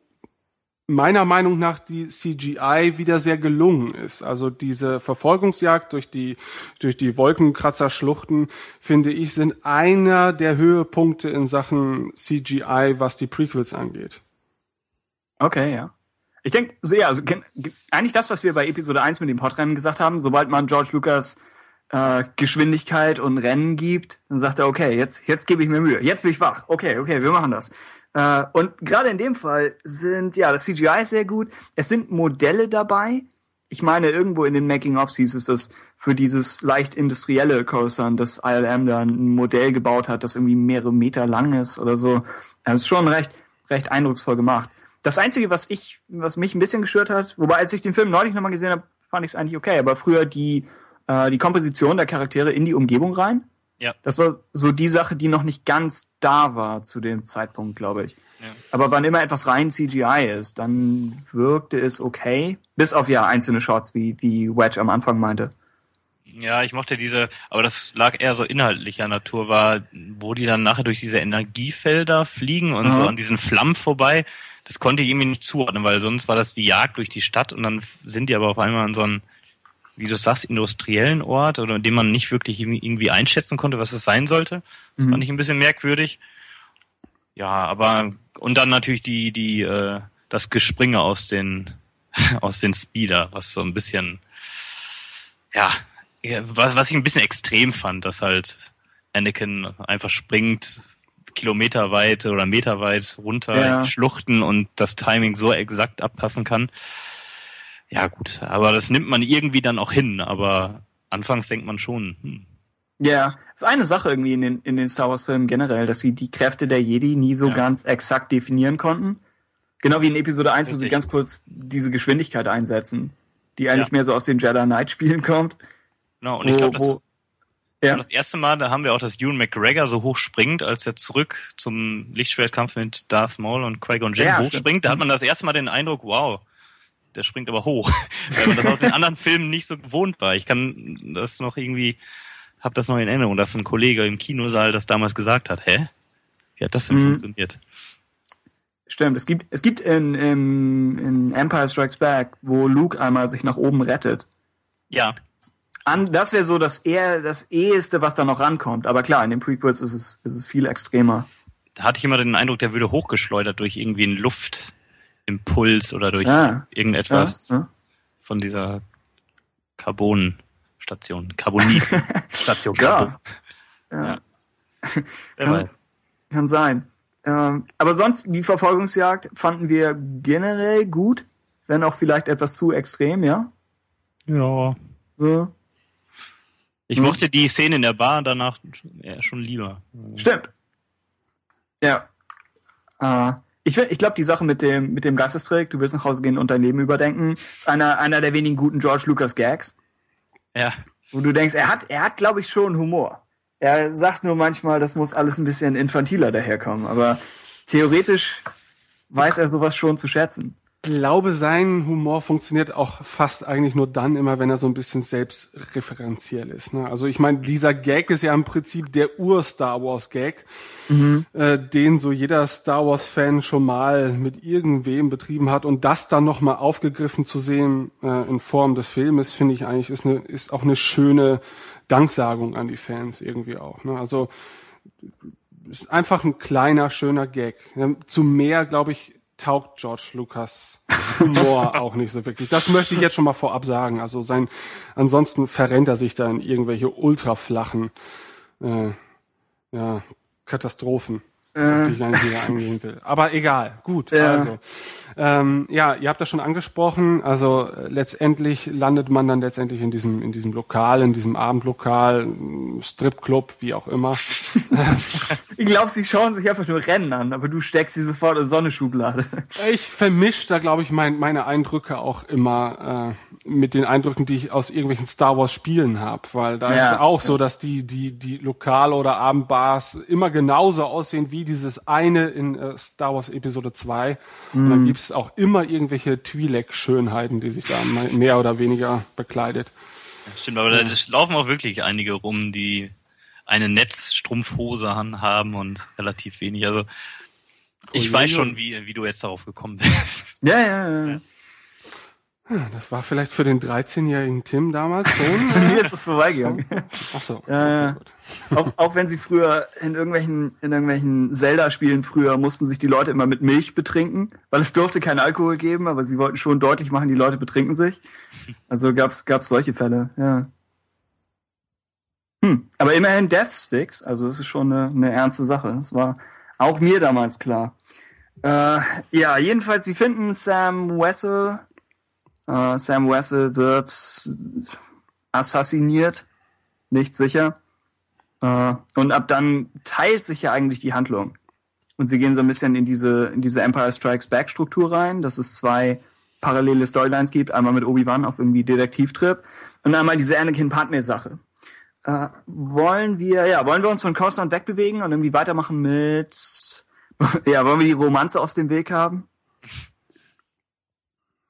meiner Meinung nach die CGI wieder sehr gelungen ist. Also diese Verfolgungsjagd durch die durch die Wolkenkratzer-Schluchten finde ich sind einer der Höhepunkte in Sachen CGI, was die Prequels angeht. Okay, ja. Ich denke, ja, also gen- ge- eigentlich das, was wir bei Episode 1 mit dem Podrennen gesagt haben, sobald man George Lucas äh, Geschwindigkeit und Rennen gibt, dann sagt er, okay, jetzt, jetzt gebe ich mir Mühe, jetzt bin ich wach, okay, okay, wir machen das. Äh, und gerade in dem Fall sind, ja, das CGI ist sehr gut, es sind Modelle dabei. Ich meine, irgendwo in den Making-ofs hieß es, dass für dieses leicht industrielle Coruscant das ILM da ein Modell gebaut hat, das irgendwie mehrere Meter lang ist oder so. Das ist schon recht, recht eindrucksvoll gemacht. Das Einzige, was ich, was mich ein bisschen gestört hat, wobei als ich den Film neulich nochmal gesehen habe, fand ich es eigentlich okay, aber früher die, äh, die Komposition der Charaktere in die Umgebung rein, Ja. das war so die Sache, die noch nicht ganz da war zu dem Zeitpunkt, glaube ich. Ja. Aber wann immer etwas rein CGI ist, dann wirkte es okay. Bis auf ja einzelne Shots, wie, wie Wedge am Anfang meinte. Ja, ich mochte diese, aber das lag eher so inhaltlicher Natur, war, wo die dann nachher durch diese Energiefelder fliegen und Aha. so an diesen Flammen vorbei. Das konnte ich irgendwie nicht zuordnen, weil sonst war das die Jagd durch die Stadt und dann sind die aber auf einmal an so einem, wie du sagst, industriellen Ort oder den man nicht wirklich irgendwie- einschätzen konnte, was es sein sollte. Das Mhm. fand ich ein bisschen merkwürdig. Ja, aber und dann natürlich die die äh, das Gespringe aus den aus den Speeder, was so ein bisschen ja, was, was ich ein bisschen extrem fand, dass halt Anakin einfach springt kilometerweit oder meterweit runter Ja. in Schluchten und das Timing so exakt abpassen kann. Ja gut, aber das nimmt man irgendwie dann auch hin, aber anfangs denkt man schon, hm, Ja, ist eine Sache irgendwie in den, in den Star Wars Filmen generell, dass sie die Kräfte der Jedi nie so Ja. ganz exakt definieren konnten. Genau wie in Episode 1, wo sie Richtig. ganz kurz diese Geschwindigkeit einsetzen, die eigentlich Ja. mehr so aus den Jedi Knight Spielen kommt. genau, und ich glaube, das, ja. das erste Mal, da haben wir auch, dass Ewan McGregor so hoch springt, als er zurück zum Lichtschwertkampf mit Darth Maul und Qui-Gon Jinn hochspringt, da hat man das erste Mal den Eindruck, wow, der springt aber hoch, weil man das aus den anderen Filmen nicht so gewohnt war. Ich kann das noch irgendwie, habe das noch in Erinnerung, dass ein Kollege im Kinosaal das damals gesagt hat. Hä? Wie hat das denn Mhm. funktioniert? Stimmt, es gibt, es gibt in, in, in Empire Strikes Back, wo Luke einmal sich nach oben rettet. Ja, An, das wäre so das eher das eheste, was da noch rankommt. Aber klar, in den Prequels ist es, ist es viel extremer. da hatte ich immer den Eindruck, der würde hochgeschleudert durch irgendwie einen Luftimpuls oder durch Ah. irgendetwas Ja, ja. von dieser Carbon-Station, Carbonit-Station. Ja. Ja. Kann-. Kann sein. Ähm, aber sonst, die Verfolgungsjagd fanden wir generell gut, wenn auch vielleicht etwas zu extrem, ja? Ja. So. Ich Hm. mochte die Szene in der Bar danach schon lieber. Stimmt. Ja. Äh, ich ich glaube, die Sache mit dem, mit dem Geistestrick, du willst nach Hause gehen und dein Leben überdenken, ist einer, einer der wenigen guten George Lucas Gags, Ja, wo du denkst, er hat, er hat, glaube ich, schon Humor. Er sagt nur manchmal, das muss alles ein bisschen infantiler daherkommen, aber theoretisch weiß er sowas schon zu schätzen. Glaube, sein Humor funktioniert auch fast eigentlich nur dann immer, wenn er so ein bisschen selbstreferenziell ist. Ne? Also ich meine, dieser Gag ist ja im Prinzip der Ur-Star Wars-Gag, äh, den so jeder Star Wars-Fan schon mal mit irgendwem betrieben hat. Und das dann nochmal aufgegriffen zu sehen äh, in Form des Filmes, finde ich eigentlich, ist, eine, ist auch eine schöne Danksagung an die Fans irgendwie auch. Ne? Also ist einfach ein kleiner, schöner Gag. Ja, Zu mehr, glaube ich, taugt George Lucas Humor auch nicht so wirklich. Das möchte ich jetzt schon mal vorab sagen. Also sein, ansonsten verrennt er sich da in irgendwelche ultraflachen, äh, ja, Katastrophen, auf die ich gar nicht wieder eingehen will. Aber egal, gut. Ja. Also, ähm, ja, ihr habt das schon angesprochen. Also äh, letztendlich landet man dann letztendlich in diesem in diesem Lokal, in diesem Abendlokal, m, Stripclub, wie auch immer. Ich glaube, sie schauen sich einfach nur Rennen an, aber du steckst sie sofort in so eine Schublade. Ich vermische da, glaube ich, mein, meine Eindrücke auch immer äh, mit den Eindrücken, die ich aus irgendwelchen Star Wars Spielen habe, weil da Ja, ist es auch so, dass die die die Lokale oder Abendbars immer genauso aussehen wie dieses eine in äh, Star Wars Episode 2 und Mhm. dann gibt's auch immer irgendwelche Twi'lek-Schönheiten, die sich da me- mehr oder weniger bekleidet. stimmt, aber da laufen auch wirklich einige rum, die eine Netzstrumpfhose haben und relativ wenig. Also ich Ui, weiß schon, wie, wie du jetzt darauf gekommen bist. Ja, ja, ja. Das war vielleicht für den 13-jährigen Tim damals schon. Mir ist es vorbeigegangen. ach so. Ja, auch, auch wenn sie früher in irgendwelchen, in irgendwelchen Zelda-Spielen früher mussten sich die Leute immer mit Milch betrinken, weil es durfte keinen Alkohol geben, aber sie wollten schon deutlich machen, die Leute betrinken sich. Also gab's, gab's solche Fälle, ja. Hm. Aber immerhin Death Sticks, also das ist schon eine, eine ernste Sache. Das war auch mir damals klar. Äh, ja, jedenfalls, sie finden Sam Wessel. Äh, Sam Wessel wird assassiniert, nicht sicher. Äh, und ab dann teilt sich ja eigentlich die Handlung. Und sie gehen so ein bisschen in diese, in diese Empire Strikes Back Struktur rein, dass es zwei parallele Storylines gibt. Einmal mit Obi-Wan auf irgendwie Detektivtrip und einmal diese Anakin Padme Sache. Äh, wollen wir, ja, wollen wir uns von Coruscant wegbewegen und irgendwie weitermachen mit, ja, wollen wir die Romanze aus dem Weg haben?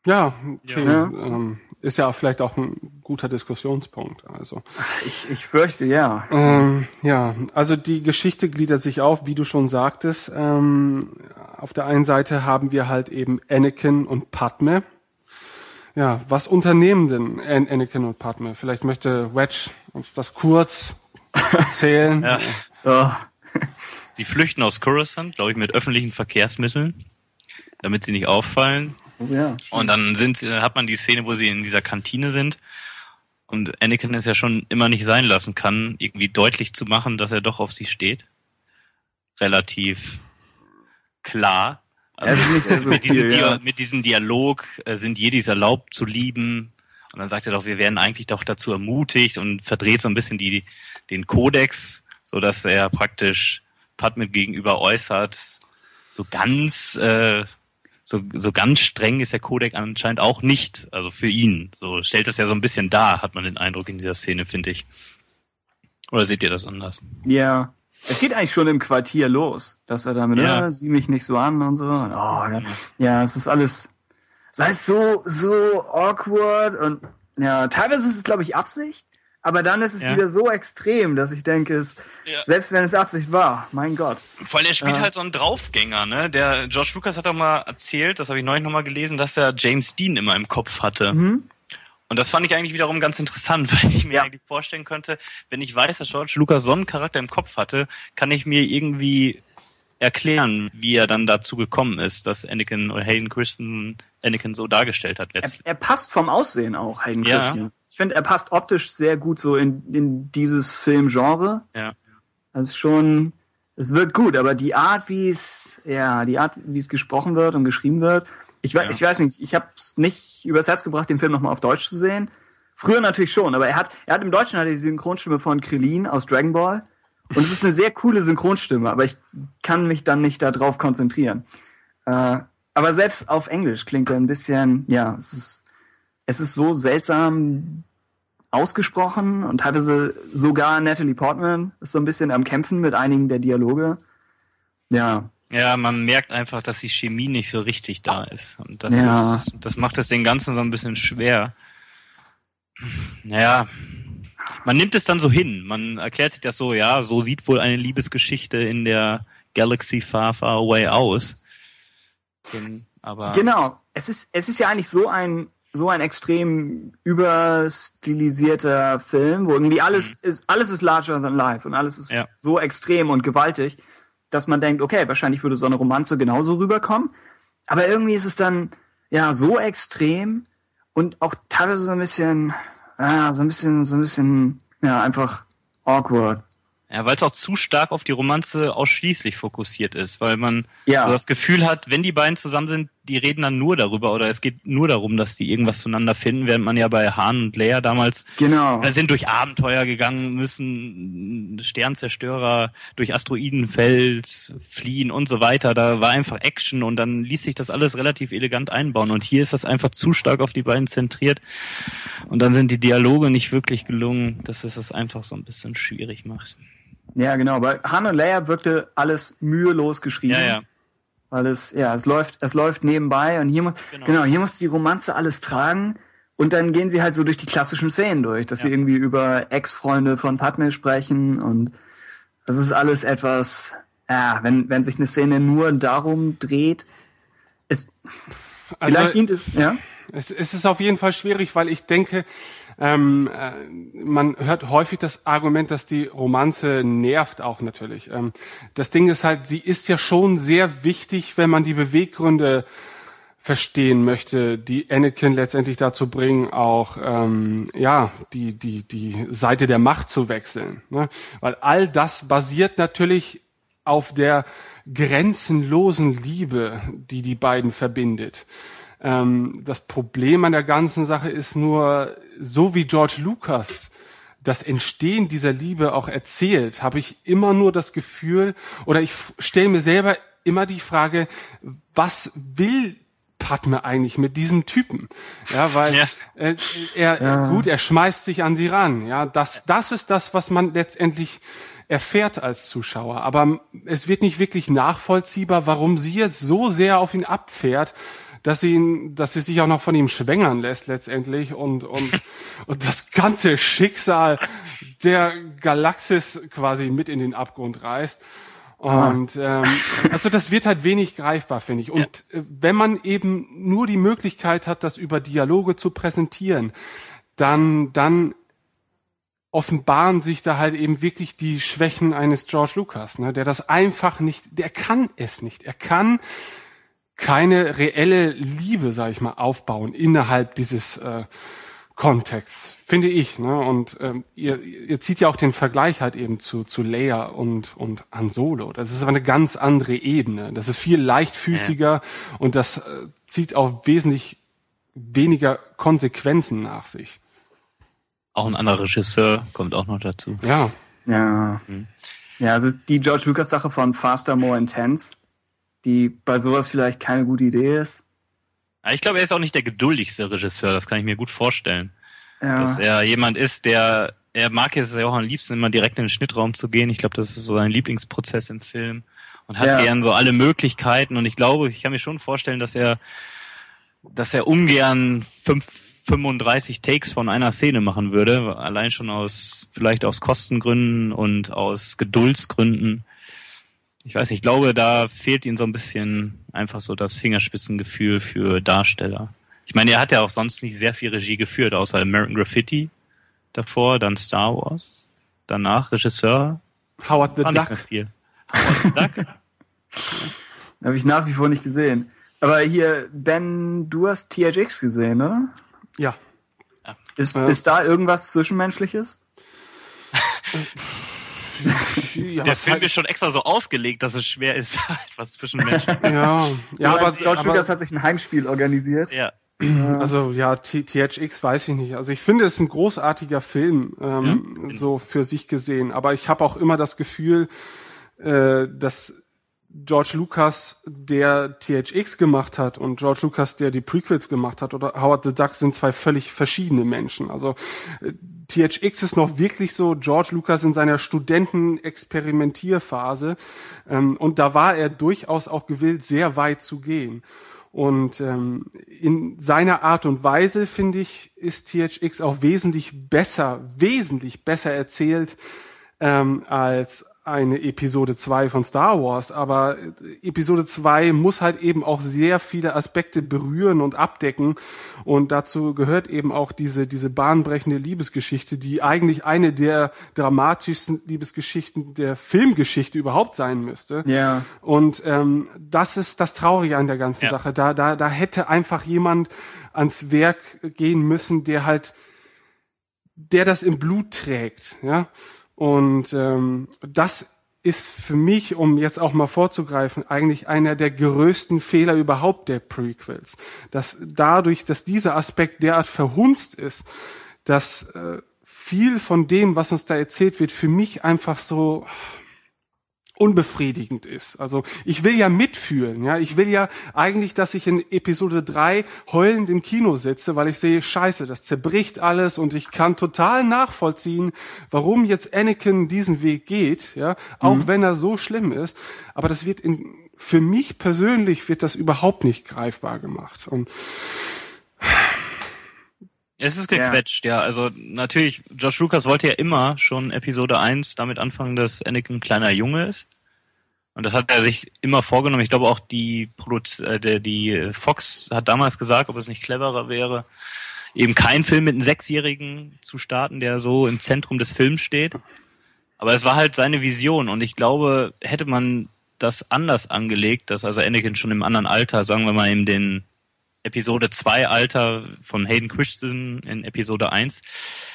Ja, okay. Ja. Ähm, ist ja vielleicht auch ein guter Diskussionspunkt. Also Ich, ich fürchte, ja. Ähm, ja, also die Geschichte gliedert sich auf, wie du schon sagtest. Ähm, auf der einen Seite haben wir halt eben Anakin und Padme. Ja, was unternehmen denn An Anakin und Padme? Vielleicht möchte Wedge uns das kurz erzählen. Ja. Oh, Sie flüchten aus Coruscant, glaube ich, mit öffentlichen Verkehrsmitteln, damit sie nicht auffallen. Oh ja. Und dann sind, sie- hat man die Szene, wo sie in dieser Kantine sind. Und Anakin es ja schon immer nicht sein lassen kann, irgendwie deutlich zu machen, dass er doch auf sie steht. Relativ klar. Es ist nicht sehr mit, diesem ja. Mit diesem Dialog äh, sind Jedis erlaubt zu lieben. Und dann sagt er doch, wir werden eigentlich doch dazu ermutigt und verdreht so ein bisschen die, den Kodex, so dass er praktisch Padme gegenüber äußert, so ganz, äh, so, so ganz streng ist der Kodex anscheinend auch nicht, also für ihn. So stellt es ja so ein bisschen dar, hat man den Eindruck in dieser Szene, finde ich. Oder seht ihr das anders? Ja. Es geht eigentlich schon im Quartier los, dass er damit, Ja. äh, sieh mich nicht so an und so. Und, oh, ja. ja, es ist alles, sei es so, so awkward und ja, teilweise ist es, glaube ich, Absicht, aber dann ist es Ja. wieder so extrem, dass ich denke, es, Ja. selbst wenn es Absicht war, mein Gott. Vor allem, er spielt Ja. halt so einen Draufgänger, ne? Der George Lucas hat doch mal erzählt, das habe ich neulich nochmal gelesen, dass er James Dean immer im Kopf hatte. Mhm. Und das fand ich eigentlich wiederum ganz interessant, weil ich mir Ja. eigentlich vorstellen könnte, wenn ich weiß, dass George Lucas so einen Charakter im Kopf hatte, kann ich mir irgendwie erklären, wie er dann dazu gekommen ist, dass Anakin oder Hayden Christensen Anakin so dargestellt hat Er, letztlich. er passt vom Aussehen auch, Hayden Ja. Christian. Ich finde, er passt optisch sehr gut so in, in dieses Filmgenre. Ja. Ist schon, es wird gut, aber die Art, wie es, ja, die Art, wie es gesprochen wird und geschrieben wird, ich, Ja. ich weiß nicht, ich habe es nicht übers Herz gebracht, den Film nochmal auf Deutsch zu sehen. Früher natürlich schon, aber er hat, er hat im Deutschen hat er die Synchronstimme von Krillin aus Dragon Ball. Und es ist eine sehr coole Synchronstimme, aber ich kann mich dann nicht darauf konzentrieren. Äh, aber selbst auf Englisch klingt er ein bisschen, ja, es ist, es ist so seltsam ausgesprochen und teilweise sogar Natalie Portman ist so ein bisschen am Kämpfen mit einigen der Dialoge. Ja, Ja, man merkt einfach, dass die Chemie nicht so richtig da ist. Und das, Ja. ist, das macht es den Ganzen so ein bisschen schwer. Naja, man nimmt es dann so hin. Man erklärt sich das so, ja, so sieht wohl eine Liebesgeschichte in der Galaxy Far, Far Away aus. Aber genau. Es ist, es ist ja eigentlich so ein, so ein extrem überstilisierter Film, wo irgendwie alles ist, alles ist larger than life und alles ist Ja. so extrem und gewaltig, dass man denkt, okay, wahrscheinlich würde so eine Romanze genauso rüberkommen. Aber irgendwie ist es dann, ja, so extrem und auch teilweise so ein bisschen, ah, so ein bisschen, so ein bisschen, ja, einfach awkward. Ja, weil es auch zu stark auf die Romanze ausschließlich fokussiert ist, weil man Ja. so das Gefühl hat, wenn die beiden zusammen sind, die reden dann nur darüber oder es geht nur darum, dass die irgendwas zueinander finden, während man ja bei Han und Leia damals Genau. wir sind durch Abenteuer gegangen, müssen Sternzerstörer durch Asteroidenfeld fliehen und so weiter. Da war einfach Action und dann ließ sich das alles relativ elegant einbauen. Und hier ist das einfach zu stark auf die beiden zentriert. Und dann sind die Dialoge nicht wirklich gelungen, dass es das einfach so ein bisschen schwierig macht. Ja, genau. Bei Han und Leia wirkte alles mühelos geschrieben. Ja, ja. Weil es, ja, es läuft, es läuft nebenbei und hier muss, Genau. genau. hier muss die Romanze alles tragen und dann gehen sie halt so durch die klassischen Szenen durch, dass sie Ja. irgendwie über Ex-Freunde von Padme sprechen und das ist alles etwas, ja, wenn, wenn sich eine Szene nur darum dreht, es, Also, vielleicht dient es, ja? Es, es ist auf jeden Fall schwierig, weil ich denke, ähm, äh, man hört häufig das Argument, dass die Romanze nervt auch natürlich. Ähm, das Ding ist halt, sie ist ja schon sehr wichtig, wenn man die Beweggründe verstehen möchte, die Anakin letztendlich dazu bringen, auch ähm, ja die die die Seite der Macht zu wechseln, ne? weil all das basiert natürlich auf der grenzenlosen Liebe, die die beiden verbindet. Ähm, das Problem an der ganzen Sache ist nur, so wie George Lucas das Entstehen dieser Liebe auch erzählt, habe ich immer nur das Gefühl, oder ich stelle mir selber immer die Frage, was will Padme eigentlich mit diesem Typen? Ja, weil Ja. äh, er gut, er schmeißt sich an sie ran. Ja, das das ist das, was man letztendlich erfährt als Zuschauer. Aber es wird nicht wirklich nachvollziehbar, warum sie jetzt so sehr auf ihn abfährt, dass sie ihn, dass sie sich auch noch von ihm schwängern lässt letztendlich und und und das ganze Schicksal der Galaxis quasi mit in den Abgrund reißt. Und ähm, also das wird halt wenig greifbar, finde ich. Und äh, wenn man eben nur die Möglichkeit hat, das über Dialoge zu präsentieren, dann dann offenbaren sich da halt eben wirklich die Schwächen eines George Lucas, ne, der das einfach nicht, der kann es nicht. Er kann keine reelle Liebe, sag ich mal, aufbauen innerhalb dieses äh, Kontexts, finde ich. Ne? Und ähm, ihr, ihr zieht ja auch den Vergleich halt eben zu, zu Leia und, und Han Solo. Das ist aber eine ganz andere Ebene. Das ist viel leichtfüßiger und das äh, zieht auch wesentlich weniger Konsequenzen nach sich. Auch ein anderer Regisseur kommt auch noch dazu. Ja. Ja. Ja, also die George Lucas Sache von Faster, More Intense, die bei sowas vielleicht keine gute Idee ist. Ich glaube, er ist auch nicht der geduldigste Regisseur, das kann ich mir gut vorstellen. Ja. Dass er jemand ist, der, er mag es ja auch am liebsten immer direkt in den Schnittraum zu gehen. Ich glaube, das ist so sein Lieblingsprozess im Film. Und hat Ja. gern so alle Möglichkeiten. Und ich glaube, ich kann mir schon vorstellen, dass er dass er ungern fünf, 35 Takes von einer Szene machen würde, allein schon aus, vielleicht aus Kostengründen und aus Geduldsgründen. Ich weiß nicht, ich glaube, da fehlt ihm so ein bisschen einfach so das Fingerspitzengefühl für Darsteller. Ich meine, er hat ja auch sonst nicht sehr viel Regie geführt, außer American Graffiti davor, dann Star Wars, danach Regisseur. Howard the Duck. Howard the Duck. Habe ich nach wie vor nicht gesehen. Aber hier, Ben, du hast THX gesehen, oder? Ja. Ist, Ja. ist da irgendwas Zwischenmenschliches? ja, Der Film ist schon extra so ausgelegt, dass es schwer ist, etwas zwischen Menschen. ja, ja, Du aber, George aber Lucas hat sich ein Heimspiel organisiert. Ja. also ja, THX weiß ich nicht. Also ich finde es ein großartiger Film, ähm, so für sich gesehen. Aber ich habe auch immer das Gefühl, äh, dass George Lucas, der THX gemacht hat und George Lucas, der die Prequels gemacht hat oder Howard the Duck sind zwei völlig verschiedene Menschen. Also äh, THX ist noch wirklich so George Lucas in seiner Studentenexperimentierphase ähm, und da war er durchaus auch gewillt, sehr weit zu gehen. Und ähm, in seiner Art und Weise, finde ich, ist THX auch wesentlich besser, wesentlich besser erzählt ähm, als eine Episode 2 von Star Wars. Aber Episode 2 muss halt eben auch sehr viele Aspekte berühren und abdecken. Und dazu gehört eben auch diese, diese bahnbrechende Liebesgeschichte, die eigentlich eine der dramatischsten Liebesgeschichten der Filmgeschichte überhaupt sein müsste. Ja. Und ähm, das ist das Traurige an der ganzen Ja. Sache. Da, da, da hätte einfach jemand ans Werk gehen müssen, der halt, der das im Blut trägt, ja. Und ähm, das ist für mich, um jetzt auch mal vorzugreifen, eigentlich einer der größten Fehler überhaupt der Prequels. Dass dadurch, dass dieser Aspekt derart verhunzt ist, dass äh, viel von dem, was uns da erzählt wird, für mich einfach so unbefriedigend ist. Also ich will ja mitfühlen, ja. Ich will ja eigentlich, dass ich in Episode 3 heulend im Kino sitze, weil ich sehe, scheiße, das zerbricht alles und ich kann total nachvollziehen, warum jetzt Anakin diesen Weg geht, ja, auch wenn er so schlimm ist. Aber das wird in, für mich persönlich wird das überhaupt nicht greifbar gemacht. Und Es ist gequetscht, ja. Also natürlich, Josh Lucas wollte ja immer schon Episode 1 damit anfangen, dass Anakin ein kleiner Junge ist. Und das hat er sich immer vorgenommen. Ich glaube auch die Produz äh, der, die Fox hat damals gesagt, ob es nicht cleverer wäre, eben keinen Film mit einem Sechsjährigen zu starten, der so im Zentrum des Films steht. Aber es war halt seine Vision und ich glaube, hätte man das anders angelegt, dass also Anakin schon im anderen Alter, sagen wir mal in den Episode 2 Alter von Hayden Christensen in Episode 1,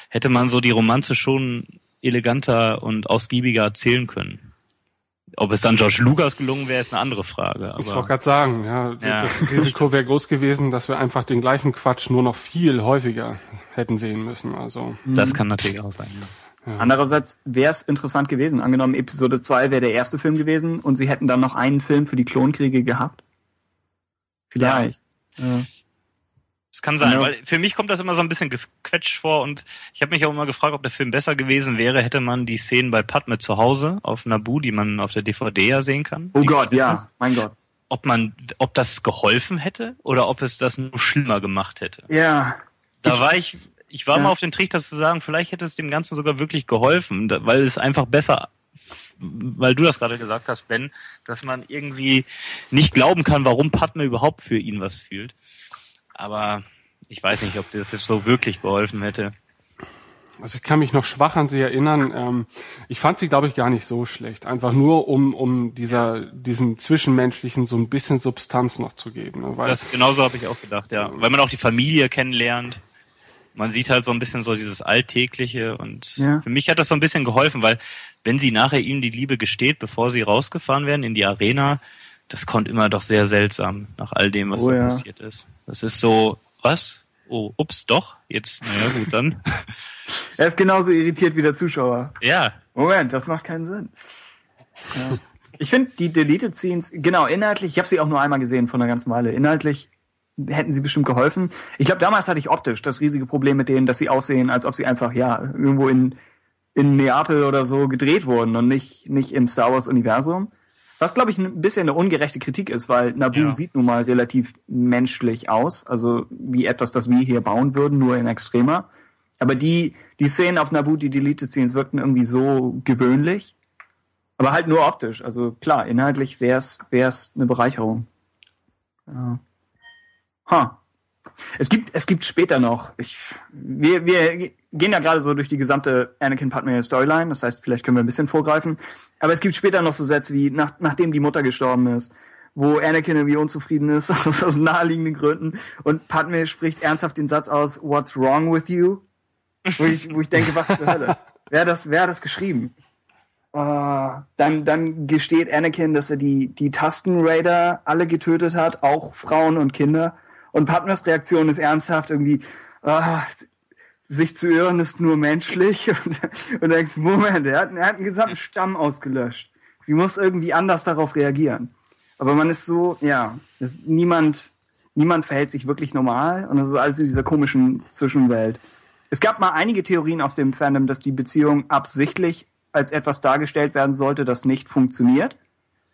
hätte man so die Romanze schon eleganter und ausgiebiger erzählen können. Ob es dann George Lucas gelungen wäre, ist eine andere Frage. ich wollte Aber gerade sagen, ja, Ja. das Risiko wäre groß gewesen, dass wir einfach den gleichen Quatsch nur noch viel häufiger hätten sehen müssen. Also das kann natürlich auch sein. Ja. Andererseits wäre es interessant gewesen. Angenommen, Episode 2 wäre der erste Film gewesen und sie hätten dann noch einen Film für die Klonkriege gehabt. Vielleicht. Ja. Das kann sein, Ja. weil für mich kommt das immer so ein bisschen gequetscht vor und ich habe mich auch immer gefragt, ob der Film besser gewesen wäre, hätte man die Szenen bei Padme zu Hause auf Naboo, die man auf der DVD ja sehen kann. Oh Gott, ja. Mein Gott. Ob man, ob das geholfen hätte oder ob es das nur schlimmer gemacht hätte. Ja. Da war ich, ich war Ja. mal auf den Trichter zu sagen, vielleicht hätte es dem Ganzen sogar wirklich geholfen, weil es einfach besser, weil du das gerade gesagt hast, Ben, dass man irgendwie nicht glauben kann, warum Padme überhaupt für ihn was fühlt. Aber ich weiß nicht, ob das jetzt so wirklich geholfen hätte. Also ich kann mich noch schwach an sie erinnern. Ähm, ich fand sie, glaube ich, gar nicht so schlecht. Einfach nur, um, um dieser, diesem Zwischenmenschlichen so ein bisschen Substanz noch zu geben. Ne? Weil, Das genauso habe ich auch gedacht, ja. Weil man auch die Familie kennenlernt. Man sieht halt so ein bisschen so dieses Alltägliche und Ja. für mich hat das so ein bisschen geholfen, weil wenn sie nachher ihm die Liebe gesteht, bevor sie rausgefahren werden in die Arena, das kommt immer doch sehr seltsam nach all dem, was Oh da ja. passiert ist. Das ist so, was? Oh, ups, doch. Jetzt, naja, gut, dann. Er ist genauso irritiert wie der Zuschauer. ja, Moment, das macht keinen Sinn. Ja. Ich finde die Deleted Scenes, genau, inhaltlich, ich habe sie auch nur einmal gesehen von einer ganzen Weile. Inhaltlich hätten sie bestimmt geholfen. Ich glaube, damals hatte ich optisch das riesige Problem mit denen, dass sie aussehen, als ob sie einfach, ja, irgendwo in, in Neapel oder so gedreht wurden und nicht, nicht im Star Wars Universum. Was, glaube ich, ein bisschen eine ungerechte Kritik ist, weil Nabu Ja. sieht nun mal relativ menschlich aus, also wie etwas, das wir hier bauen würden, nur in extremer. Aber die, die Szenen auf Nabu, die Deleted Scenes, wirkten irgendwie so gewöhnlich. Aber halt nur optisch. Also klar, inhaltlich wäre es eine Bereicherung. Ja. Ha. Es gibt, es gibt später noch, ich, wir, wir gehen ja gerade so durch die gesamte Anakin Padme Storyline, das heißt, vielleicht können wir ein bisschen vorgreifen, aber es gibt später noch so Sätze wie, nach, nachdem die Mutter gestorben ist, wo Anakin irgendwie unzufrieden ist, aus, aus naheliegenden Gründen, und Padme spricht ernsthaft den Satz aus, what's wrong with you? Wo ich, wo ich denke, was zur Hölle? Wer das, wer hat das geschrieben? Ah, dann, dann gesteht Anakin, dass er die, die Tastenraider alle getötet hat, auch Frauen und Kinder. Und Padmes Reaktion ist ernsthaft irgendwie, ah, sich zu irren ist nur menschlich. Und, und denkst, Moment, er hat, er hat einen gesamten Stamm ausgelöscht. Sie muss irgendwie anders darauf reagieren. Aber man ist so, ja, es, niemand, niemand verhält sich wirklich normal. Und das ist alles in dieser komischen Zwischenwelt. Es gab mal einige Theorien aus dem Fandom, dass die Beziehung absichtlich als etwas dargestellt werden sollte, das nicht funktioniert.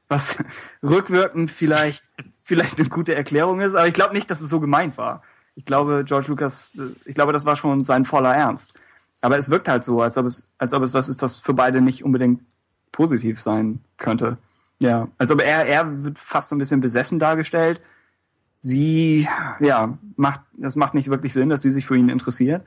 Was rückwirkend vielleicht, vielleicht eine gute Erklärung ist, aber ich glaube nicht, dass es so gemeint war. Ich glaube, George Lucas, äh, ich glaube, das war schon sein voller Ernst. Aber es wirkt halt so, als ob es, als ob es was ist, das für beide nicht unbedingt positiv sein könnte. Ja, als ob er, er wird fast so ein bisschen besessen dargestellt. Sie, ja, macht, das macht nicht wirklich Sinn, dass sie sich für ihn interessiert.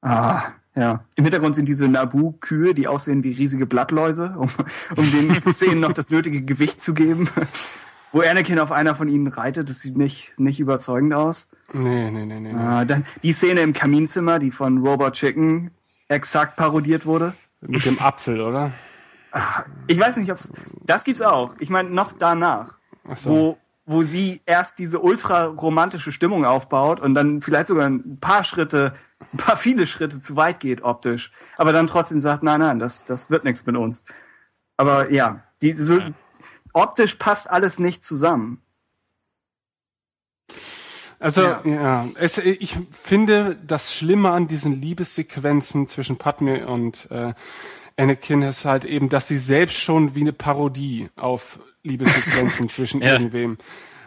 Ah, ja. Im Hintergrund sind diese Nabu-Kühe, die aussehen wie riesige Blattläuse, um, um den Szenen noch das nötige Gewicht zu geben. Wo Anakin auf einer von ihnen reitet, das sieht nicht, nicht überzeugend aus. Nee, nee, nee, nee. Ah, dann die Szene im Kaminzimmer, die von Robot Chicken exakt parodiert wurde. Mit dem Apfel, oder? Ich weiß nicht, ob's das gibt's auch. Ich meine noch danach, Ach so. wo wo sie erst diese ultra romantische Stimmung aufbaut und dann vielleicht sogar ein paar Schritte, ein paar viele Schritte zu weit geht optisch, aber dann trotzdem sagt, nein, nein, das das wird nichts mit uns. Aber ja, die so, optisch passt alles nicht zusammen. Also, Ja. ja, es, ich finde, das Schlimme an diesen Liebessequenzen zwischen Padme und äh, Anakin ist halt eben, dass sie selbst schon wie eine Parodie auf Liebessequenzen zwischen Ja. irgendwem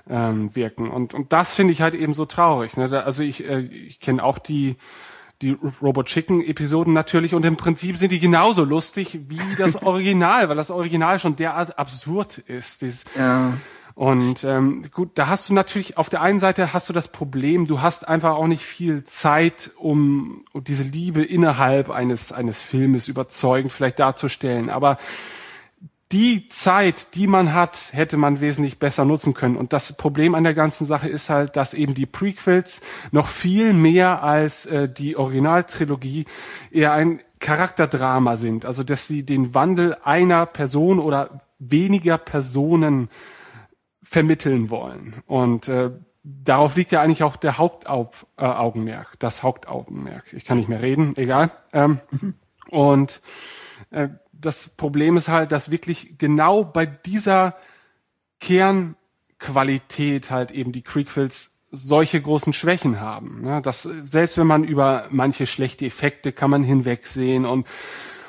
ähm, wirken. Und, und das finde ich halt eben so traurig. Ne? Da, also ich, äh, ich kenne auch die, die Robot Chicken Episoden natürlich und im Prinzip sind die genauso lustig wie das Original, weil das Original schon derart absurd ist. Dieses, Ja. und ähm, gut, da hast du natürlich auf der einen Seite hast du das Problem, du hast einfach auch nicht viel Zeit, um, um diese Liebe innerhalb eines eines Filmes überzeugend vielleicht darzustellen. Aber die Zeit, die man hat, hätte man wesentlich besser nutzen können. Und das Problem an der ganzen Sache ist halt, dass eben die Prequels noch viel mehr als äh, die Originaltrilogie eher ein Charakterdrama sind. Also dass sie den Wandel einer Person oder weniger Personen vermitteln wollen. Und äh, darauf liegt ja eigentlich auch der Hauptaugenmerk, äh, das Hauptaugenmerk. Ich kann nicht mehr reden, egal. Ähm, Und äh, das Problem ist halt, dass wirklich genau bei dieser Kernqualität halt eben die Prequels solche großen Schwächen haben. Ne? Das, selbst wenn man über manche schlechte Effekte kann man hinwegsehen und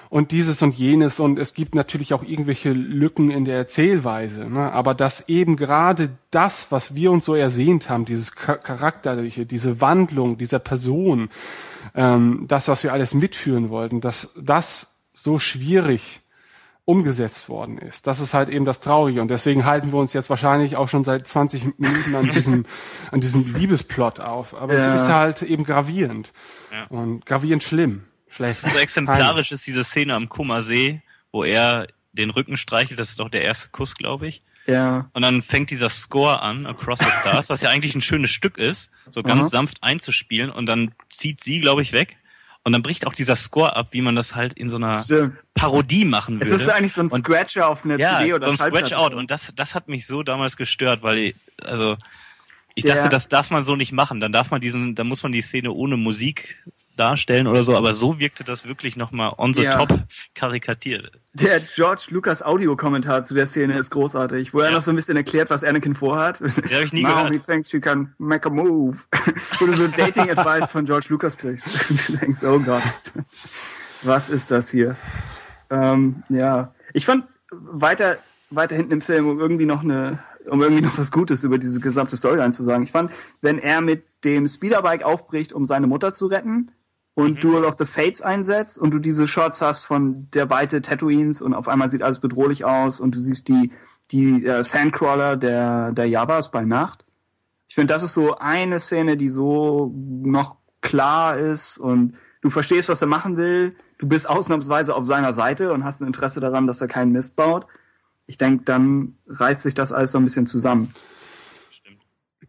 und dieses und jenes und es gibt natürlich auch irgendwelche Lücken in der Erzählweise, ne? aber dass eben gerade das, was wir uns so ersehnt haben, dieses Cha- charakterliche, diese Wandlung dieser Person, ähm, das, was wir alles mitführen wollten, dass das so schwierig umgesetzt worden ist. Das ist halt eben das Traurige und deswegen halten wir uns jetzt wahrscheinlich auch schon seit 20 Minuten an diesem, an diesem Liebesplot auf. Aber Ja. es ist halt eben gravierend Ja. und gravierend schlimm. Schlecht. So exemplarisch ist diese Szene am Kummersee, wo er den Rücken streichelt, das ist doch der erste Kuss, glaube ich. Ja. Und dann fängt dieser Score an, Across the Stars, was ja eigentlich ein schönes Stück ist, so ganz Aha. sanft einzuspielen und dann zieht sie, glaube ich, weg. Und dann bricht auch dieser Score ab, wie man das halt in so einer Stimmt. Parodie machen würde. Es ist eigentlich so ein Scratcher auf einer ja, CD oder so ein. Scratch-Out. Und das, das hat mich so damals gestört, weil ich, also, ich Ja. dachte, das darf man so nicht machen. Dann darf man diesen, dann muss man die Szene ohne Musik darstellen oder so, aber so wirkte das wirklich nochmal on the Ja. top karikatiert. Der George Lucas Audiokommentar zu der Szene ist großartig, wo er Ja. noch so ein bisschen erklärt, was Anakin vorhat. hab ich nie Now gehört. he thinks she can make a move. wo du so Dating-Advice von George Lucas kriegst. Und du denkst, oh Gott, was, was ist das hier? Ähm, ja, ich fand weiter, weiter hinten im Film, um irgendwie noch eine, um irgendwie noch was Gutes über diese gesamte Storyline zu sagen. Ich fand, wenn er mit dem Speederbike aufbricht, um seine Mutter zu retten und mhm. Duel of the Fates einsetzt und du diese Shots hast von der Weite Tatooines und auf einmal sieht alles bedrohlich aus und du siehst die, die äh, Sandcrawler der, der Jabas bei Nacht. Ich finde, das ist so eine Szene, die so noch klar ist und du verstehst, was er machen will. Du bist ausnahmsweise auf seiner Seite und hast ein Interesse daran, dass er keinen Mist baut. Ich denke, dann reißt sich das alles so ein bisschen zusammen.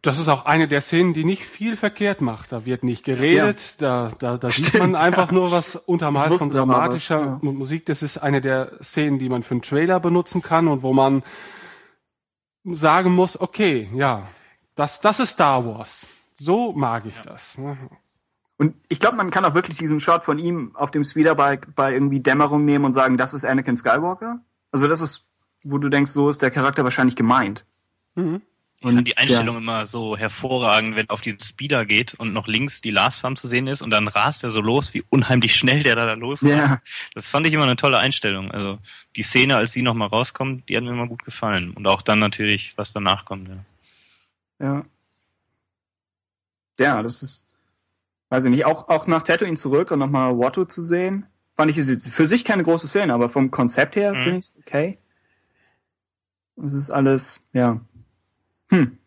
Das ist auch eine der Szenen, die nicht viel verkehrt macht. Da wird nicht geredet, ja. da, da, da Stimmt, sieht man einfach ja. nur was untermalt von dramatischer was, ja. Musik. Das ist eine der Szenen, die man für einen Trailer benutzen kann und wo man sagen muss, okay, ja, das, das ist Star Wars. So mag ich das. Ne? Und ich glaube, man kann auch wirklich diesen Shot von ihm auf dem Speederbike bei irgendwie Dämmerung nehmen und sagen, das ist Anakin Skywalker. Also das ist, wo du denkst, so ist der Charakter wahrscheinlich gemeint. Mhm. Ich fand die Einstellung ja. immer so hervorragend, wenn er auf den Speeder geht und noch links die Last Farm zu sehen ist und dann rast er so los, wie unheimlich schnell der da, da los ja. Das fand ich immer eine tolle Einstellung. Also die Szene, als sie nochmal rauskommt, die hat mir immer gut gefallen. Und auch dann natürlich, was danach kommt. Ja. Ja. Ja, das ist, weiß ich nicht, auch, auch nach Tatooine zurück und nochmal Watto zu sehen, fand ich für sich keine große Szene, aber vom Konzept her mhm. finde ich es okay. Es ist alles, ja, hm,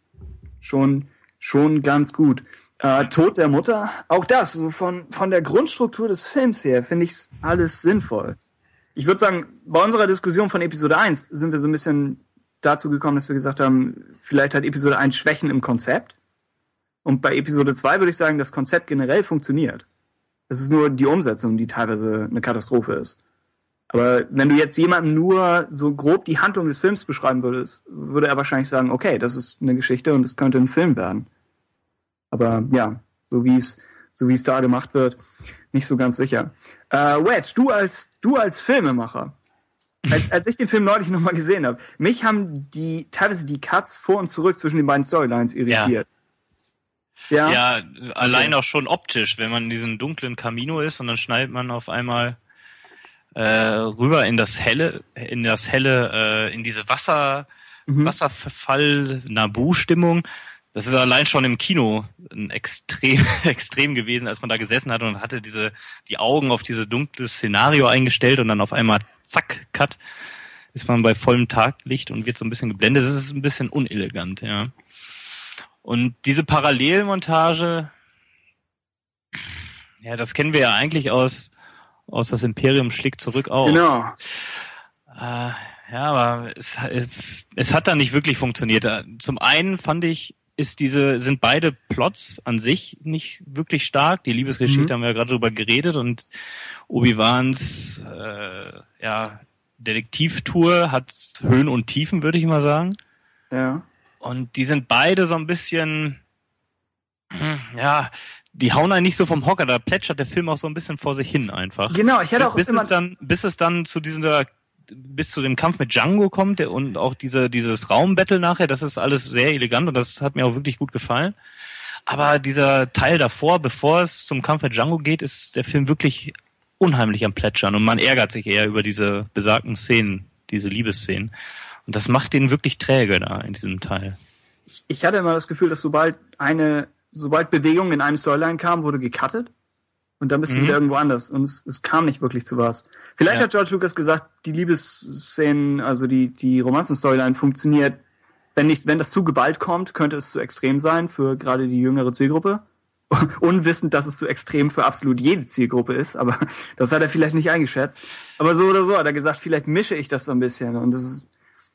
schon, schon ganz gut. Äh, Tod der Mutter, auch das, so von, von der Grundstruktur des Films her, finde ich alles sinnvoll. Ich würde sagen, bei unserer Diskussion von Episode 1 sind wir so ein bisschen dazu gekommen, dass wir gesagt haben, vielleicht hat Episode 1 Schwächen im Konzept. Und bei Episode 2 würde ich sagen, das Konzept generell funktioniert. Es ist nur die Umsetzung, die teilweise eine Katastrophe ist. Aber wenn du jetzt jemandem nur so grob die Handlung des Films beschreiben würdest, würde er wahrscheinlich sagen, okay, das ist eine Geschichte und es könnte ein Film werden. Aber ja, so wie es so wie es da gemacht wird, nicht so ganz sicher. Äh, Wedge, du als du als Filmemacher, als, als ich den Film neulich nochmal gesehen habe, mich haben die teilweise die Cuts vor und zurück zwischen den beiden Storylines irritiert. Ja. Ja, ja allein okay. auch schon optisch, wenn man in diesem dunklen Camino ist und dann schneidet man auf einmal äh, rüber in das helle, in das helle, äh, in diese Wasser, mhm. Wasserverfall, Nabu-Stimmung. Das ist allein schon im Kino ein extrem, extrem gewesen, als man da gesessen hat und hatte diese, die Augen auf diese dunkle Szenario eingestellt und dann auf einmal zack, Cut, ist man bei vollem Taglicht und wird so ein bisschen geblendet. Das ist ein bisschen unelegant, ja. Und diese Parallelmontage, ja, das kennen wir ja eigentlich aus, aus das Imperium schlägt zurück auch. Genau. Äh, ja, aber es, es, es hat da nicht wirklich funktioniert. Zum einen fand ich, ist diese, sind beide Plots an sich nicht wirklich stark. Die Liebesgeschichte mhm. haben wir ja gerade drüber geredet und Obi-Wans äh, ja, Detektivtour hat Höhen und Tiefen, würde ich mal sagen. Ja. Und die sind beide so ein bisschen, ja, die hauen einen nicht so vom Hocker, da plätschert der Film auch so ein bisschen vor sich hin einfach. Genau, ich hätte auch bis immer es dann, bis es dann zu dieser bis zu dem Kampf mit Django kommt der, und auch diese dieses Raumbattle nachher, das ist alles sehr elegant und das hat mir auch wirklich gut gefallen. Aber dieser Teil davor, bevor es zum Kampf mit Django geht, ist der Film wirklich unheimlich am Plätschern und man ärgert sich eher über diese besagten Szenen, diese Liebesszenen. Und das macht den wirklich träge da in diesem Teil. Ich, ich hatte immer das Gefühl, dass sobald eine, sobald Bewegung in einem Storyline kam, wurde gecuttet. Und dann bist mhm. du wieder irgendwo anders. Und es, es kam nicht wirklich zu was. Vielleicht ja. hat George Lucas gesagt, die Liebesszenen, also die, die Romanzen-Storyline funktioniert. Wenn nicht, wenn das zu geballt kommt, könnte es zu extrem sein für gerade die jüngere Zielgruppe. Unwissend, dass es zu extrem für absolut jede Zielgruppe ist, aber das hat er vielleicht nicht eingeschätzt. Aber so oder so hat er gesagt, vielleicht mische ich das so ein bisschen. Und das ist,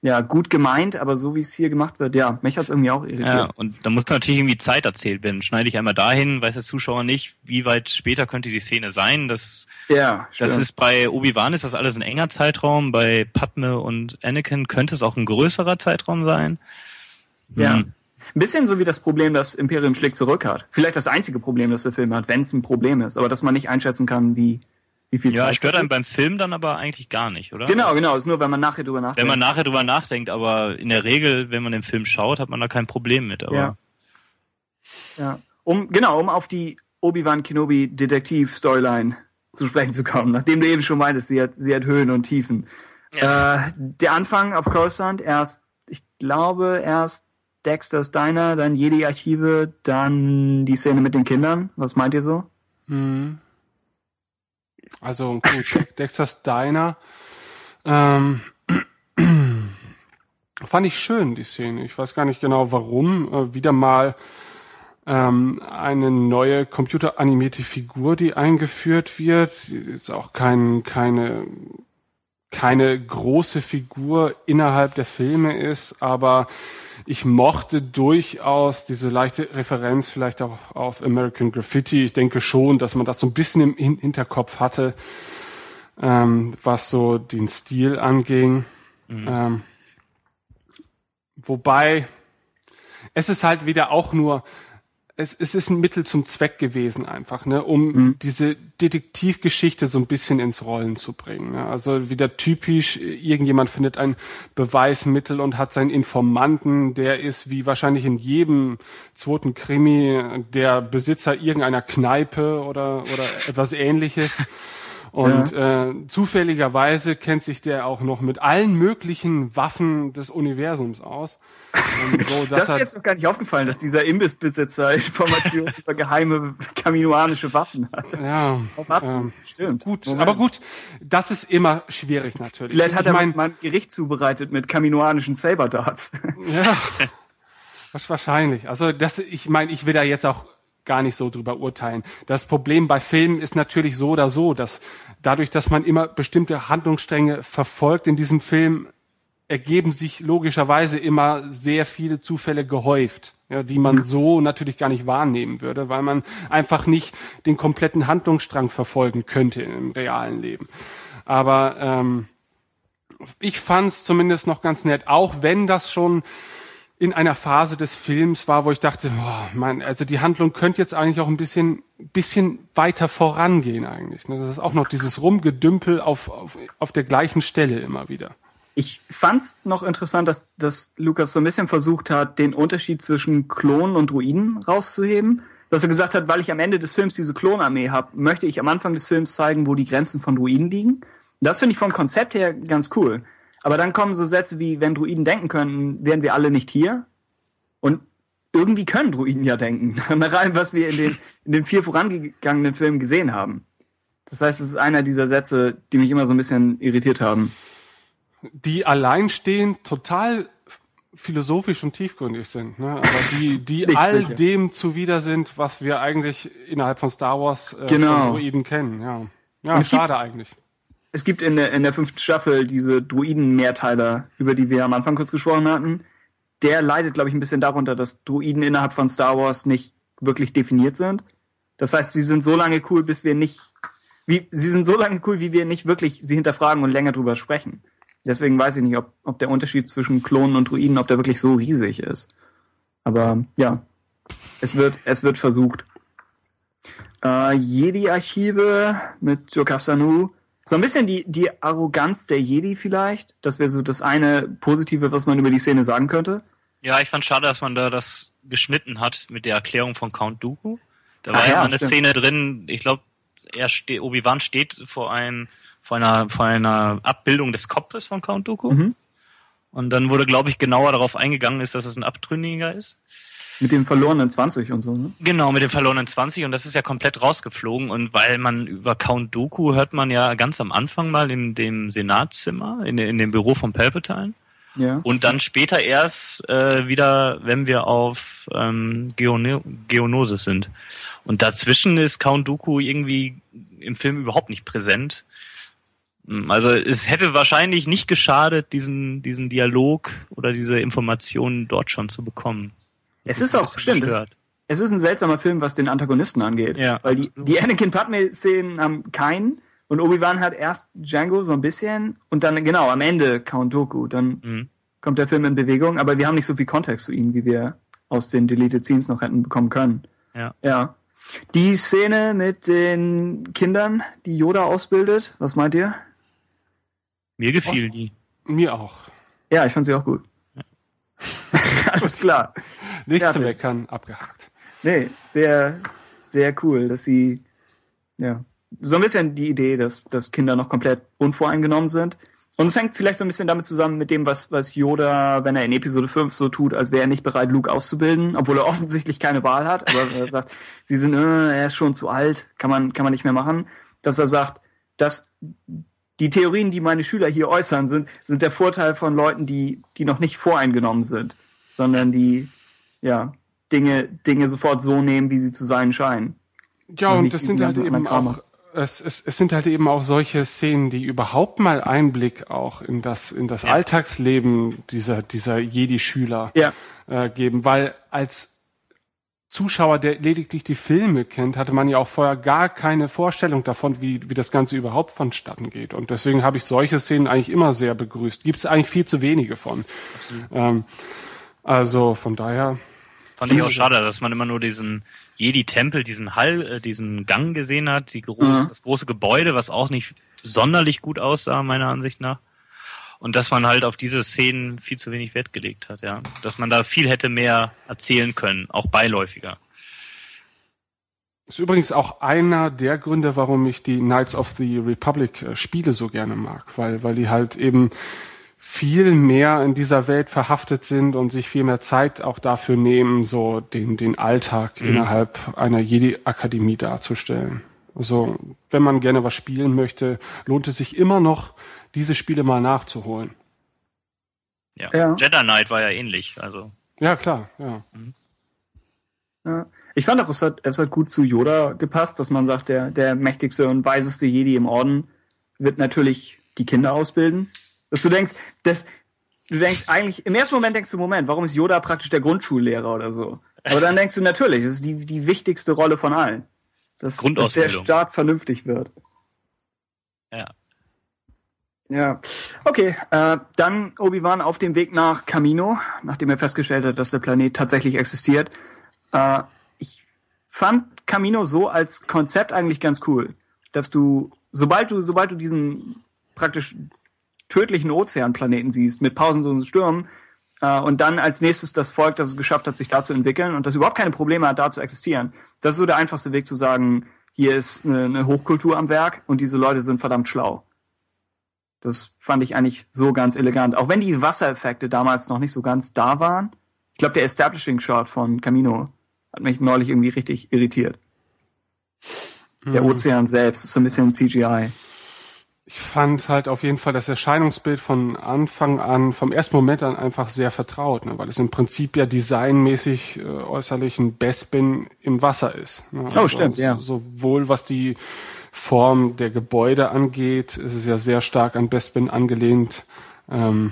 ja, gut gemeint, aber so wie es hier gemacht wird, ja, mich hat's irgendwie auch irritiert. Ja, und da muss natürlich irgendwie Zeit erzählt werden. Schneide ich einmal dahin, weiß der Zuschauer nicht, wie weit später könnte die Szene sein. Das, ja, das ist bei Obi-Wan ist das alles ein enger Zeitraum, bei Padme und Anakin könnte es auch ein größerer Zeitraum sein. Ja. Hm. Ein bisschen so wie das Problem, das Imperium schlägt zurück hat. Vielleicht das einzige Problem, das der Film hat, wenn es ein Problem ist, aber dass man nicht einschätzen kann, wie, wie viel ja, Zeit stört einem beim Film dann aber eigentlich gar nicht, oder? Genau, genau. Ist nur, wenn man nachher drüber nachdenkt. Wenn man nachher drüber nachdenkt, aber in der Regel, wenn man den Film schaut, hat man da kein Problem mit. Aber ja. ja. Um, genau, um auf die Obi-Wan Kenobi Detektiv Storyline zu sprechen zu kommen, nachdem du eben schon meintest, sie hat, sie hat Höhen und Tiefen. Äh, der Anfang auf Coruscant, erst, ich glaube, erst Dexter's Diner, dann Jedi-Archive, dann die Szene mit den Kindern. Was meint ihr so? Also gut, Dexter's Diner. Ähm, fand ich schön, die Szene. Ich weiß gar nicht genau warum. Äh, wieder mal ähm, eine neue computeranimierte Figur, die eingeführt wird. Ist auch kein, keine, keine große Figur innerhalb der Filme ist, aber ich mochte durchaus diese leichte Referenz vielleicht auch auf American Graffiti. Ich denke schon, dass man das so ein bisschen im Hin- Hinterkopf hatte, ähm, was so den Stil anging. Ähm, wobei es ist halt wieder auch nur, es, es ist ein Mittel zum Zweck gewesen einfach, ne, um diese Detektivgeschichte so ein bisschen ins Rollen zu bringen. Ne? Also wieder typisch, irgendjemand findet ein Beweismittel und hat seinen Informanten, der ist wie wahrscheinlich in jedem zweiten Krimi der Besitzer irgendeiner Kneipe oder, oder etwas ähnliches. Und äh, zufälligerweise kennt sich der auch noch mit allen möglichen Waffen des Universums aus. So, Das ist jetzt noch gar nicht aufgefallen, dass dieser Imbissbesitzer Informationen über geheime kaminoanische Waffen hat. ja, Auf ähm, Stimmt. gut, Moment. aber gut, das ist immer schwierig natürlich. Vielleicht hat ich er mein, mal ein Gericht zubereitet mit kaminoanischen Saberdarts. Ja, wahrscheinlich. Also das, ich meine, ich will da jetzt auch gar nicht so drüber urteilen. Das Problem bei Filmen ist natürlich so oder so, dass dadurch, dass man immer bestimmte Handlungsstränge verfolgt in diesem Film, ergeben sich logischerweise immer sehr viele Zufälle gehäuft, ja, die man so natürlich gar nicht wahrnehmen würde, weil man einfach nicht den kompletten Handlungsstrang verfolgen könnte im realen Leben. Aber ähm, ich fand's zumindest noch ganz nett, auch wenn das schon in einer Phase des Films war, wo ich dachte, boah, man, also die Handlung könnte jetzt eigentlich auch ein bisschen, bisschen weiter vorangehen eigentlich. Ne? Das ist auch noch dieses Rumgedümpel auf, auf, auf der gleichen Stelle immer wieder. Ich fand's noch interessant, dass, dass Lukas so ein bisschen versucht hat, den Unterschied zwischen Klonen und Druiden rauszuheben. Dass er gesagt hat, weil ich am Ende des Films diese Klonarmee habe, möchte ich am Anfang des Films zeigen, wo die Grenzen von Druiden liegen. Das finde ich vom Konzept her ganz cool. Aber dann kommen so Sätze wie, wenn Druiden denken könnten, wären wir alle nicht hier. Und irgendwie können Druiden ja denken. Nach allem, was wir in den, in den vier vorangegangenen Filmen gesehen haben. Das heißt, es ist einer dieser Sätze, die mich immer so ein bisschen irritiert haben. Die alleinstehend total philosophisch und tiefgründig sind, ne? aber die, die all sicher. dem zuwider sind, was wir eigentlich innerhalb von Star Wars äh, Genau. von Droiden kennen. Ja, ja es gibt- schade eigentlich. Es gibt in der, in der fünften Staffel diese Druiden-Mehrteiler, über die wir am Anfang kurz gesprochen hatten. Der leidet, glaube ich, ein bisschen darunter, dass Druiden innerhalb von Star Wars nicht wirklich definiert sind. Das heißt, sie sind so lange cool, bis wir nicht, wie, sie sind so lange cool, wie wir nicht wirklich sie hinterfragen und länger drüber sprechen. Deswegen weiß ich nicht, ob, ob der Unterschied zwischen Klonen und Druiden, ob der wirklich so riesig ist. Aber ja, es wird, es wird versucht. Äh, Jedi-Archive mit Jokastanu. So ein bisschen die, die Arroganz der Jedi vielleicht. Das wäre so das eine Positive, was man über die Szene sagen könnte. Ja, ich fand schade, dass man da das geschnitten hat mit der Erklärung von Count Dooku. Da Ach war ja, ja, eine stimmt. Szene drin, ich glaube, er steht, Obi-Wan steht vor einem, vor einer, vor einer Abbildung des Kopfes von Count Dooku. Mhm. Und dann wurde, glaube ich, genauer darauf eingegangen ist, dass es ein Abtrünniger ist. Mit dem verlorenen 20 und so, ne? Genau, mit dem verlorenen 20 und das ist ja komplett rausgeflogen und weil man über Count Dooku hört man ja ganz am Anfang mal in dem Senatszimmer, in, in dem Büro von Palpatine Ja. und dann später erst äh, wieder, wenn wir auf ähm, Geone Geonosis sind. Und dazwischen ist Count Dooku irgendwie im Film überhaupt nicht präsent. Hm, Also es hätte wahrscheinlich nicht geschadet, diesen, diesen Dialog oder diese Informationen dort schon zu bekommen. Es ist auch, stimmt, es, es ist ein seltsamer Film, was den Antagonisten angeht. Ja. Weil die, die Anakin Padme-Szenen haben keinen und Obi-Wan hat erst Django so ein bisschen und dann, genau, am Ende Count Dooku. Dann Mhm. kommt der Film in Bewegung, aber wir haben nicht so viel Kontext für ihn, wie wir aus den Deleted Scenes noch hätten bekommen können. Ja. Ja. Die Szene mit den Kindern, die Yoda ausbildet, was meint ihr? Mir gefiel die. Mir auch. Ja, ich fand sie auch gut. Alles klar. Nichts Ja, zu meckern, abgehakt. Nee, sehr, sehr cool, dass sie, ja, so ein bisschen die Idee, dass, dass Kinder noch komplett unvoreingenommen sind. Und es hängt vielleicht so ein bisschen damit zusammen mit dem, was, was Yoda, wenn er in Episode 5 so tut, als wäre er nicht bereit, Luke auszubilden, obwohl er offensichtlich keine Wahl hat, aber er sagt, sie sind, äh, er ist schon zu alt, kann man, kann man nicht mehr machen, dass er sagt, dass die Theorien, die meine Schüler hier äußern, sind, sind der Vorteil von Leuten, die, die noch nicht voreingenommen sind, sondern die, ja, Dinge, Dinge sofort so nehmen, wie sie zu sein scheinen. Ja, und das sind halt eben auch, es, es, es sind halt eben auch solche Szenen, die überhaupt mal Einblick auch in das, in das ja. Alltagsleben dieser, dieser Jedi-Schüler ja. äh, geben, weil als Zuschauer, der lediglich die Filme kennt, hatte man ja auch vorher gar keine Vorstellung davon, wie, wie das Ganze überhaupt vonstatten geht. Und deswegen habe ich solche Szenen eigentlich immer sehr begrüßt. Gibt es eigentlich viel zu wenige von. Ähm, also von daher. Fand ich auch schade, dass man immer nur diesen Jedi-Tempel, diesen Hall, äh, diesen Gang gesehen hat, die groß, mhm. das große Gebäude, was auch nicht sonderlich gut aussah, meiner Ansicht nach. Und dass man halt auf diese Szenen viel zu wenig Wert gelegt hat, ja. Dass man da viel hätte mehr erzählen können, auch beiläufiger. Ist übrigens auch einer der Gründe, warum ich die Knights of the Republic äh, Spiele so gerne mag, weil, weil die halt eben viel mehr in dieser Welt verhaftet sind und sich viel mehr Zeit auch dafür nehmen, so den, den Alltag mhm. innerhalb einer Jedi-Akademie darzustellen. Also, wenn man gerne was spielen möchte, lohnt es sich immer noch, diese Spiele mal nachzuholen. Ja. ja. Jedi Knight war ja ähnlich, also. Ja, klar, ja. Mhm. ja. Ich fand auch, es hat, es hat gut zu Yoda gepasst, dass man sagt, der, der mächtigste und weiseste Jedi im Orden wird natürlich die Kinder ausbilden. Dass du denkst, dass du denkst eigentlich, im ersten Moment denkst du, Moment, warum ist Yoda praktisch der Grundschullehrer oder so? Aber dann denkst du natürlich, das ist die, die wichtigste Rolle von allen. Dass, dass der Staat vernünftig wird. Ja. Ja, okay. Äh, dann Obi-Wan auf dem Weg nach Camino, nachdem er festgestellt hat, dass der Planet tatsächlich existiert. Äh, ich fand Camino so als Konzept eigentlich ganz cool, dass du, sobald du, sobald du diesen praktisch tödlichen Ozeanplaneten siehst, mit Pausen und Stürmen, äh, und dann als nächstes das Volk, das es geschafft hat, sich da zu entwickeln und das überhaupt keine Probleme hat, da zu existieren. Das ist so der einfachste Weg zu sagen, hier ist eine, eine Hochkultur am Werk und diese Leute sind verdammt schlau. Das fand ich eigentlich so ganz elegant. Auch wenn die Wassereffekte damals noch nicht so ganz da waren. Ich glaube, der Establishing Shot von Camino hat mich neulich irgendwie richtig irritiert. Der mhm. Ozean selbst ist so ein bisschen CGI ich fand halt auf jeden Fall das Erscheinungsbild von Anfang an, vom ersten Moment an einfach sehr vertraut, ne, weil es im Prinzip ja designmäßig äh, äußerlich ein Bespin im Wasser ist. Ne? Also oh, stimmt, ja. Sowohl was die Form der Gebäude angeht, ist es ja sehr stark an Bespin angelehnt, ähm,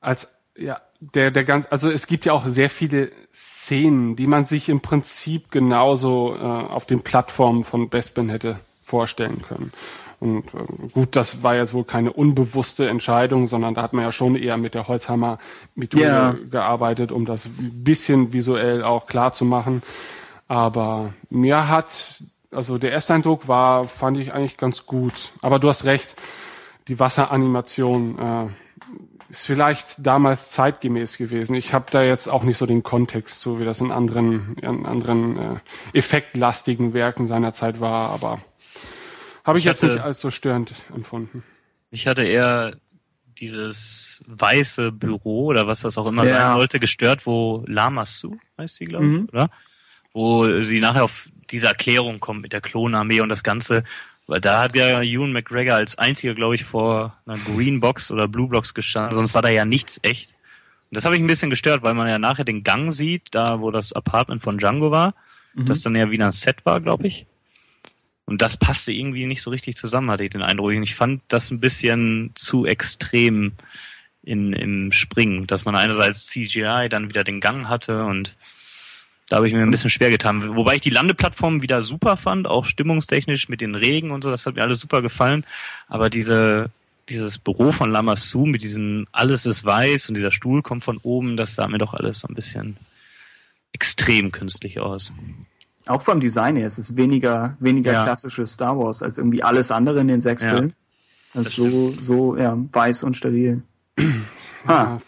als ja der der ganz also es gibt ja auch sehr viele Szenen, die man sich im Prinzip genauso äh, auf den Plattformen von Bespin hätte vorstellen können. Und äh, gut, das war jetzt wohl keine unbewusste Entscheidung, sondern da hat man ja schon eher mit der Holzhammer-Methode yeah. gearbeitet, um das ein bisschen visuell auch klar zu machen. Aber mir hat, also der erste Eindruck war, fand ich eigentlich ganz gut. Aber du hast recht, die Wasseranimation äh, ist vielleicht damals zeitgemäß gewesen. Ich habe da jetzt auch nicht so den Kontext zu, wie das in anderen, in anderen äh, effektlastigen Werken seiner Zeit war, aber habe ich, ich, jetzt hatte, nicht als so störend empfunden. Ich hatte eher dieses weiße Büro oder was das auch immer ja. sein sollte, gestört, wo Lamasu, heißt sie, glaube ich, mhm. oder? Wo sie nachher auf diese Erklärung kommt mit der Klonarmee und das Ganze. Weil da hat ja Ewan McGregor als einziger, glaube ich, vor einer Green Box oder Blue Box gestanden. Sonst war da ja nichts echt. Und das habe ich ein bisschen gestört, weil man ja nachher den Gang sieht, da wo das Apartment von Django war, mhm. das dann ja wie ein Set war, glaube ich. Und das passte irgendwie nicht so richtig zusammen, hatte ich den Eindruck. Und ich fand das ein bisschen zu extrem in, im Springen, dass man einerseits CGI dann wieder den Gang hatte und da habe ich mir ein bisschen schwer getan. Wobei ich die Landeplattform wieder super fand, auch stimmungstechnisch mit den Regen und so, das hat mir alles super gefallen. Aber diese, dieses Büro von Lamassu mit diesem alles ist weiß und dieser Stuhl kommt von oben, das sah mir doch alles so ein bisschen extrem künstlich aus. Auch vom Design her, es ist weniger, weniger ja. klassisches Star Wars als irgendwie alles andere in den sechs ja. Filmen. Das ist so, so, ja, weiß und steril. Ja,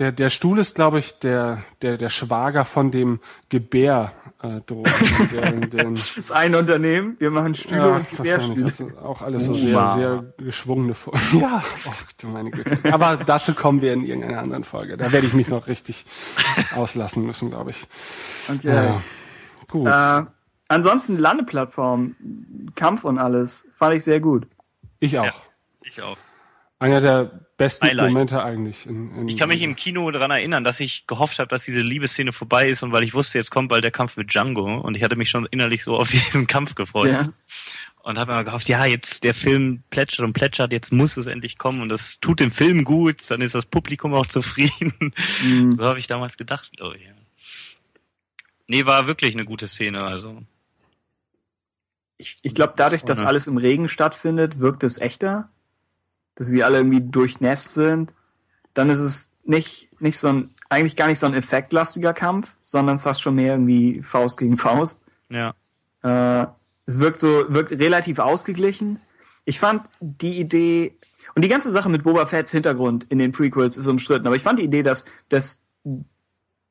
der, der Stuhl ist, glaube ich, der, der, der Schwager von dem Gebär äh, den, den, Das ist ein Unternehmen, wir machen Stühle ja, und wahrscheinlich. Querstühle. Das ist auch alles so sehr, Wow. sehr geschwungene Folgen. Ja, oh, du meine Güte. Aber dazu kommen wir in irgendeiner anderen Folge. Da werde ich mich noch richtig auslassen müssen, glaube ich. Und, Ja. ja. Gut. Äh, ansonsten Landeplattform, Kampf und alles, fand ich sehr gut. ich auch. Ja. Ich auch. Einer der besten Highlight. Momente eigentlich. In, in, Ich kann mich im Kino daran erinnern, dass ich gehofft habe, dass diese Liebesszene vorbei ist und weil ich wusste, jetzt kommt bald der Kampf mit Django und ich hatte mich schon innerlich so auf diesen Kampf gefreut Ja. und habe mir gehofft, ja, jetzt der Film plätschert und plätschert, jetzt muss es endlich kommen und das tut dem Film gut, dann ist das Publikum auch zufrieden. Mhm. So habe ich damals gedacht, glaube ich. ja. Nee, war wirklich eine gute Szene, also. Ich, ich glaube, dadurch, dass alles im Regen stattfindet, wirkt es echter. Dass sie alle irgendwie durchnässt sind. Dann ist es nicht, nicht so ein, eigentlich gar nicht so ein effektlastiger Kampf, sondern fast schon mehr irgendwie Faust gegen Faust. Ja. Äh, es wirkt so, wirkt relativ ausgeglichen. Ich fand die Idee, und die ganze Sache mit Boba Fett's Hintergrund in den Prequels ist umstritten, aber ich fand die Idee, dass, dass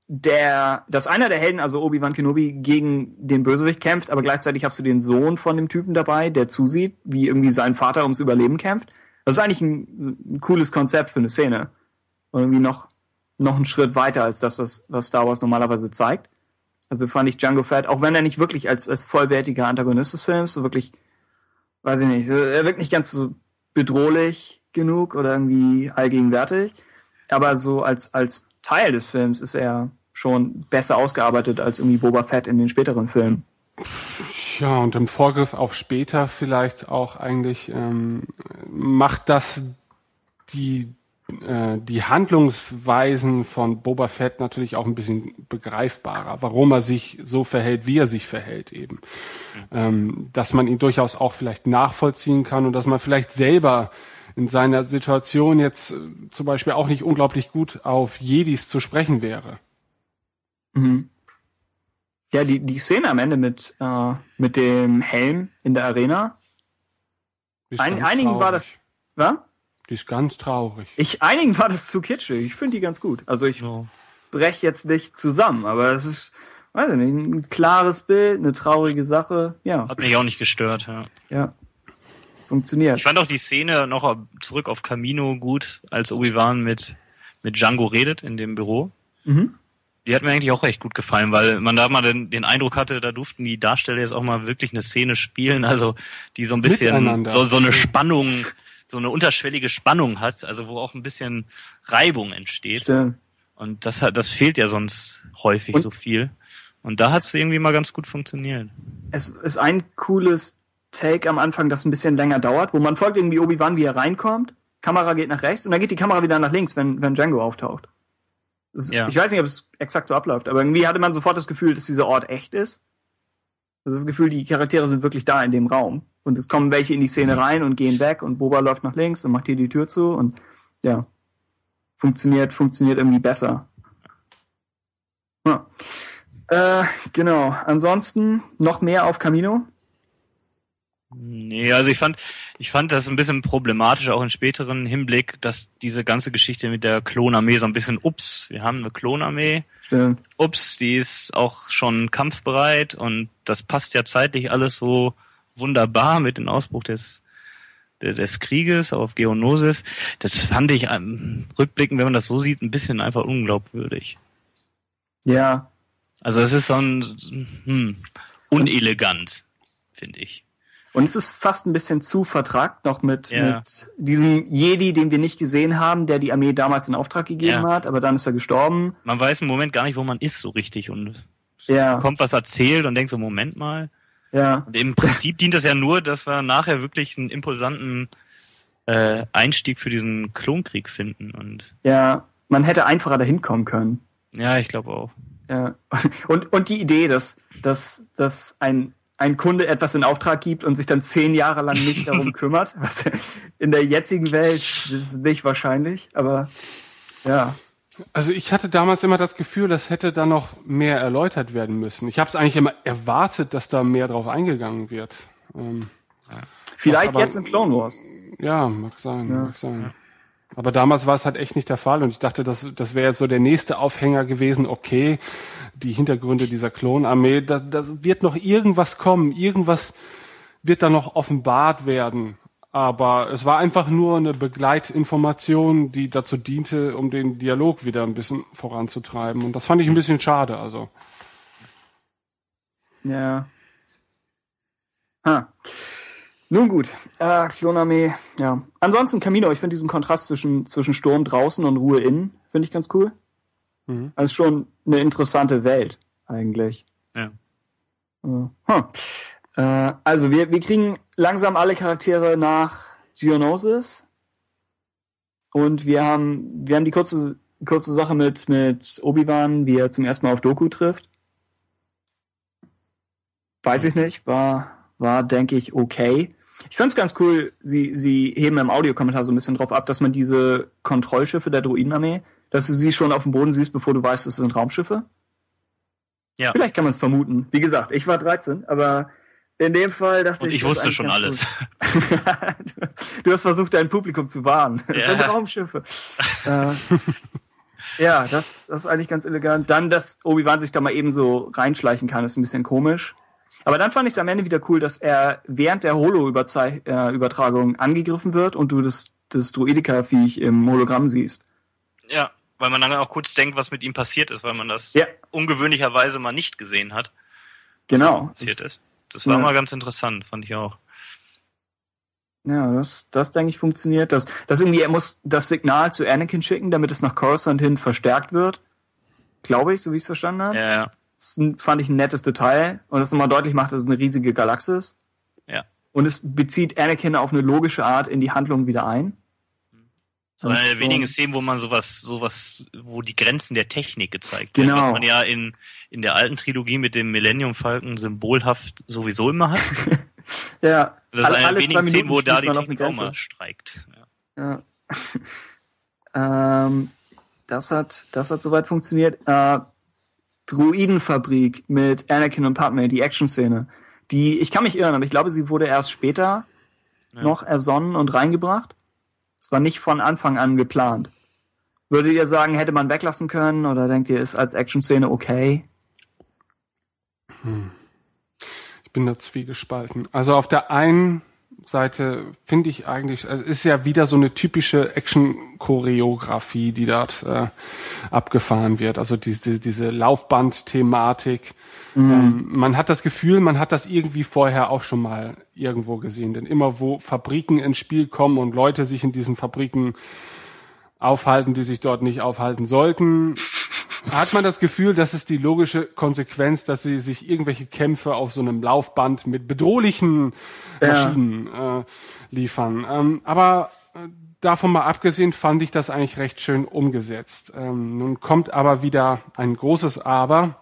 der, dass einer der Helden, also Obi-Wan Kenobi, gegen den Bösewicht kämpft, aber gleichzeitig hast du den Sohn von dem Typen dabei, der zusieht, wie irgendwie sein Vater ums Überleben kämpft. Das ist eigentlich ein, ein cooles Konzept für eine Szene. Und irgendwie noch, noch einen Schritt weiter als das, was, was Star Wars normalerweise zeigt. Also fand ich Django Fett, auch wenn er nicht wirklich als, als vollwertiger Antagonist des Films, so wirklich, weiß ich nicht, er wirkt nicht ganz so bedrohlich genug oder irgendwie allgegenwärtig, aber so als, als Teil des Films ist er schon besser ausgearbeitet als irgendwie Boba Fett in den späteren Filmen. Ja, und im Vorgriff auf später vielleicht auch eigentlich ähm, macht das die äh, die Handlungsweisen von Boba Fett natürlich auch ein bisschen begreifbarer, warum er sich so verhält, wie er sich verhält eben. Ähm, dass man ihn durchaus auch vielleicht nachvollziehen kann und dass man vielleicht selber in seiner Situation jetzt äh, zum Beispiel auch nicht unglaublich gut auf Jedis zu sprechen wäre. Mhm. Ja, die, die Szene am Ende mit, äh, mit dem Helm in der Arena. Ein, einigen war traurig. das, was? Die ist ganz traurig. Ich, einigen war das zu kitschig. Ich finde die ganz gut. Also ich So. brech jetzt nicht zusammen, aber es ist, weiß ich nicht, ein klares Bild, eine traurige Sache. Ja, Hat mich auch nicht gestört, ja. ja. Es funktioniert. Ich fand auch die Szene noch zurück auf Camino gut, als Obi-Wan mit, mit Django redet in dem Büro. Mhm. Die hat mir eigentlich auch recht gut gefallen, weil man da mal den, den Eindruck hatte, da durften die Darsteller jetzt auch mal wirklich eine Szene spielen, also die so ein bisschen so, so eine Spannung, so eine unterschwellige Spannung hat, also wo auch ein bisschen Reibung entsteht. Stimmt. Und das hat, das fehlt ja sonst häufig Und- so viel. Und da hat es irgendwie mal ganz gut funktioniert. Es ist ein cooles Take am Anfang, das ein bisschen länger dauert, wo man folgt irgendwie Obi-Wan, wie er reinkommt. Kamera geht nach rechts und dann geht die Kamera wieder nach links, wenn, wenn Django auftaucht. Ist, Ja. Ich weiß nicht, ob es exakt so abläuft, aber irgendwie hatte man sofort das Gefühl, dass dieser Ort echt ist. Also das Gefühl, die Charaktere sind wirklich da in dem Raum. Und es kommen welche in die Szene rein und gehen weg und Boba läuft nach links und macht hier die Tür zu und ja, funktioniert, funktioniert irgendwie besser. Ja. Äh, genau. Ansonsten noch mehr auf Camino. Nee, also ich fand, ich fand das ein bisschen problematisch, auch in späteren Hinblick, dass diese ganze Geschichte mit der Klonarmee so ein bisschen, ups, wir haben eine Klonarmee, Stimmt. ups, die ist auch schon kampfbereit und das passt ja zeitlich alles so wunderbar mit dem Ausbruch des, des, Krieges auf Geonosis. Das fand ich ähm, rückblickend, wenn man das so sieht, ein bisschen einfach unglaubwürdig. Ja. Also es ist so ein, hm, unelegant, finde ich. Und es ist fast ein bisschen zu vertragt noch mit, Ja. mit diesem Jedi, den wir nicht gesehen haben, der die Armee damals in Auftrag gegeben Ja. hat, aber dann ist er gestorben. Man weiß im Moment gar nicht, wo man ist so richtig und Ja, kommt was erzählt und denkt so, Moment mal. ja, Und im Prinzip dient es ja nur, dass wir nachher wirklich einen impulsanten äh, Einstieg für diesen Klonkrieg finden. Und ja. Man hätte einfacher dahin kommen können. ja, ich glaube auch. Ja. Und, und die Idee, dass, dass, dass ein, ein Kunde etwas in Auftrag gibt und sich dann zehn Jahre lang nicht darum kümmert, was in der jetzigen Welt das ist nicht wahrscheinlich, aber ja. Also ich hatte damals immer das Gefühl, das hätte da noch mehr erläutert werden müssen. Ich habe es eigentlich immer erwartet, dass da mehr drauf eingegangen wird. Ähm, Vielleicht aber- jetzt in Clone Wars. ja, mag sein, Ja. mag sein. Aber damals war es halt echt nicht der Fall und ich dachte, das, das wäre jetzt so der nächste Aufhänger gewesen. Okay, die Hintergründe dieser Klonarmee, da, da wird noch irgendwas kommen, irgendwas wird da noch offenbart werden. Aber es war einfach nur eine Begleitinformation, die dazu diente, um den Dialog wieder ein bisschen voranzutreiben. Und das fand ich ein bisschen schade. Also Ja. Ha. Nun gut, äh, Klonarmee, ja. Ansonsten Camino, ich finde diesen Kontrast zwischen, zwischen Sturm draußen und Ruhe innen, finde ich ganz cool. Mhm. Also schon eine interessante Welt, eigentlich. Ja. Hm. äh, also wir, wir kriegen langsam alle Charaktere nach Geonosis. Und wir haben, wir haben die kurze, kurze Sache mit, mit Obi-Wan, wie er zum ersten Mal auf Doku trifft. Weiß ich nicht, war, war, denke ich, okay. Ich find's ganz cool, sie, sie heben im Audiokommentar so ein bisschen drauf ab, dass man diese Kontrollschiffe der Druidenarmee, dass du sie schon auf dem Boden siehst, bevor du weißt, es sind Raumschiffe. Ja. Vielleicht kann man es vermuten. Wie gesagt, ich war 13, aber in dem Fall dachte Und ich. ich wusste schon alles. du, hast, du hast versucht, dein Publikum zu warnen. Es Ja. sind Raumschiffe. äh, ja, das, das ist eigentlich ganz elegant. Dann, dass Obi-Wan sich da mal eben so reinschleichen kann, ist ein bisschen komisch. Aber dann fand ich es am Ende wieder cool, dass er während der Holo-Übertragung angegriffen wird und du das, das Druidika-Viech im Hologramm siehst. Ja, weil man dann auch kurz denkt, was mit ihm passiert ist, weil man das Ja. ungewöhnlicherweise mal nicht gesehen hat, Genau. passiert ist. Das ist war eine- mal ganz interessant, fand ich auch. Ja, das, das denke ich funktioniert. Das, das irgendwie, er muss das Signal zu Anakin schicken, damit es nach Coruscant hin verstärkt wird. Glaube ich, so wie ich es verstanden habe. Ja, ja. Das fand ich ein nettes Detail und das nochmal deutlich macht, dass es eine riesige Galaxis. Ja. Und es bezieht Anakin auf eine logische Art in die Handlung wieder ein. Das eine ist der wenigen Szenen, wo man sowas, sowas, wo die Grenzen der Technik gezeigt Genau. werden, was man ja in, in der alten Trilogie mit dem Millennium Falcon symbolhaft sowieso immer hat. Ja, Das ist alle, eine der alle wenigen Szenen, wo da die eine Technik auch mal streikt. Ja. Ja. ähm, das hat, das hat soweit funktioniert. Äh, Druidenfabrik mit Anakin und Padme, die Action-Szene. Die, ich kann mich irren, aber ich glaube, sie wurde erst später Ja. noch ersonnen und reingebracht. Es war nicht von Anfang an geplant. Würdet ihr sagen, hätte man weglassen können oder denkt ihr, ist als Action-Szene okay? Ich bin da zwiegespalten. Also auf der einen Seite finde ich eigentlich, es ist ja wieder so eine typische Action-Choreografie, die dort äh, abgefahren wird. Also diese, diese Laufband-Thematik. Ähm, man hat das Gefühl, man hat das irgendwie vorher auch schon mal irgendwo gesehen. Denn immer wo Fabriken ins Spiel kommen und Leute sich in diesen Fabriken aufhalten, die sich dort nicht aufhalten sollten, hat man das Gefühl, das ist die logische Konsequenz, dass sie sich irgendwelche Kämpfe auf so einem Laufband mit bedrohlichen Maschinen äh, liefern. Ähm, aber äh, davon mal abgesehen fand ich das eigentlich recht schön umgesetzt. Ähm, nun kommt aber wieder ein großes Aber,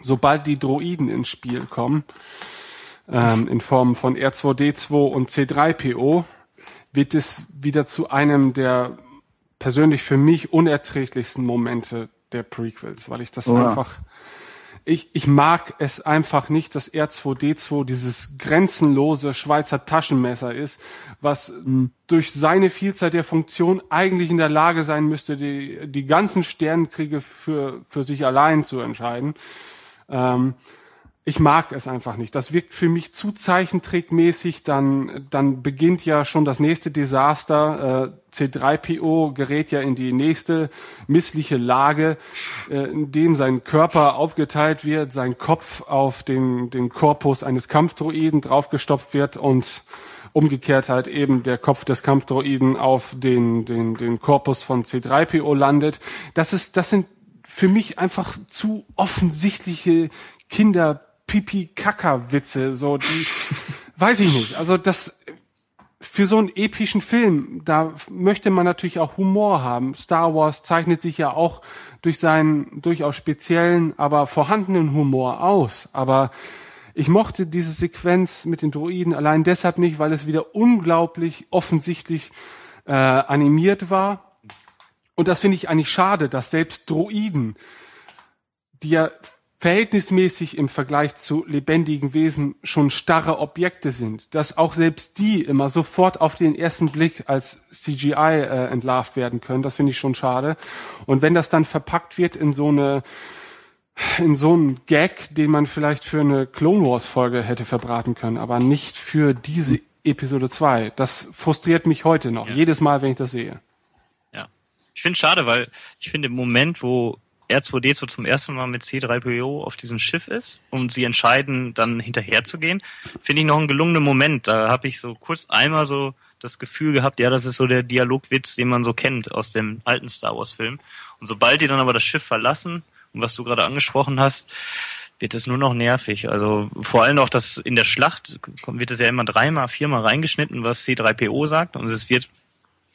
sobald die Droiden ins Spiel kommen, ähm, in Form von R2D2 und C3PO, wird es wieder zu einem der persönlich für mich unerträglichsten Momente der Prequels, weil ich das Oh einfach, ich, ich mag es einfach nicht, dass R2D2 dieses grenzenlose Schweizer Taschenmesser ist, was durch seine Vielzahl der Funktionen eigentlich in der Lage sein müsste, die, die ganzen Sternenkriege für, für sich allein zu entscheiden. Ähm, ich mag es einfach nicht. Das wirkt für mich zu zeichentrickmäßig. Dann, dann beginnt ja schon das nächste Desaster. Äh, C3PO gerät ja in die nächste missliche Lage, äh, in dem sein Körper aufgeteilt wird, sein Kopf auf den, den Korpus eines Kampfdroiden draufgestopft wird und umgekehrt halt eben der Kopf des Kampfdroiden auf den, den, den Korpus von C3PO landet. Das ist, das sind für mich einfach zu offensichtliche Kinder pipi kaka witze so die weiß ich nicht. Also das für so einen epischen Film da möchte man natürlich auch Humor haben. Star Wars zeichnet sich ja auch durch seinen durchaus speziellen aber vorhandenen Humor aus. Aber ich mochte diese Sequenz mit den Droiden allein deshalb nicht weil es wieder unglaublich offensichtlich äh, animiert war. Und das finde ich eigentlich schade dass selbst Droiden die ja verhältnismäßig im Vergleich zu lebendigen Wesen schon starre Objekte sind, dass auch selbst die immer sofort auf den ersten Blick als CGI äh, entlarvt werden können, das finde ich schon schade. Und wenn das dann verpackt wird in so eine in so einen Gag, den man vielleicht für eine Clone Wars Folge hätte verbraten können, aber nicht für diese Episode 2. Das frustriert mich heute noch, Ja. jedes Mal, wenn ich das sehe. Ja. Ich finde schade, weil ich finde im Moment, wo R2D2 zum ersten Mal mit C3PO auf diesem Schiff ist und sie entscheiden, dann hinterher zu gehen, finde ich noch einen gelungenen Moment. Da habe ich so kurz einmal so das Gefühl gehabt, ja, das ist so der Dialogwitz, den man so kennt aus dem alten Star Wars Film. Und sobald die dann aber das Schiff verlassen, und was du gerade angesprochen hast, wird es nur noch nervig. Also vor allem auch das in der Schlacht wird es ja immer dreimal, viermal reingeschnitten, was C3PO sagt und es wird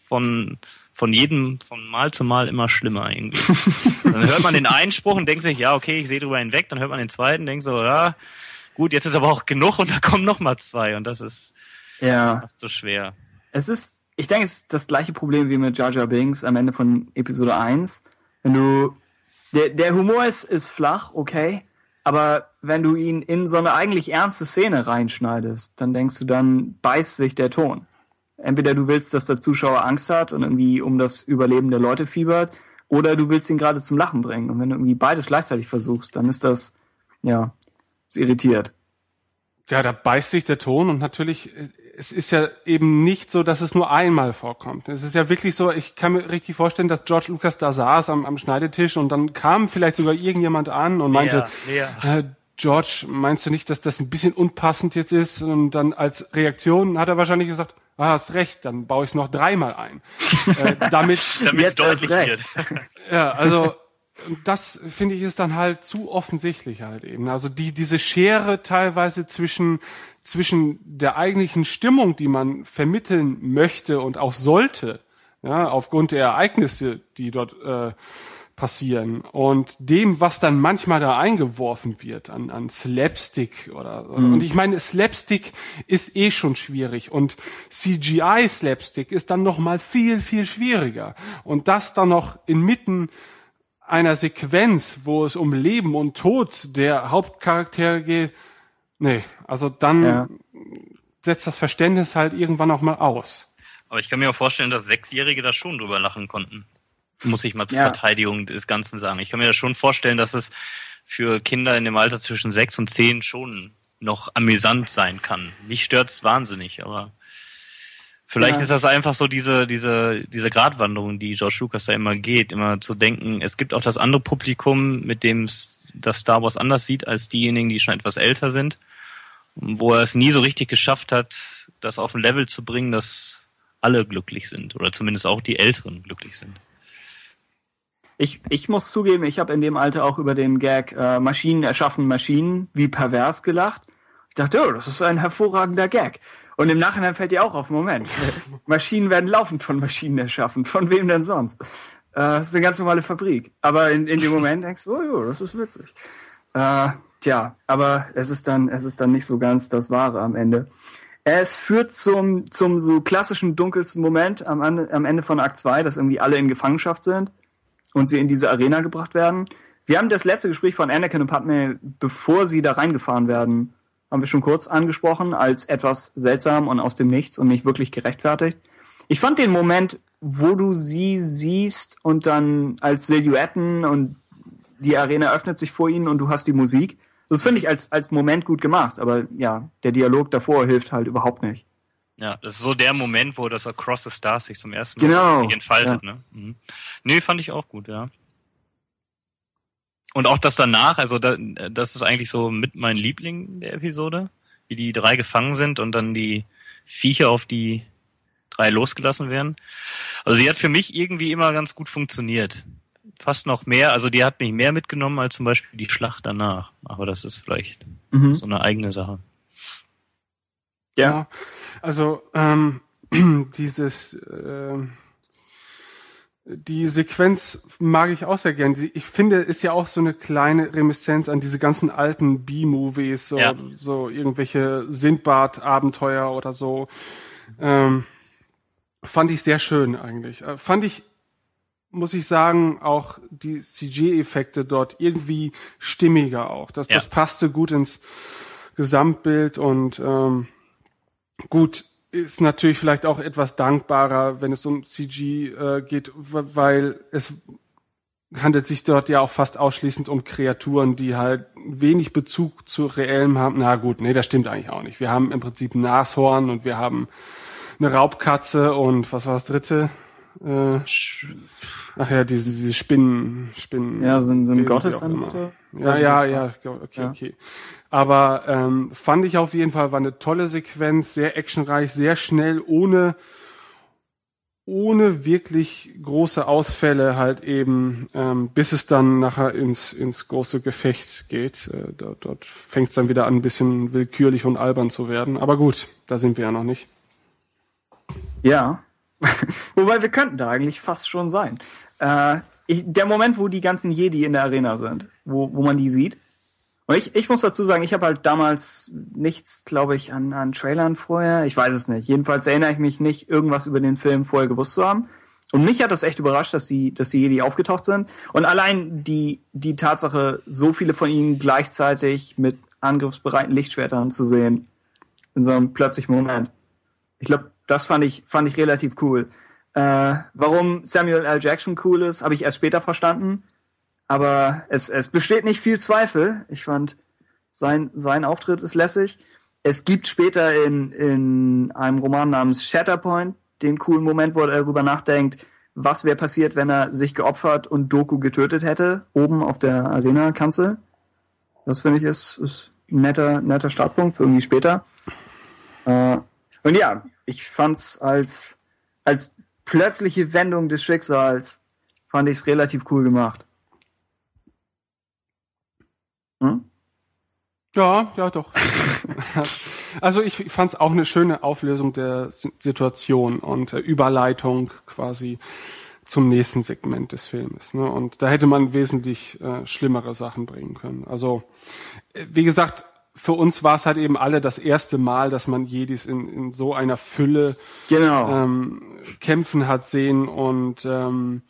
von von jedem von Mal zu Mal immer schlimmer irgendwie. dann hört man den einen Spruch und denkt sich, ja okay, ich sehe drüber hinweg. Dann hört man den zweiten, denkt so, ja gut, jetzt ist aber auch genug und da kommen noch mal zwei und das ist Ja. das macht so schwer. Es ist, ich denke, es ist das gleiche Problem wie mit Jar Jar Binks am Ende von Episode 1. Wenn du, der, der Humor ist, ist flach, okay, aber wenn du ihn in so eine eigentlich ernste Szene reinschneidest, dann denkst du, dann beißt sich der Ton. Entweder du willst, dass der Zuschauer Angst hat und irgendwie um das Überleben der Leute fiebert, oder du willst ihn gerade zum Lachen bringen. Und wenn du irgendwie beides gleichzeitig versuchst, dann ist das, ja, ist irritiert. Ja, da beißt sich der Ton und natürlich, äh, es ist ja eben nicht so, dass es nur einmal vorkommt. Es ist ja wirklich so, ich kann mir richtig vorstellen, dass George Lucas da saß am, am Schneidetisch und dann kam vielleicht sogar irgendjemand an und meinte, Lea. Äh, George, meinst du nicht, dass das ein bisschen unpassend jetzt ist? Und dann als Reaktion hat er wahrscheinlich gesagt, ah, hast recht, dann baue ich es noch dreimal ein. äh, damit, Damit es Jetzt deutlich recht. wird. ja, also das finde ich ist dann halt zu offensichtlich halt eben. Also die diese Schere teilweise zwischen zwischen der eigentlichen Stimmung, die man vermitteln möchte und auch sollte, ja, aufgrund der Ereignisse, die dort äh, passieren und dem, was dann manchmal da eingeworfen wird an, an Slapstick oder, oder und ich meine Slapstick ist eh schon schwierig und CGI Slapstick ist dann noch mal viel viel schwieriger und das dann noch inmitten einer Sequenz, wo es um Leben und Tod der Hauptcharaktere geht, nee, also dann Ja. setzt das Verständnis halt irgendwann auch mal aus. Aber ich kann mir auch vorstellen, dass Sechsjährige da schon drüber lachen konnten. Muss ich mal zur Ja. Verteidigung des Ganzen sagen. Ich kann mir das schon vorstellen, dass es für Kinder in dem Alter zwischen sechs und zehn schon noch amüsant sein kann. Mich stört's wahnsinnig, aber vielleicht Ja. ist das einfach so diese, diese, diese Gratwanderung, die George Lucas da immer geht, immer zu denken, es gibt auch das andere Publikum, mit dem das Star Wars anders sieht als diejenigen, die schon etwas älter sind, wo er es nie so richtig geschafft hat, das auf ein Level zu bringen, dass alle glücklich sind oder zumindest auch die Älteren glücklich sind. Ich, ich muss zugeben, ich habe in dem Alter auch über den Gag äh, Maschinen erschaffen Maschinen wie pervers gelacht. Ich dachte, oh, das ist ein hervorragender Gag. Und im Nachhinein fällt dir auch auf, Moment, Maschinen werden laufend von Maschinen erschaffen. Von wem denn sonst? Äh, das ist eine ganz normale Fabrik. Aber in, in dem Moment denkst du, oh jo, das ist witzig. Äh, tja, aber es ist dann, es ist dann nicht so ganz das Wahre am Ende. Es führt zum, zum so klassischen dunkelsten Moment am, Ende- am Ende von Akt 2, dass irgendwie alle in Gefangenschaft sind und sie in diese Arena gebracht werden. Wir haben das letzte Gespräch von Anakin und Padme, bevor sie da reingefahren werden, haben wir schon kurz angesprochen, als etwas seltsam und aus dem Nichts und nicht wirklich gerechtfertigt. Ich fand den Moment, wo du sie siehst und dann als Silhouetten und die Arena öffnet sich vor ihnen und du hast die Musik. Das finde ich als, als Moment gut gemacht, aber ja, der Dialog davor hilft halt überhaupt nicht. Ja, das ist so der Moment, wo das Across the Stars sich zum ersten Mal Genau, entfaltet. Ne? Mhm. Nee, fand ich auch gut, ja. Und auch das danach, also da, das ist eigentlich so mit mein Liebling der Episode, wie die drei gefangen sind und dann die Viecher auf die drei losgelassen werden. Also die hat für mich irgendwie immer ganz gut funktioniert. Fast noch mehr, also die hat mich mehr mitgenommen als zum Beispiel die Schlacht danach. Aber das ist vielleicht Mhm. so eine eigene Sache. Ja. Also ähm, dieses äh, die Sequenz mag ich auch sehr gern. Ich finde, ist ja auch so eine kleine Reminiszenz an diese ganzen alten B-Movies, so, Ja. so irgendwelche Sindbad-Abenteuer oder so. Ähm, fand ich sehr schön eigentlich. Äh, fand ich muss ich sagen, auch die CG-Effekte dort irgendwie stimmiger auch. Das, Ja. das passte gut ins Gesamtbild und ähm, gut ist natürlich vielleicht auch etwas dankbarer, wenn es um CG äh, geht, weil es handelt sich dort ja auch fast ausschließend um Kreaturen, die halt wenig Bezug zu reellem haben. Na gut, nee, das stimmt eigentlich auch nicht. Wir haben im Prinzip ein Nashorn und wir haben eine Raubkatze und was war das dritte? Äh, ach ja, diese, diese Spinnen, Spinnen. Ja, so ein, so ein Wesen, wie Gottes auch immer. Anbieter. Ja, ja, ja, okay, Ja. okay. Aber ähm, fand ich auf jeden Fall, war eine tolle Sequenz, sehr actionreich, sehr schnell, ohne ohne wirklich große Ausfälle halt eben, ähm, bis es dann nachher ins, ins große Gefecht geht. Äh, dort dort fängt es dann wieder an, ein bisschen willkürlich und albern zu werden. Aber gut, da sind wir ja noch nicht. Ja. Wobei wir könnten da eigentlich fast schon sein. Äh, ich, der Moment, wo die ganzen Jedi in der Arena sind, wo, wo man die sieht. Und ich, ich muss dazu sagen, ich habe halt damals nichts, glaube ich, an, an Trailern vorher. Ich weiß es nicht. Jedenfalls erinnere ich mich nicht, irgendwas über den Film vorher gewusst zu haben. Und mich hat das echt überrascht, dass die, dass die Jedi aufgetaucht sind. Und allein die, die Tatsache, so viele von ihnen gleichzeitig mit angriffsbereiten Lichtschwertern zu sehen, in so einem plötzlichen Moment. Ich glaube, das fand ich, fand ich relativ cool. Äh, warum Samuel L. Jackson cool ist, habe ich erst später verstanden. Aber es, es besteht nicht viel Zweifel. Ich fand, sein, sein Auftritt ist lässig. Es gibt später in, in einem Roman namens Shatterpoint den coolen Moment, wo er darüber nachdenkt, was wäre passiert, wenn er sich geopfert und Doku getötet hätte, oben auf der Arena-Kanzel. Das finde ich ist, ist ein netter, netter Startpunkt für irgendwie später. Äh, und ja, ich fand's als, als plötzliche Wendung des Schicksals, fand ich es relativ cool gemacht. Ja, ja, doch. also ich fand es auch eine schöne Auflösung der S- Situation und äh, Überleitung quasi zum nächsten Segment des Filmes. Ne? Und da hätte man wesentlich äh, schlimmere Sachen bringen können. Also äh, wie gesagt, für uns war es halt eben alle das erste Mal, dass man Jedis in, in so einer Fülle Genau. ähm, kämpfen hat sehen und ähm,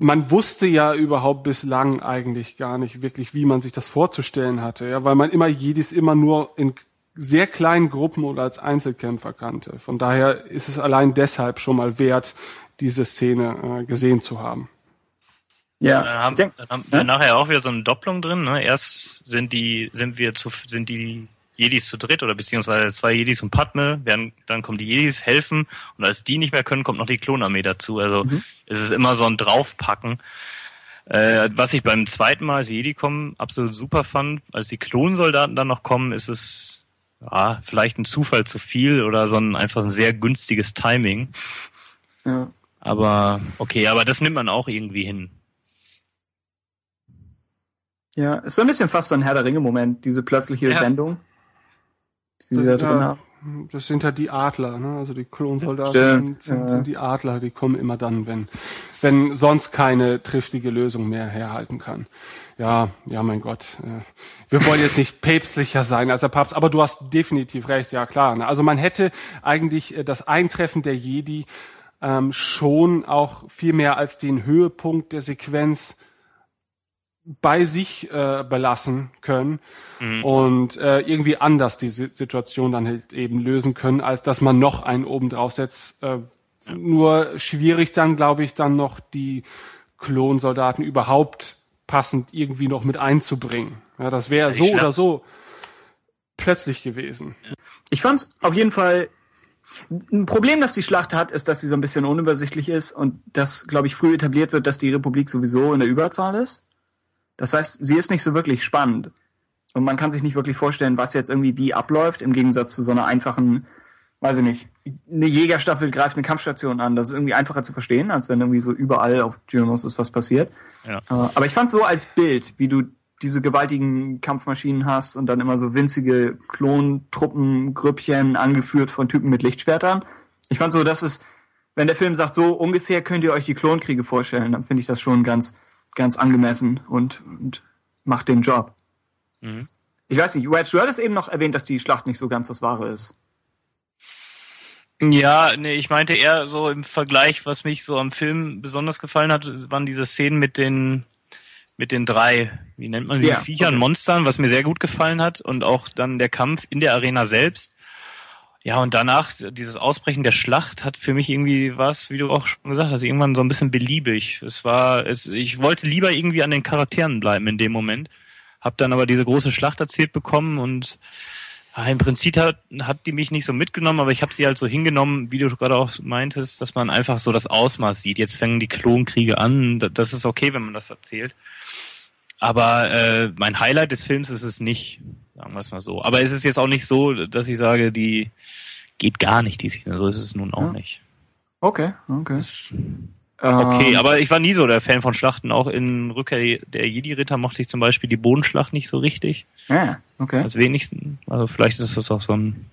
man wusste ja überhaupt bislang eigentlich gar nicht wirklich, wie man sich das vorzustellen hatte, ja, weil man immer Jedis immer nur in sehr kleinen Gruppen oder als Einzelkämpfer kannte. Von daher ist es allein deshalb schon mal wert, diese Szene äh, gesehen zu haben. ja, Dann haben, dann haben Ja? wir nachher auch wieder so eine Doppelung drin. Ne? Erst sind die, sind wir zu, sind die Jedis zu dritt oder beziehungsweise zwei Jedis und Padme, werden, dann kommen die Jedis helfen und als die nicht mehr können, kommt noch die Klonarmee dazu. Also es ist immer so ein Draufpacken. Äh, was ich beim zweiten Mal, als die Jedi kommen, absolut super fand, als die Klonsoldaten dann noch kommen, ist es ja, vielleicht ein Zufall zu viel oder so ein einfach ein sehr günstiges Timing. ja. Aber okay, aber das nimmt man auch irgendwie hin. ja, ist so ein bisschen fast so ein Herr der Ringe-Moment, diese plötzliche Ja. Wendung. Die sie da drin Ja, das sind ja die Adler, ne? Also die Klonsoldaten sind, sind, ja. sind die Adler, die kommen immer dann, wenn, wenn sonst keine triftige Lösung mehr herhalten kann. Ja, ja, mein Gott. äh, Wir wollen jetzt nicht päpstlicher sein als der Papst, aber du hast definitiv recht, ja klar. Ne? Also man hätte eigentlich äh, das Eintreffen der Jedi ähm, schon auch viel mehr als den Höhepunkt der Sequenz bei sich äh, belassen können und äh, irgendwie anders die Si- Situation dann halt eben lösen können, als dass man noch einen oben draufsetzt. Äh, Nur schwierig dann, glaube ich, dann noch die Klonsoldaten überhaupt passend irgendwie noch mit einzubringen. Ja, das wäre so oder so plötzlich gewesen. Ich fand's auf jeden Fall ein Problem, das die Schlacht hat, ist, dass sie so ein bisschen unübersichtlich ist und dass, glaube ich, früh etabliert wird, dass die Republik sowieso in der Überzahl ist. Das heißt, sie ist nicht so wirklich spannend. Und man kann sich nicht wirklich vorstellen, was jetzt irgendwie wie abläuft, im Gegensatz zu so einer einfachen, weiß ich nicht, eine Jägerstaffel greift eine Kampfstation an. Das ist irgendwie einfacher zu verstehen, als wenn irgendwie so überall auf Geonosis was passiert. Ja. Äh, Aber ich fand so als Bild, wie du diese gewaltigen Kampfmaschinen hast und dann immer so winzige Klontruppen-Grüppchen angeführt von Typen mit Lichtschwertern. Ich fand so, das ist, wenn der Film sagt, so ungefähr könnt ihr euch die Klonkriege vorstellen, dann finde ich das schon ganz, ganz angemessen und, und macht den Job. Mhm. Ich weiß nicht, Wedge, du hattest eben noch erwähnt, dass die Schlacht nicht so ganz das Wahre ist. Ja, nee, ich meinte eher so im Vergleich, was mich so am Film besonders gefallen hat, waren diese Szenen mit den mit den drei, wie nennt man die Ja, Viechern, okay. Monstern, was mir sehr gut gefallen hat und auch dann der Kampf in der Arena selbst. Ja, und danach dieses Ausbrechen der Schlacht hat für mich irgendwie was, wie du auch schon gesagt hast, irgendwann so ein bisschen beliebig. Es war, es, ich wollte lieber irgendwie an den Charakteren bleiben in dem Moment, hab dann aber diese große Schlacht erzählt bekommen und im Prinzip hat, hat die mich nicht so mitgenommen, aber ich habe sie halt so hingenommen, wie du gerade auch meintest, dass man einfach so das Ausmaß sieht. Jetzt fängen die Klonkriege an, da- das ist okay, wenn man das erzählt. Aber äh, mein Highlight des Films ist es nicht, sagen wir es mal so. Aber es ist jetzt auch nicht so, dass ich sage, die geht gar nicht, die Szene. So ist es nun auch Ja. nicht. Okay, okay. Okay, Ähm, aber ich war nie so der Fan von Schlachten. Auch in Rückkehr der Jedi-Ritter mochte ich zum Beispiel die Bodenschlacht nicht so richtig. Ja, okay. Als wenigsten. Also vielleicht ist das auch so ein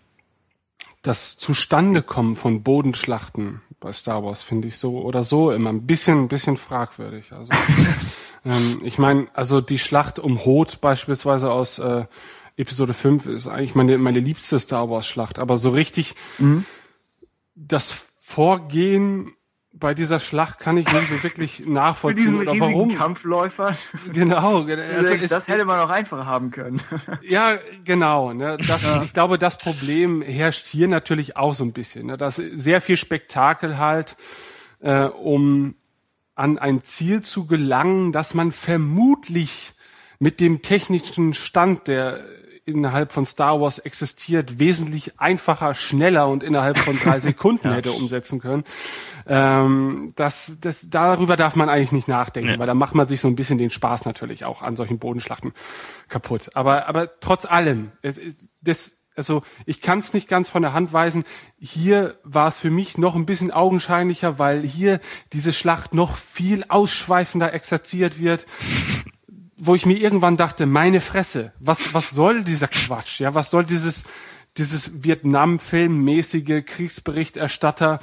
Das Zustandekommen von Bodenschlachten bei Star Wars finde ich so oder so immer ein bisschen, ein bisschen fragwürdig. Also ähm, ich meine, also die Schlacht um Hoth beispielsweise aus äh, Episode 5 ist eigentlich meine, meine liebste Star Wars Schlacht, aber so richtig das Vorgehen bei dieser Schlacht kann ich nicht so wirklich Mit nachvollziehen diesen oder riesigen warum. Kampfläufern. Genau, Also also das hätte man auch einfacher haben können. Ja, genau. Ne? Das, Ich glaube, das Problem herrscht hier natürlich auch so ein bisschen. Ne? Dass sehr viel Spektakel halt, äh, um an ein Ziel zu gelangen, dass man vermutlich mit dem technischen Stand, der innerhalb von Star Wars existiert, wesentlich einfacher, schneller und innerhalb von drei Sekunden hätte umsetzen können. Ähm, das, das, darüber darf man eigentlich nicht nachdenken, Nee. weil da macht man sich so ein bisschen den Spaß natürlich auch an solchen Bodenschlachten kaputt. Aber, aber trotz allem, das, also ich kann es nicht ganz von der Hand weisen. Hier war es für mich noch ein bisschen augenscheinlicher, weil hier diese Schlacht noch viel ausschweifender exerziert wird wo ich mir irgendwann dachte, meine Fresse, was, was soll dieser Quatsch? Ja, was soll dieses, dieses Vietnam-Film-mäßige Kriegsberichterstatter?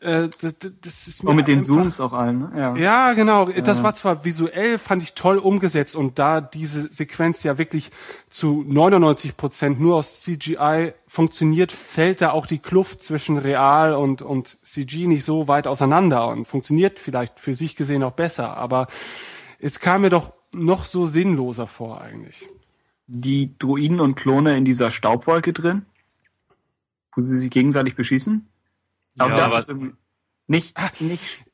Äh, das, das ist mir Und mit den Zooms auch allen, ne? Ja. ja, genau. Das war zwar visuell, fand ich toll umgesetzt und da diese Sequenz ja wirklich zu 99 Prozent nur aus CGI funktioniert, fällt da auch die Kluft zwischen Real und, und CG nicht so weit auseinander und funktioniert vielleicht für sich gesehen auch besser, aber es kam mir doch noch so sinnloser vor eigentlich. Die Druiden und Klone in dieser Staubwolke drin, wo sie sich gegenseitig beschießen. Aber Ja, das aber- ist irgendwie nicht, nicht,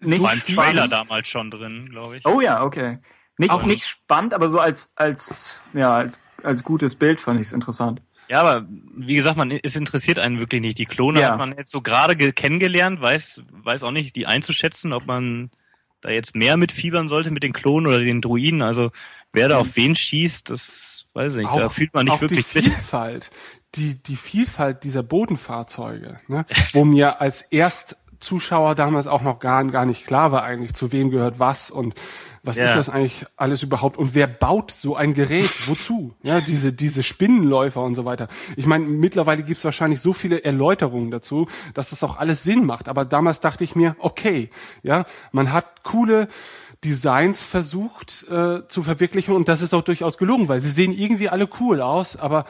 war nicht im Trailer spannend. damals schon drin, glaube ich. Oh ja, okay. Nicht, Auch- nicht spannend, aber so als, als, ja, als, als gutes Bild fand ich es interessant. Ja, aber wie gesagt, man, es interessiert einen wirklich nicht. Die Klone Ja. hat man jetzt so gerade ge- kennengelernt, weiß, weiß auch nicht, die einzuschätzen, ob man da jetzt mehr mitfiebern sollte mit den Klonen oder den Druiden. Also wer da auf wen schießt, das weiß ich nicht. da fühlt man nicht auch wirklich die mit. Vielfalt, die, die Vielfalt dieser Bodenfahrzeuge, ne, wo mir als Erstzuschauer damals auch noch gar, gar nicht klar war eigentlich, zu wem gehört was und was Ja. ist das eigentlich alles überhaupt und wer baut so ein Gerät, wozu? Ja, diese, diese Spinnenläufer und so weiter. Ich meine, mittlerweile gibt's wahrscheinlich so viele Erläuterungen dazu, dass das auch alles Sinn macht. Aber damals dachte ich mir, okay, ja, man hat coole Designs versucht äh, zu verwirklichen und das ist auch durchaus gelungen, weil sie sehen irgendwie alle cool aus, aber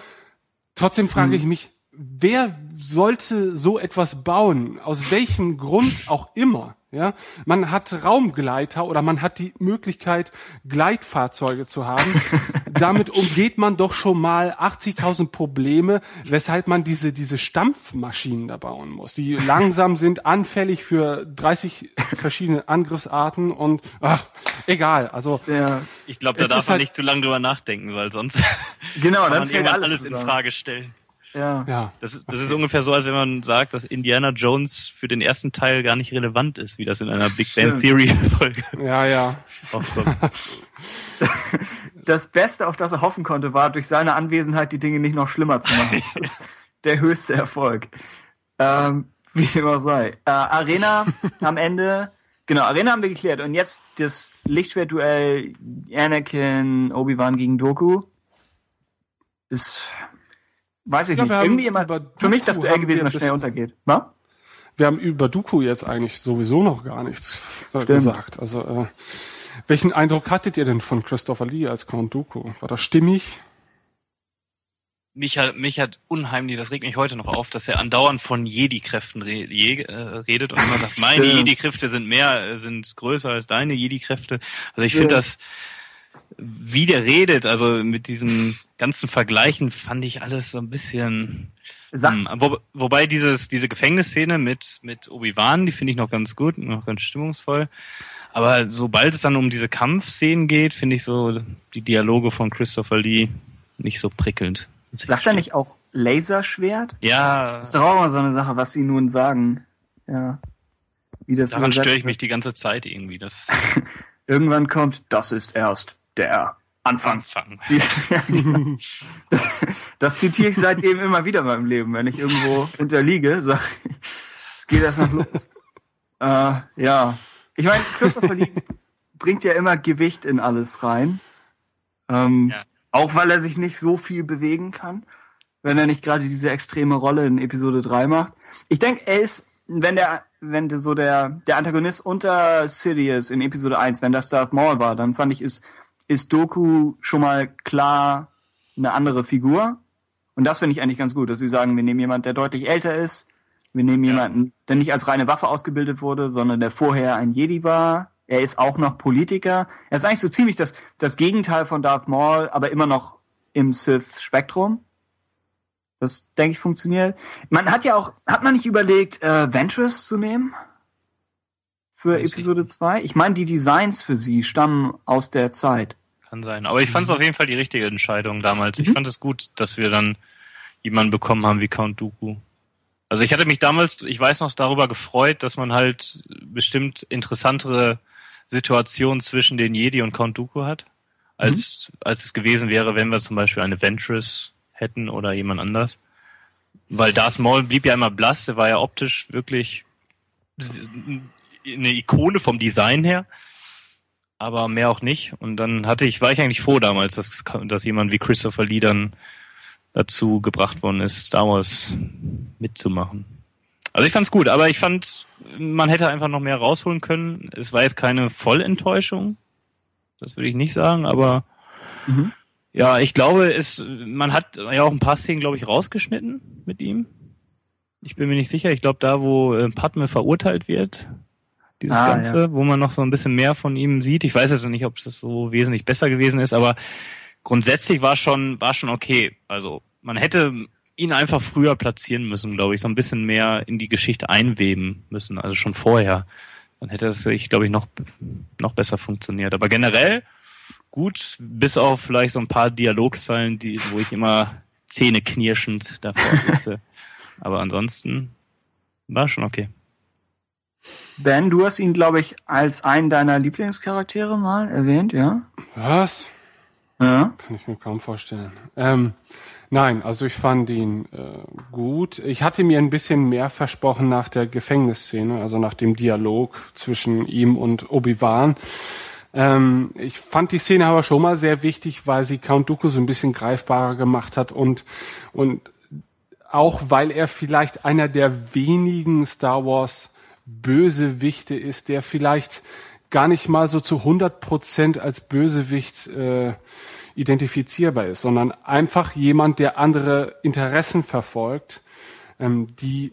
trotzdem frage ich mich, wer sollte so etwas bauen? Aus welchem Grund auch immer? Ja, man hat Raumgleiter oder man hat die Möglichkeit, Gleitfahrzeuge zu haben. Damit umgeht man doch schon mal 80.000 Probleme, weshalb man diese, diese Stampfmaschinen da bauen muss, die langsam sind, anfällig für 30 verschiedene Angriffsarten und, ach, egal. Also, Ja. Ich glaube, da darf man halt- nicht zu lange drüber nachdenken, weil sonst Genau, kann dann man fällt irgendwann alles, alles in. Frage stellen. Ja. ja. Das ist, das ist ungefähr so, als wenn man sagt, dass Indiana Jones für den ersten Teil gar nicht relevant ist, wie das in einer Big Bang. Theory Folge Ja, ja. Das Beste, auf das er hoffen konnte, war, durch seine Anwesenheit die Dinge nicht noch schlimmer zu machen. Das ist der höchste Erfolg. Ähm, wie dem auch sei. Äh, Arena am Ende, genau, Arena haben wir geklärt. Und jetzt das Lichtschwertduell Anakin, Obi-Wan gegen Doku. Ist, weiß ich Ja, nicht, irgendwie immer, über für mich das Duell gewesen, das schnell untergeht. Was? Wir haben über Dooku jetzt eigentlich sowieso noch gar nichts äh, Stimmt. gesagt. Also, äh, welchen Eindruck hattet ihr denn von Christopher Lee als Count Dooku? War das stimmig? mich hat, mich hat unheimlich, das regt mich heute noch auf, dass er andauernd von Jedi-Kräften re, je, äh, redet und immer sagt, meine. Jedi-Kräfte sind mehr, äh, sind größer als deine Jedi-Kräfte. Also ich finde das, wie der redet, also mit diesen ganzen Vergleichen fand ich alles so ein bisschen, hm, wo, wobei dieses, diese Gefängnisszene mit, mit Obi-Wan, die finde ich noch ganz gut, noch ganz stimmungsvoll. Aber sobald es dann um diese Kampfszenen geht, finde ich so die Dialoge von Christopher Lee nicht so prickelnd. sagt er nicht auch Laserschwert? Ja, Das ist doch auch mal so eine Sache, was sie nun sagen. Ja. Wie das daran störe ich mich die ganze Zeit irgendwie. Das Irgendwann kommt, das ist erst der Anfang. Anfang. Dies- ja, genau. das, das zitiere ich seitdem immer wieder in meinem Leben, wenn ich irgendwo unterliege, sag ich, es geht erst noch los. Äh, ja. Ich meine, Christopher Lee bringt ja immer Gewicht in alles rein. Ähm, Ja. Auch weil er sich nicht so viel bewegen kann, wenn er nicht gerade diese extreme Rolle in Episode 3 macht. Ich denke, er ist, wenn der, wenn der so der, der Antagonist unter Sidious in Episode 1, wenn das Darth Maul war, dann fand ich, ist, ist Doku schon mal klar eine andere Figur. Und das finde ich eigentlich ganz gut, dass sie sagen, wir nehmen jemanden, der deutlich älter ist. Wir nehmen jemanden, der nicht als reine Waffe ausgebildet wurde, sondern der vorher ein Jedi war. Er ist auch noch Politiker. Er ist eigentlich so ziemlich das, das Gegenteil von Darth Maul, aber immer noch im Sith-Spektrum. Das, denke ich, funktioniert. Man hat ja auch, hat man nicht überlegt, äh, Ventress zu nehmen? Für Episode 2? Ich meine, die Designs für sie stammen aus der Zeit. Kann sein. Aber ich fand es auf jeden Fall die richtige Entscheidung damals. Ich fand es gut, dass wir dann jemanden bekommen haben wie Count Dooku. Also ich hatte mich damals, ich weiß noch, darüber gefreut, dass man halt bestimmt interessantere Situationen zwischen den Jedi und Count Dooku hat, als, als es gewesen wäre, wenn wir zum Beispiel eine Ventress hätten oder jemand anders. Weil Darth Maul blieb ja immer blass, der war ja optisch wirklich eine Ikone vom Design her aber mehr auch nicht. Und dann hatte ich, war ich eigentlich froh damals, dass, dass jemand wie Christopher Lee dann dazu gebracht worden ist, Star Wars mitzumachen. Also ich fand's gut, aber ich fand, man hätte einfach noch mehr rausholen können. Es war jetzt keine Vollenttäuschung. Das würde ich nicht sagen, aber Mhm. ja, ich glaube, es, man hat ja auch ein paar Szenen, glaube ich, rausgeschnitten mit ihm. Ich bin mir nicht sicher. Ich glaube, da, wo äh, Padme verurteilt wird, dieses Ah, Ganze, wo man noch so ein bisschen mehr von ihm sieht. Ich weiß jetzt nicht, ob es so wesentlich besser gewesen ist, aber grundsätzlich war schon, war schon okay. Also man hätte ihn einfach früher platzieren müssen, glaube ich, so ein bisschen mehr in die Geschichte einweben müssen, also schon vorher. Dann hätte es, ich glaube ich, noch, noch besser funktioniert. Aber generell gut, bis auf vielleicht so ein paar Dialogzeilen, die, wo ich immer zähneknirschend davor sitze. Aber ansonsten war schon okay. Ben, du hast ihn, glaube ich, als einen deiner Lieblingscharaktere mal erwähnt, ja? Was? Ja. Kann ich mir kaum vorstellen. Ähm, nein, also ich fand ihn äh, gut. Ich hatte mir ein bisschen mehr versprochen nach der Gefängnisszene, also nach dem Dialog zwischen ihm und Obi-Wan. Ähm, ich fand die Szene aber schon mal sehr wichtig, weil sie Count Dooku so ein bisschen greifbarer gemacht hat und, und auch weil er vielleicht einer der wenigen Star Wars Bösewichte ist, der vielleicht gar nicht mal so zu 100 Prozent als Bösewicht äh, identifizierbar ist, sondern einfach jemand, der andere Interessen verfolgt, ähm, die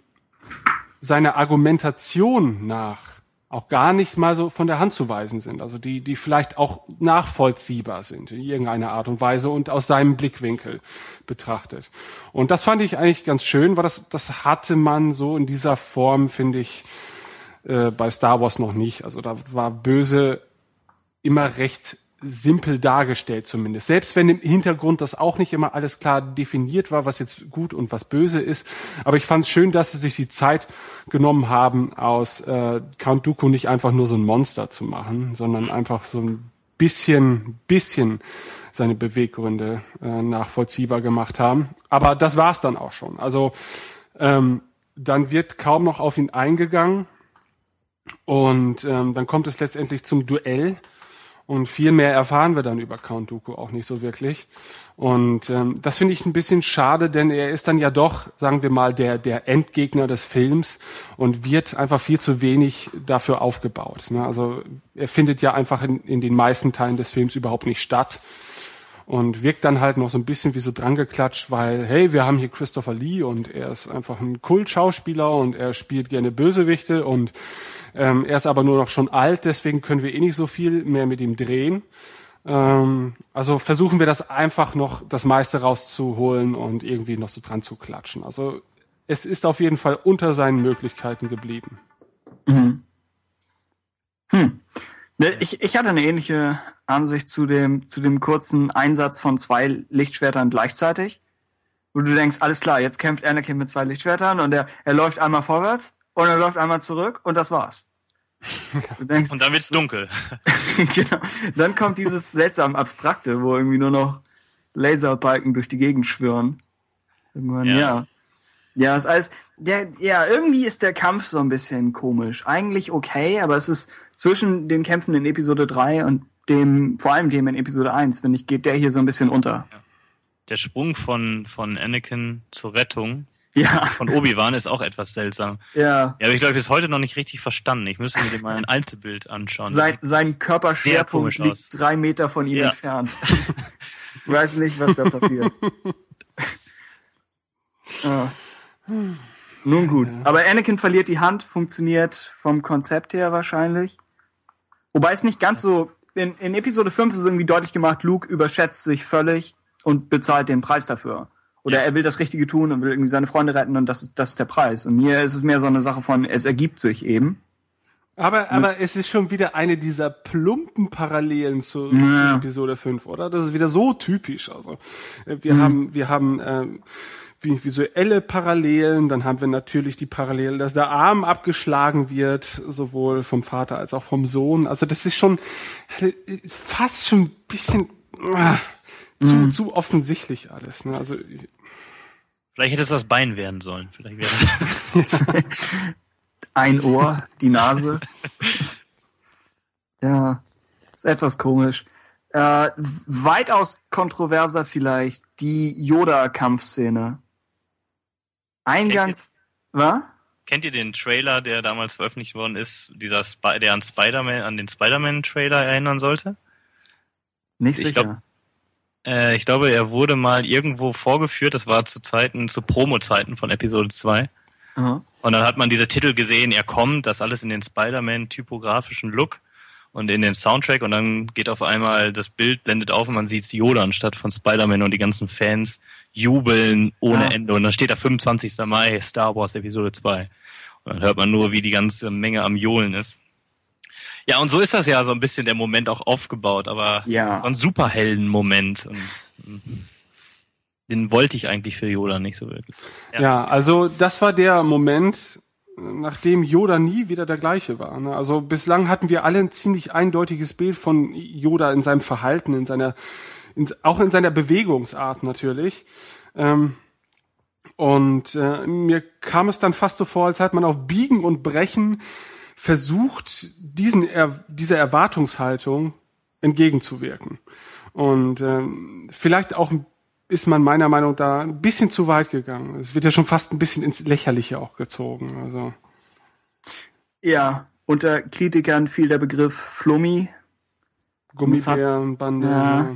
seiner Argumentation nach auch gar nicht mal so von der Hand zu weisen sind, also die, die vielleicht auch nachvollziehbar sind in irgendeiner Art und Weise und aus seinem Blickwinkel betrachtet. Und das fand ich eigentlich ganz schön, weil das, das hatte man so in dieser Form, finde ich, äh, bei Star Wars noch nicht. Also da war böse immer recht simpel dargestellt zumindest. Selbst wenn im Hintergrund das auch nicht immer alles klar definiert war, was jetzt gut und was böse ist. Aber ich fand es schön, dass sie sich die Zeit genommen haben, aus äh, Count Dooku nicht einfach nur so ein Monster zu machen, sondern einfach so ein bisschen, bisschen seine Beweggründe äh, nachvollziehbar gemacht haben. Aber das war's dann auch schon. Also ähm, dann wird kaum noch auf ihn eingegangen. Und ähm, dann kommt es letztendlich zum Duell. Und viel mehr erfahren wir dann über Count Dooku auch nicht so wirklich. Und ähm, das finde ich ein bisschen schade, denn er ist dann ja doch, sagen wir mal, der, der Endgegner des Films und wird einfach viel zu wenig dafür aufgebaut. Ne? Also er findet ja einfach in, in den meisten Teilen des Films überhaupt nicht statt. und wirkt dann halt noch so ein bisschen wie so drangeklatscht, weil, hey, wir haben hier Christopher Lee und er ist einfach ein Kultschauspieler und er spielt gerne Bösewichte und ähm, er ist aber nur noch schon alt, deswegen können wir eh nicht so viel mehr mit ihm drehen. Ähm, also versuchen wir das einfach noch das meiste rauszuholen und irgendwie noch so dran zu klatschen. Also es ist auf jeden Fall unter seinen Möglichkeiten geblieben. Mhm. Hm. Ne, Ich, ich hatte eine ähnliche Ansicht zu dem, zu dem kurzen Einsatz von zwei Lichtschwertern gleichzeitig. Wo du denkst, alles klar, jetzt kämpft Anakin mit zwei Lichtschwertern und er, er läuft einmal vorwärts und er läuft einmal zurück und das war's. Du denkst, Und dann wird's dunkel. genau. Dann kommt dieses seltsam Abstrakte, wo irgendwie nur noch Laserbalken durch die Gegend schwören. Irgendwann, Ja. ja. Ja, ist alles, ja, ja, irgendwie ist der Kampf so ein bisschen komisch. Eigentlich okay, aber es ist zwischen den Kämpfen in Episode 3 und dem, vor allem dem in Episode 1, finde ich, geht der hier so ein bisschen unter. Der Sprung von, von Anakin zur Rettung Ja, von Obi-Wan ist auch etwas seltsam. ja. Ja, aber ich glaube, ich bis heute noch nicht richtig verstanden. Ich müsste mir den mal ein Einzelbild anschauen. Sein, sein Sehr Körperschwerpunkt komisch liegt aus. drei Meter von ihm Ja. entfernt. Weiß nicht, was da passiert. ah. Nun gut. Aber Anakin verliert die Hand, funktioniert vom Konzept her wahrscheinlich. Wobei es nicht ganz so. In, in Episode 5 ist es irgendwie deutlich gemacht, Luke überschätzt sich völlig und bezahlt den Preis dafür. Oder Ja. er will das Richtige tun und will irgendwie seine Freunde retten und das ist, das ist der Preis. Und hier ist es mehr so eine Sache von, es ergibt sich eben. Aber, aber es ist schon wieder eine dieser plumpen Parallelen zu, Ja. zu Episode 5, oder? Das ist wieder so typisch. Also äh, wir haben, wir haben ähm, vi- visuelle Parallelen, dann haben wir natürlich die Parallele, dass der Arm abgeschlagen wird, sowohl vom Vater als auch vom Sohn. Also das ist schon äh, fast schon ein bisschen ah, zu, zu offensichtlich alles. Ne? Also Vielleicht hätte es das Bein werden sollen. Vielleicht wäre ein Ohr, die Nase. ja, ist etwas komisch. Äh, weitaus kontroverser vielleicht die Yoda-Kampfszene. Eingangs, was? Kennt ihr den Trailer, der damals veröffentlicht worden ist, dieser Sp der an Spider-Man, an den Spider-Man-Trailer erinnern sollte? Nicht Ich sicher. glaub- Äh, ich glaube, er wurde mal irgendwo vorgeführt, das war zu Zeiten, zu Promo-Zeiten von Episode 2. Aha. Und dann hat man diese Titel gesehen, er kommt, das alles in den Spider-Man-typografischen Look und in den Soundtrack und dann geht auf einmal das Bild, blendet auf und man sieht Yoda anstatt von Spider-Man und die ganzen Fans jubeln ohne Krass. Ende. Und dann steht da 25. Mai, Star Wars Episode 2. Und dann hört man nur, wie die ganze Menge am Johlen ist. Ja, und so ist das ja so ein bisschen der Moment auch aufgebaut, aber Ja. so ein Superhelden-Moment. Und mm, den wollte ich eigentlich für Yoda nicht so wirklich. Ja. Ja, also das war der Moment, nachdem Yoda nie wieder der gleiche war. ne? Also bislang hatten wir alle ein ziemlich eindeutiges Bild von Yoda in seinem Verhalten, in seiner, in, auch in seiner Bewegungsart natürlich. Ähm, und äh, mir kam es dann fast so vor, als hat man auf Biegen und Brechen versucht, diesen er, dieser Erwartungshaltung entgegenzuwirken. Und ähm, vielleicht auch ist man meiner Meinung nach da ein bisschen zu weit gegangen. Es wird ja schon fast ein bisschen ins Lächerliche auch gezogen. Also Ja, unter Kritikern fiel der Begriff Flummi. Gummibärenbande. Ja.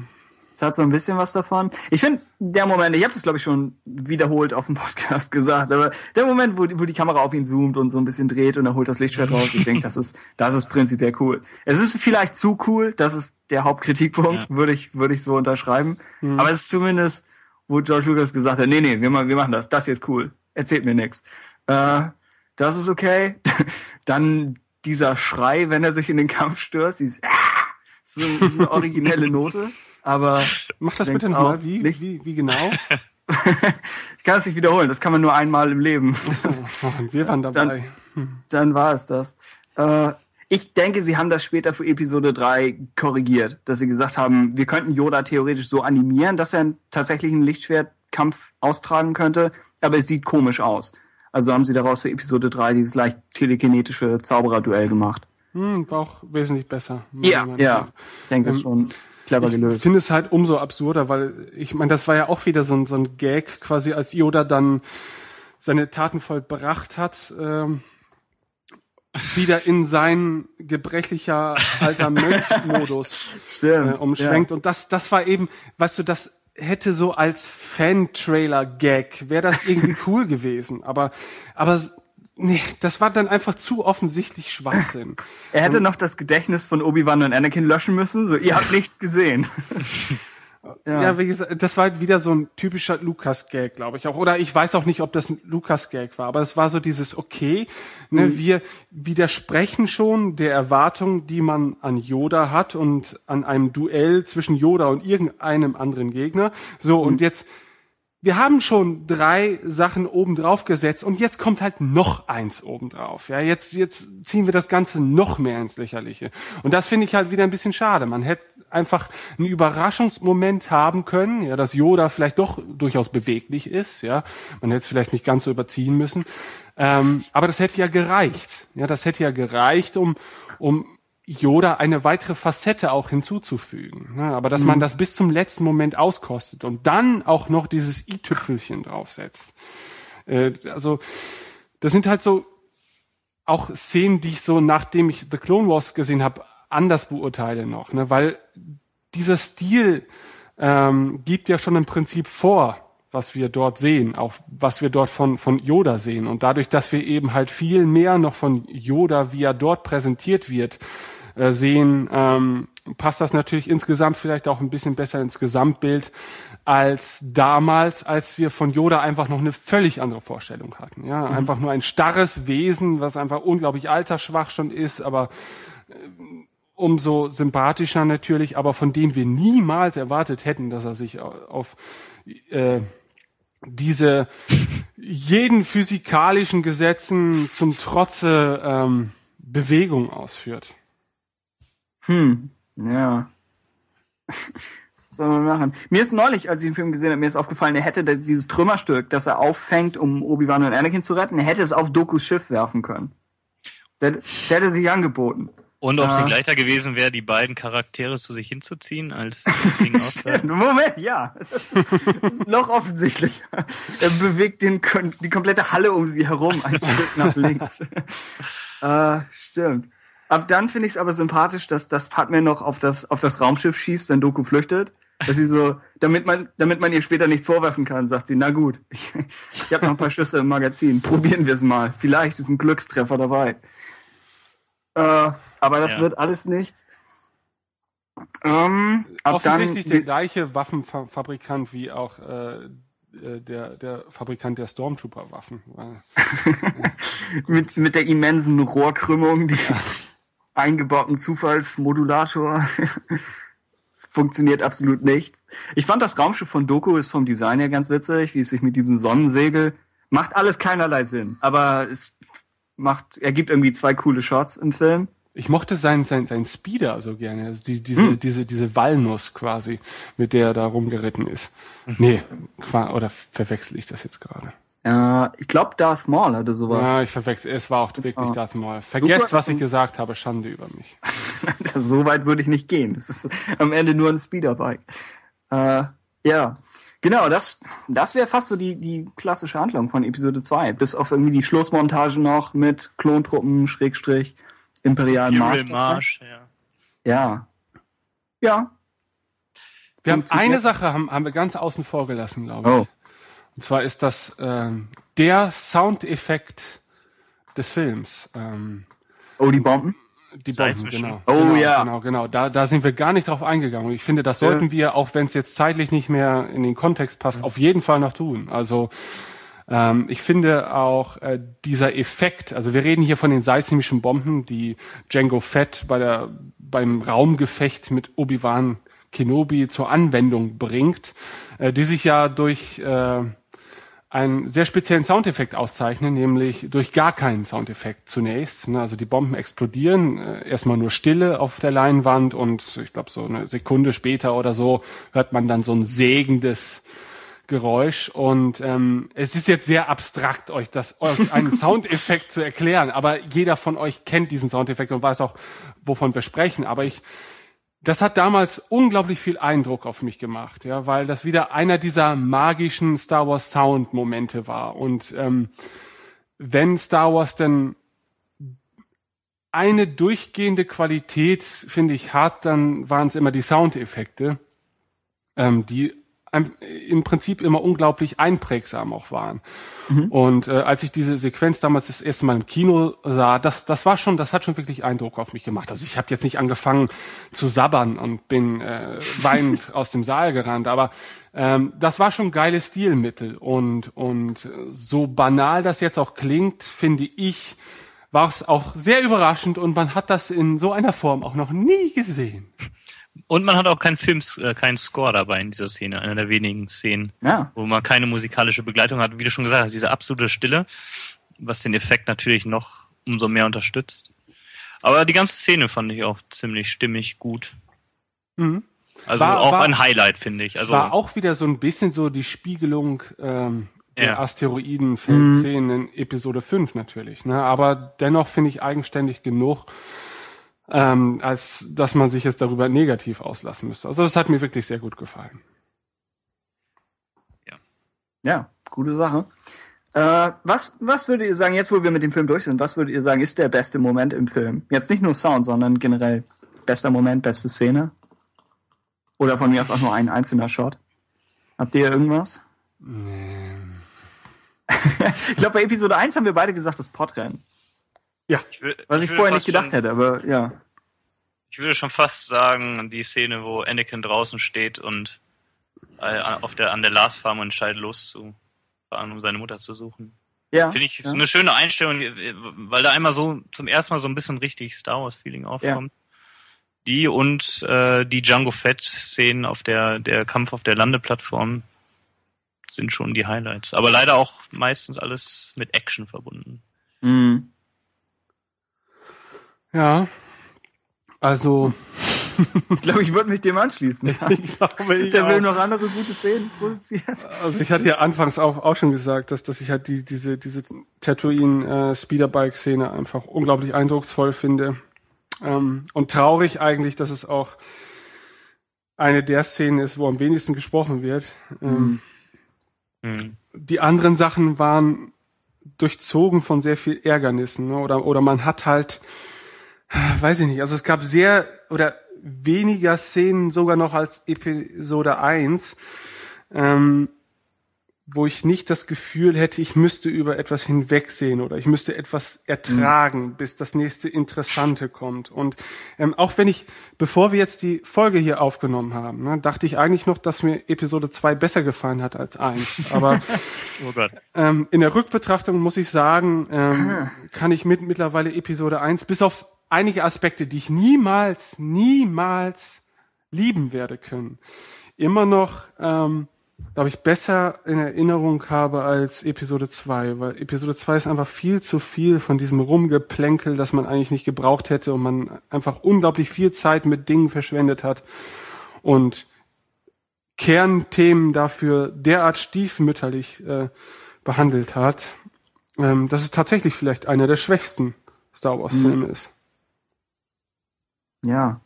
Es hat so ein bisschen was davon. Ich finde, der Moment, ich habe das glaube ich schon wiederholt auf dem Podcast gesagt, aber der Moment, wo, die- wo die Kamera auf ihn zoomt und so ein bisschen dreht und er holt das Lichtschwert raus, ich denke, das ist, das ist prinzipiell cool. Es ist vielleicht zu cool, das ist der Hauptkritikpunkt, Ja. würde ich, würde ich so unterschreiben. Aber es ist zumindest, wo George Lucas gesagt hat, nee, nee, wir, wir machen das, das hier ist cool, erzählt mir nichts. Äh, das ist okay. Dann dieser Schrei, wenn er sich in den Kampf stürzt, dieses so so eine originelle Note. Aber Mach das bitte nochmal. Wie, Licht- wie, wie genau? ich kann es nicht wiederholen, das kann man nur einmal im Leben. So, wir waren dabei. Dann war es das. Äh, ich denke, sie haben das später für Episode 3 korrigiert, dass sie gesagt haben, wir könnten Yoda theoretisch so animieren, dass er einen tatsächlichen Lichtschwertkampf austragen könnte, aber es sieht komisch aus. Also haben sie daraus für Episode 3 dieses leicht telekinetische Zaubererduell gemacht. Hm, war auch wesentlich besser. Ja, ja. Ich denke, ist schon clever Ich gelöst. finde es halt umso absurder, weil ich meine, das war ja auch wieder so ein, so ein Gag, quasi als Yoda dann seine Taten vollbracht hat. Ähm, wieder in sein gebrechlicher alter Mönch-Modus äh, umschwenkt. Und das, das war eben, weißt du, das hätte so als Fan-Trailer-Gag, wäre das irgendwie cool gewesen. Aber, aber nee, das war dann einfach zu offensichtlich Schwachsinn. Er hätte noch das Gedächtnis von Obi-Wan und Anakin löschen müssen. So, ihr habt nichts gesehen. Ja. wie gesagt, das war halt wieder so ein typischer Lukas-Gag, glaube ich auch. Oder ich weiß auch nicht, ob das ein Lukas-Gag war, aber es war so dieses, okay, ne, Mhm. wir widersprechen schon der Erwartung, die man an Yoda hat und an einem Duell zwischen Yoda und irgendeinem anderen Gegner. So, Mhm. und jetzt, wir haben schon drei Sachen oben drauf gesetzt und jetzt kommt halt noch eins oben drauf. Ja, jetzt, jetzt ziehen wir das Ganze noch mehr ins Lächerliche. Und das finde ich halt wieder ein bisschen schade. Man hätte einfach einen Überraschungsmoment haben können, ja, dass Yoda vielleicht doch durchaus beweglich ist, ja. Man hätte es vielleicht nicht ganz so überziehen müssen. Ähm, aber das hätte ja gereicht. Ja, das hätte ja gereicht, um, um Yoda eine weitere Facette auch hinzuzufügen. Ne? Aber dass man das bis zum letzten Moment auskostet und dann auch noch dieses i-Tüpfelchen draufsetzt. Äh, also, das sind halt so auch Szenen, die ich so, nachdem ich The Clone Wars gesehen habe, anders beurteile noch. Ne? Weil dieser Stil ähm, gibt ja schon im Prinzip vor, was wir dort sehen, auch was wir dort von, von Yoda sehen. Und dadurch, dass wir eben halt viel mehr noch von Yoda, wie er dort präsentiert wird, äh, sehen, ähm, passt das natürlich insgesamt vielleicht auch ein bisschen besser ins Gesamtbild als damals, als wir von Yoda einfach noch eine völlig andere Vorstellung hatten. Ja, einfach nur ein starres Wesen, was einfach unglaublich altersschwach schon ist, aber äh, umso sympathischer natürlich, aber von dem wir niemals erwartet hätten, dass er sich au- auf äh, diese jeden physikalischen Gesetzen zum Trotze ähm, Bewegung ausführt. Hm, ja. Was soll man machen? Mir ist neulich, als ich den Film gesehen habe, mir ist aufgefallen, er hätte das- dieses Trümmerstück, das er auffängt, um Obi-Wan und Anakin zu retten, er hätte es auf Dokus Schiff werfen können. Der, der hätte sich angeboten. Und ob es nicht leichter gewesen wäre, die beiden Charaktere zu sich hinzuziehen, als das Ding. Moment, ja. Das ist noch offensichtlicher. Er bewegt den, die komplette Halle um sie herum, ein Stück nach links. äh, stimmt. Ab dann finde ich es aber sympathisch, dass das Padme noch auf das, auf das Raumschiff schießt, wenn Doku flüchtet. Dass sie so, damit man, damit man ihr später nichts vorwerfen kann, sagt sie, na gut, ich, ich habe noch ein paar Schüsse im Magazin, probieren wir es mal. Vielleicht ist ein Glückstreffer dabei. Äh, aber das Ja. wird alles nichts. Ähm, ab Offensichtlich dann, der gleiche Waffenfabrikant wie auch äh, äh, der, der Fabrikant der Stormtrooper-Waffen. Mit, mit der immensen Rohrkrümmung, die eingebauten Zufallsmodulator. Es funktioniert absolut nichts. Ich fand das Raumschiff von Doku ist vom Design her ganz witzig, wie es sich mit diesem Sonnensegel macht alles keinerlei Sinn, aber es macht ergibt irgendwie zwei coole Shots im Film. Ich mochte sein, sein, sein Speeder so gerne, also die, diese, Hm. diese, diese Walnuss quasi, mit der er da rumgeritten ist. Nee, qua- oder verwechsel ich das jetzt gerade? Äh, ich glaube Darth Maul hatte sowas. Ja, ich verwechsel, es war auch wirklich Ah. Darth Maul. Vergesst, Super. was ich gesagt habe, Schande über mich. so weit würde ich nicht gehen. Es ist am Ende nur ein Speederbike. Äh, ja. Genau, das, das wäre fast so die, die klassische Handlung von Episode 2. Bis auf irgendwie die Schlussmontage noch mit Klontruppen, Schrägstrich, imperialen Imperial Marsch. Marsch, ja. Ja. Ja. Wir haben eine Sache haben, haben wir ganz außen vor gelassen, glaube ich. Oh. Und zwar ist das ähm, der Soundeffekt des Films. Ähm, Oh, die Bomben? die. Bomben, genau. Oh, genau, ja. Genau, genau. Da, da sind wir gar nicht drauf eingegangen. Und ich finde, das sollten wir, auch wenn es jetzt zeitlich nicht mehr in den Kontext passt, auf jeden Fall noch tun. Also ähm, ich finde auch äh, dieser Effekt, also wir reden hier von den seismischen Bomben, die Django Fett bei der, beim Raumgefecht mit Obi-Wan Kenobi zur Anwendung bringt, äh, die sich ja durch äh, einen sehr speziellen Soundeffekt auszeichnen, nämlich durch gar keinen Soundeffekt zunächst. ne? Also die Bomben explodieren, äh, erstmal nur Stille auf der Leinwand und ich glaube so eine Sekunde später oder so hört man dann so ein sägendes Geräusch und ähm, es ist jetzt sehr abstrakt, euch das euch einen Soundeffekt zu erklären, aber jeder von euch kennt diesen Soundeffekt und weiß auch, wovon wir sprechen. Aber ich das hat damals unglaublich viel Eindruck auf mich gemacht, ja, weil das wieder einer dieser magischen Star Wars Sound Momente war. Und ähm, wenn Star Wars denn eine durchgehende Qualität, finde ich, hat, dann waren es immer die Soundeffekte, ähm, die im Prinzip immer unglaublich einprägsam auch waren. Mhm. Und äh, als ich diese Sequenz damals das erste Mal im Kino sah, das, das war schon, das hat schon wirklich Eindruck auf mich gemacht. Also ich habe jetzt nicht angefangen zu sabbern und bin äh, weinend aus dem Saal gerannt, aber ähm, das war schon geiles Stilmittel. Und, und so banal das jetzt auch klingt, finde ich, war es auch sehr überraschend und man hat das in so einer Form auch noch nie gesehen. Und man hat auch keinen Film, äh, keinen Score dabei in dieser Szene, einer der wenigen Szenen, ja. wo man keine musikalische Begleitung hat. Wie du schon gesagt hast, diese absolute Stille, was den Effekt natürlich noch umso mehr unterstützt. Aber die ganze Szene fand ich auch ziemlich stimmig gut. Mhm. Also war, auch war, ein Highlight, finde ich. Also war auch wieder so ein bisschen so die Spiegelung ähm, der ja. Asteroidenfeldszenen mhm. in Episode 5 natürlich. Ne? Aber dennoch finde ich eigenständig genug, ähm, als dass man sich jetzt darüber negativ auslassen müsste. Also das hat mir wirklich sehr gut gefallen. Ja, ja gute Sache. Äh, was, was würdet ihr sagen, jetzt wo wir mit dem Film durch sind, was würdet ihr sagen, ist der beste Moment im Film? Jetzt nicht nur Sound, sondern generell bester Moment, beste Szene? Oder von mir aus auch nur ein einzelner Shot? Habt ihr irgendwas? Nee. ich glaube, bei Episode 1 haben wir beide gesagt, das Podrennen. Ja, ich will, was ich, ich vorher nicht gedacht schon, hätte, aber ja. Ich würde schon fast sagen, die Szene, wo Anakin draußen steht und äh, auf der, an der Lars Farm entscheidet, loszufahren, um seine Mutter zu suchen. Ja. Finde ich ja. eine schöne Einstellung, weil da einmal so zum ersten Mal so ein bisschen richtig Star Wars Feeling aufkommt. Ja. Die und äh, die Django Fett Szenen auf der der Kampf auf der Landeplattform sind schon die Highlights. Aber leider auch meistens alles mit Action verbunden. Mhm. Ja. Also. ich glaube, ich würde mich dem anschließen. ich glaube, ich Der auch. will noch andere gute Szenen produziert. Also ich hatte ja anfangs auch, auch schon gesagt, dass, dass ich halt die, diese, diese Tatooine äh, einfach unglaublich eindrucksvoll finde. Ähm, und traurig eigentlich, dass es auch eine der Szenen ist, wo am wenigsten gesprochen wird. Ähm, mhm. Die anderen Sachen waren durchzogen von sehr viel Ärgernissen. Ne? Oder, oder man hat halt weiß ich nicht, also es gab sehr oder weniger Szenen sogar noch als Episode 1, ähm, wo ich nicht das Gefühl hätte, ich müsste über etwas hinwegsehen oder ich müsste etwas ertragen, mhm. bis das nächste Interessante kommt. Und ähm, auch wenn ich, bevor wir jetzt die Folge hier aufgenommen haben, ne, dachte ich eigentlich noch, dass mir Episode 2 besser gefallen hat als 1. Aber oh ähm, in der Rückbetrachtung muss ich sagen, ähm, kann ich mit mittlerweile Episode 1 bis auf einige Aspekte, die ich niemals, niemals lieben werde können, immer noch, ähm, glaube ich, besser in Erinnerung habe als Episode 2, weil Episode 2 ist einfach viel zu viel von diesem Rumgeplänkel, das man eigentlich nicht gebraucht hätte und man einfach unglaublich viel Zeit mit Dingen verschwendet hat und Kernthemen dafür derart stiefmütterlich äh, behandelt hat, ähm, dass es tatsächlich vielleicht einer der schwächsten Star Wars Filme mhm. ist. Ja.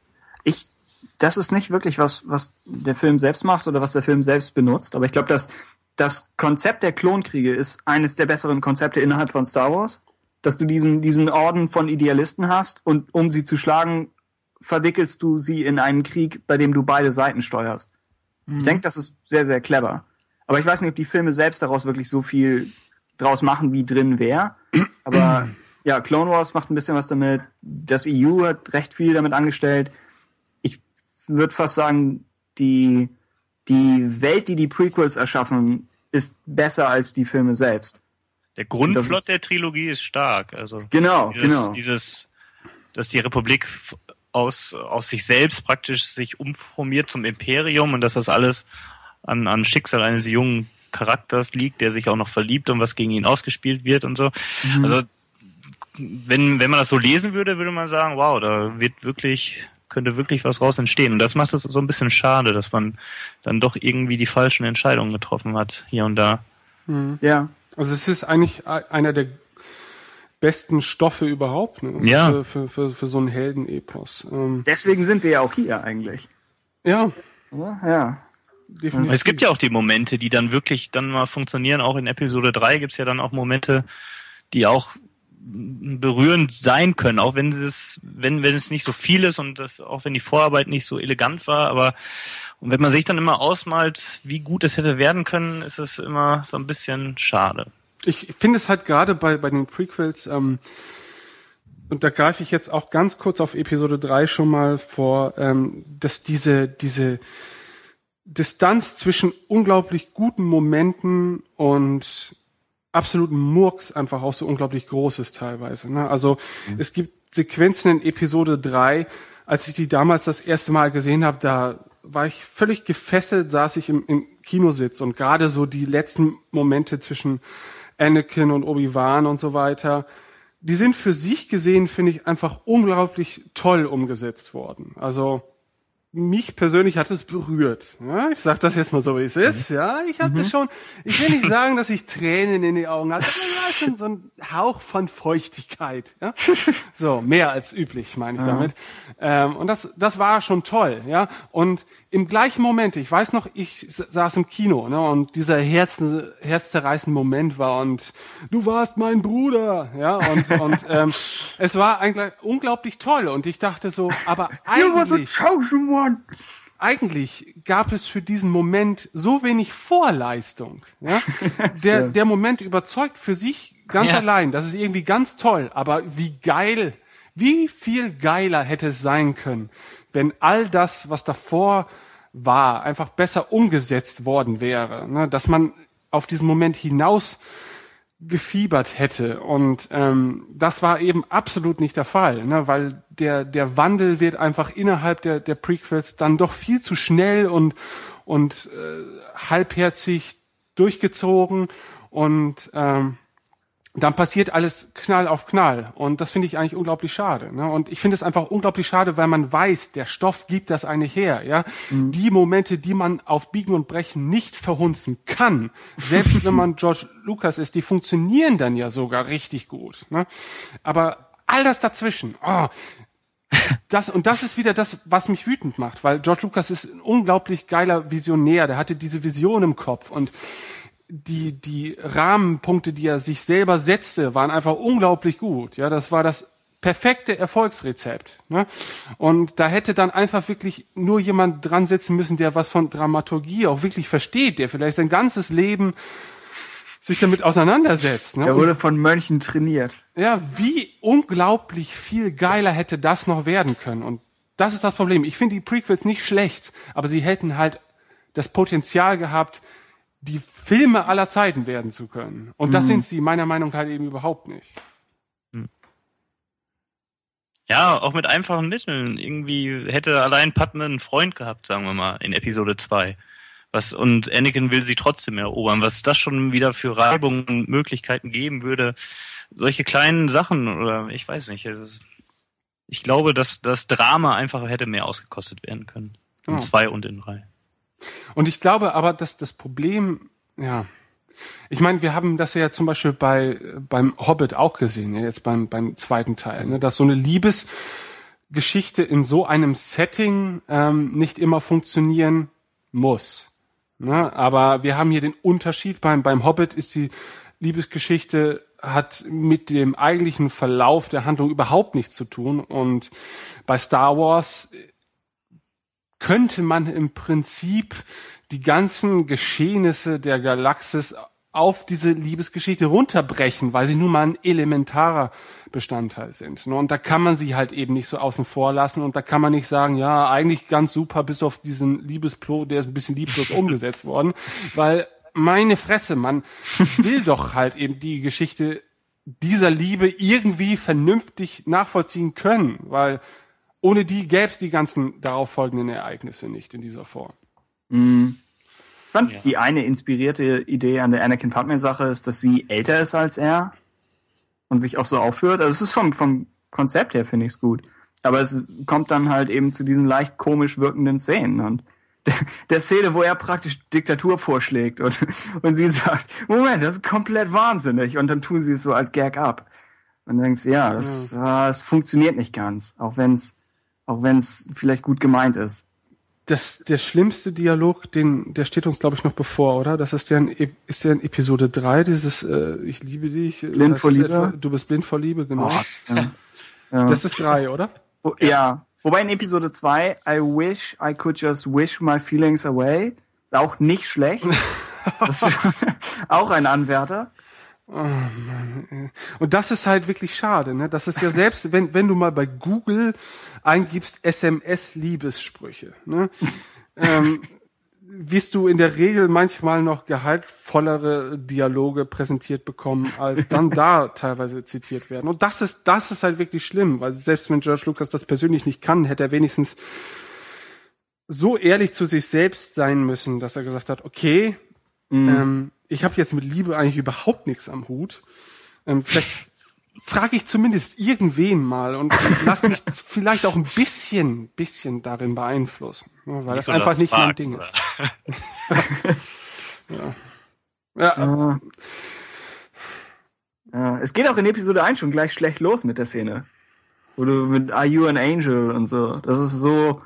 Ich, das ist nicht wirklich was, was der Film selbst macht oder was der Film selbst benutzt, aber ich glaube, dass das Konzept der Klonkriege ist eines der besseren Konzepte innerhalb von Star Wars. Dass du diesen, diesen Orden von Idealisten hast und um sie zu schlagen, verwickelst du sie in einen Krieg, bei dem du beide Seiten steuerst. Mhm. Ich denke, das ist sehr, sehr clever. Aber ich weiß nicht, ob die Filme selbst daraus wirklich so viel draus machen, wie drin wäre. Aber ja, Clone Wars macht ein bisschen was damit. Das EU hat recht viel damit angestellt. Ich würde fast sagen, die, die Welt, die die Prequels erschaffen, ist besser als die Filme selbst. Der Grundplot der Trilogie ist stark. Also genau, dieses, genau. Dieses, dass die Republik aus, aus sich selbst praktisch sich umformiert zum Imperium und dass das alles an, an Schicksal eines jungen Charakters liegt, der sich auch noch verliebt und was gegen ihn ausgespielt wird und so. Mhm. Also wenn, wenn man das so lesen würde, würde man sagen, wow, da wird wirklich, könnte wirklich was raus entstehen. Und das macht es so ein bisschen schade, dass man dann doch irgendwie die falschen Entscheidungen getroffen hat, hier und da. Mhm. Ja. Also es ist eigentlich einer der besten Stoffe überhaupt, ne? Also ja. Für, für, für, für so einen Heldenepos. Ähm Deswegen sind wir ja auch hier eigentlich. Ja. Ja. ja. Definitiv. Es gibt ja auch die Momente, die dann wirklich dann mal funktionieren. Auch in Episode 3 gibt's ja dann auch Momente, die auch berührend sein können, auch wenn es, wenn, wenn es nicht so viel ist und das, auch wenn die Vorarbeit nicht so elegant war, aber und wenn man sich dann immer ausmalt, wie gut es hätte werden können, ist es immer so ein bisschen schade. Ich finde es halt gerade bei, bei den Prequels, ähm, und da greife ich jetzt auch ganz kurz auf Episode 3 schon mal vor, ähm, dass diese, diese Distanz zwischen unglaublich guten Momenten und absoluten Murks einfach auch so unglaublich groß ist teilweise. Ne? Also mhm. es gibt Sequenzen in Episode 3, als ich die damals das erste Mal gesehen habe, da war ich völlig gefesselt, saß ich im, im Kinositz und gerade so die letzten Momente zwischen Anakin und Obi-Wan und so weiter, die sind für sich gesehen, finde ich, einfach unglaublich toll umgesetzt worden. Also mich persönlich hat es berührt. Ja, ich sag das jetzt mal so, wie es ist. Ja, ich hatte mhm. schon, ich will nicht sagen, dass ich Tränen in die Augen hatte, aber schon so ein Hauch von Feuchtigkeit. Ja? So, mehr als üblich, meine ich damit. Ähm, und das, das war schon toll. Ja, und im gleichen Moment, ich weiß noch, ich saß im Kino, ne, und dieser Herz, herzzerreißende Moment war und du warst mein Bruder, ja, und, und ähm, es war eigentlich unglaublich toll und ich dachte so, aber eigentlich eigentlich gab es für diesen Moment so wenig Vorleistung. Ja? Der, der Moment überzeugt für sich ganz ja. allein. Das ist irgendwie ganz toll. Aber wie geil, wie viel geiler hätte es sein können, wenn all das, was davor war, einfach besser umgesetzt worden wäre. Ne? Dass man auf diesen Moment hinaus gefiebert hätte. Und ähm, das war eben absolut nicht der Fall, ne? weil der, der Wandel wird einfach innerhalb der, der Prequels dann doch viel zu schnell und, und äh, halbherzig durchgezogen. Und ähm, dann passiert alles Knall auf Knall. Und das finde ich eigentlich unglaublich schade. Ne? Und ich finde es einfach unglaublich schade, weil man weiß, der Stoff gibt das eigentlich her. Ja, mhm. Die Momente, die man auf Biegen und Brechen nicht verhunzen kann, selbst wenn man George Lucas ist, die funktionieren dann ja sogar richtig gut. Ne? Aber all das dazwischen, oh, das, und das ist wieder das, was mich wütend macht, weil George Lucas ist ein unglaublich geiler Visionär, der hatte diese Vision im Kopf und die, die Rahmenpunkte, die er sich selber setzte, waren einfach unglaublich gut. Ja, das war das perfekte Erfolgsrezept. Ne? Und da hätte dann einfach wirklich nur jemand dran sitzen müssen, der was von Dramaturgie auch wirklich versteht, der vielleicht sein ganzes Leben sich damit auseinandersetzt. Ne? Er wurde von Mönchen trainiert. Ja, wie unglaublich viel geiler hätte das noch werden können. Und das ist das Problem. Ich finde die Prequels nicht schlecht, aber sie hätten halt das Potenzial gehabt, die Filme aller Zeiten werden zu können. Und das mhm. sind sie meiner Meinung nach halt eben überhaupt nicht. Hm. Ja, auch mit einfachen Mitteln. Irgendwie hätte allein Padme einen Freund gehabt, sagen wir mal, in Episode 2. Was, und Anakin will sie trotzdem erobern. Was das schon wieder für Reibungen und Möglichkeiten geben würde. Solche kleinen Sachen, oder ich weiß nicht. Ist, ich glaube, dass das Drama einfach hätte mehr ausgekostet werden können. In oh. zwei und in drei. Und ich glaube aber, dass das Problem, ja, ich meine, wir haben das ja zum Beispiel bei beim Hobbit auch gesehen, ja, jetzt beim beim zweiten Teil, ne, dass so eine Liebesgeschichte in so einem Setting ähm, nicht immer funktionieren muss. Ne? Aber wir haben hier den Unterschied beim beim Hobbit ist die Liebesgeschichte hat mit dem eigentlichen Verlauf der Handlung überhaupt nichts zu tun und bei Star Wars könnte man im Prinzip die ganzen Geschehnisse der Galaxis auf diese Liebesgeschichte runterbrechen, weil sie nun mal ein elementarer Bestandteil sind. Und da kann man sie halt eben nicht so außen vor lassen und da kann man nicht sagen, ja, eigentlich ganz super, bis auf diesen Liebesplo, der ist ein bisschen lieblos umgesetzt worden, weil meine Fresse, man will doch halt eben die Geschichte dieser Liebe irgendwie vernünftig nachvollziehen können, weil ohne die gäbe es die ganzen darauf folgenden Ereignisse nicht in dieser Form. Mhm. Ich fand ja. die eine inspirierte Idee an der Anakin Padme-Sache ist, dass sie älter ist als er und sich auch so aufhört. Also es ist vom, vom Konzept her, finde ich es gut. Aber es kommt dann halt eben zu diesen leicht komisch wirkenden Szenen und der, der Szene, wo er praktisch Diktatur vorschlägt und, und sie sagt, Moment, das ist komplett wahnsinnig und dann tun sie es so als Gag ab. Und dann denkst ja, das, ja. das funktioniert nicht ganz, auch wenn es auch wenn es vielleicht gut gemeint ist. das, der schlimmste Dialog, den, der steht uns, glaube ich, noch bevor, oder? Das ist der in, ist der in Episode 3, dieses äh, Ich liebe dich. Blind das vor Liebe? Etwa, du bist blind vor Liebe, genau. ja. Ja. Das ist drei, oder? Wo, ja. Wobei in Episode 2, I wish I could just wish my feelings away, ist auch nicht schlecht. Das ist auch ein Anwärter. Und das ist halt wirklich schade, ne? Das ist ja selbst, wenn, wenn du mal bei Google eingibst SMS-Liebessprüche, ne? ähm, wirst du in der Regel manchmal noch gehaltvollere Dialoge präsentiert bekommen, als dann da teilweise zitiert werden. Und das ist, das ist halt wirklich schlimm, weil selbst wenn George Lucas das persönlich nicht kann, hätte er wenigstens so ehrlich zu sich selbst sein müssen, dass er gesagt hat, okay, ähm, ich habe jetzt mit Liebe eigentlich überhaupt nichts am Hut. Ähm, vielleicht frage ich zumindest irgendwen mal und lass mich vielleicht auch ein bisschen, bisschen darin beeinflussen, ne, weil das einfach nicht mein Ding oder? ist. Ja, Ja. Ja, es geht auch in Episode 1 schon gleich schlecht los mit der Szene. Wo du mit Are You an Angel und so. Das ist so,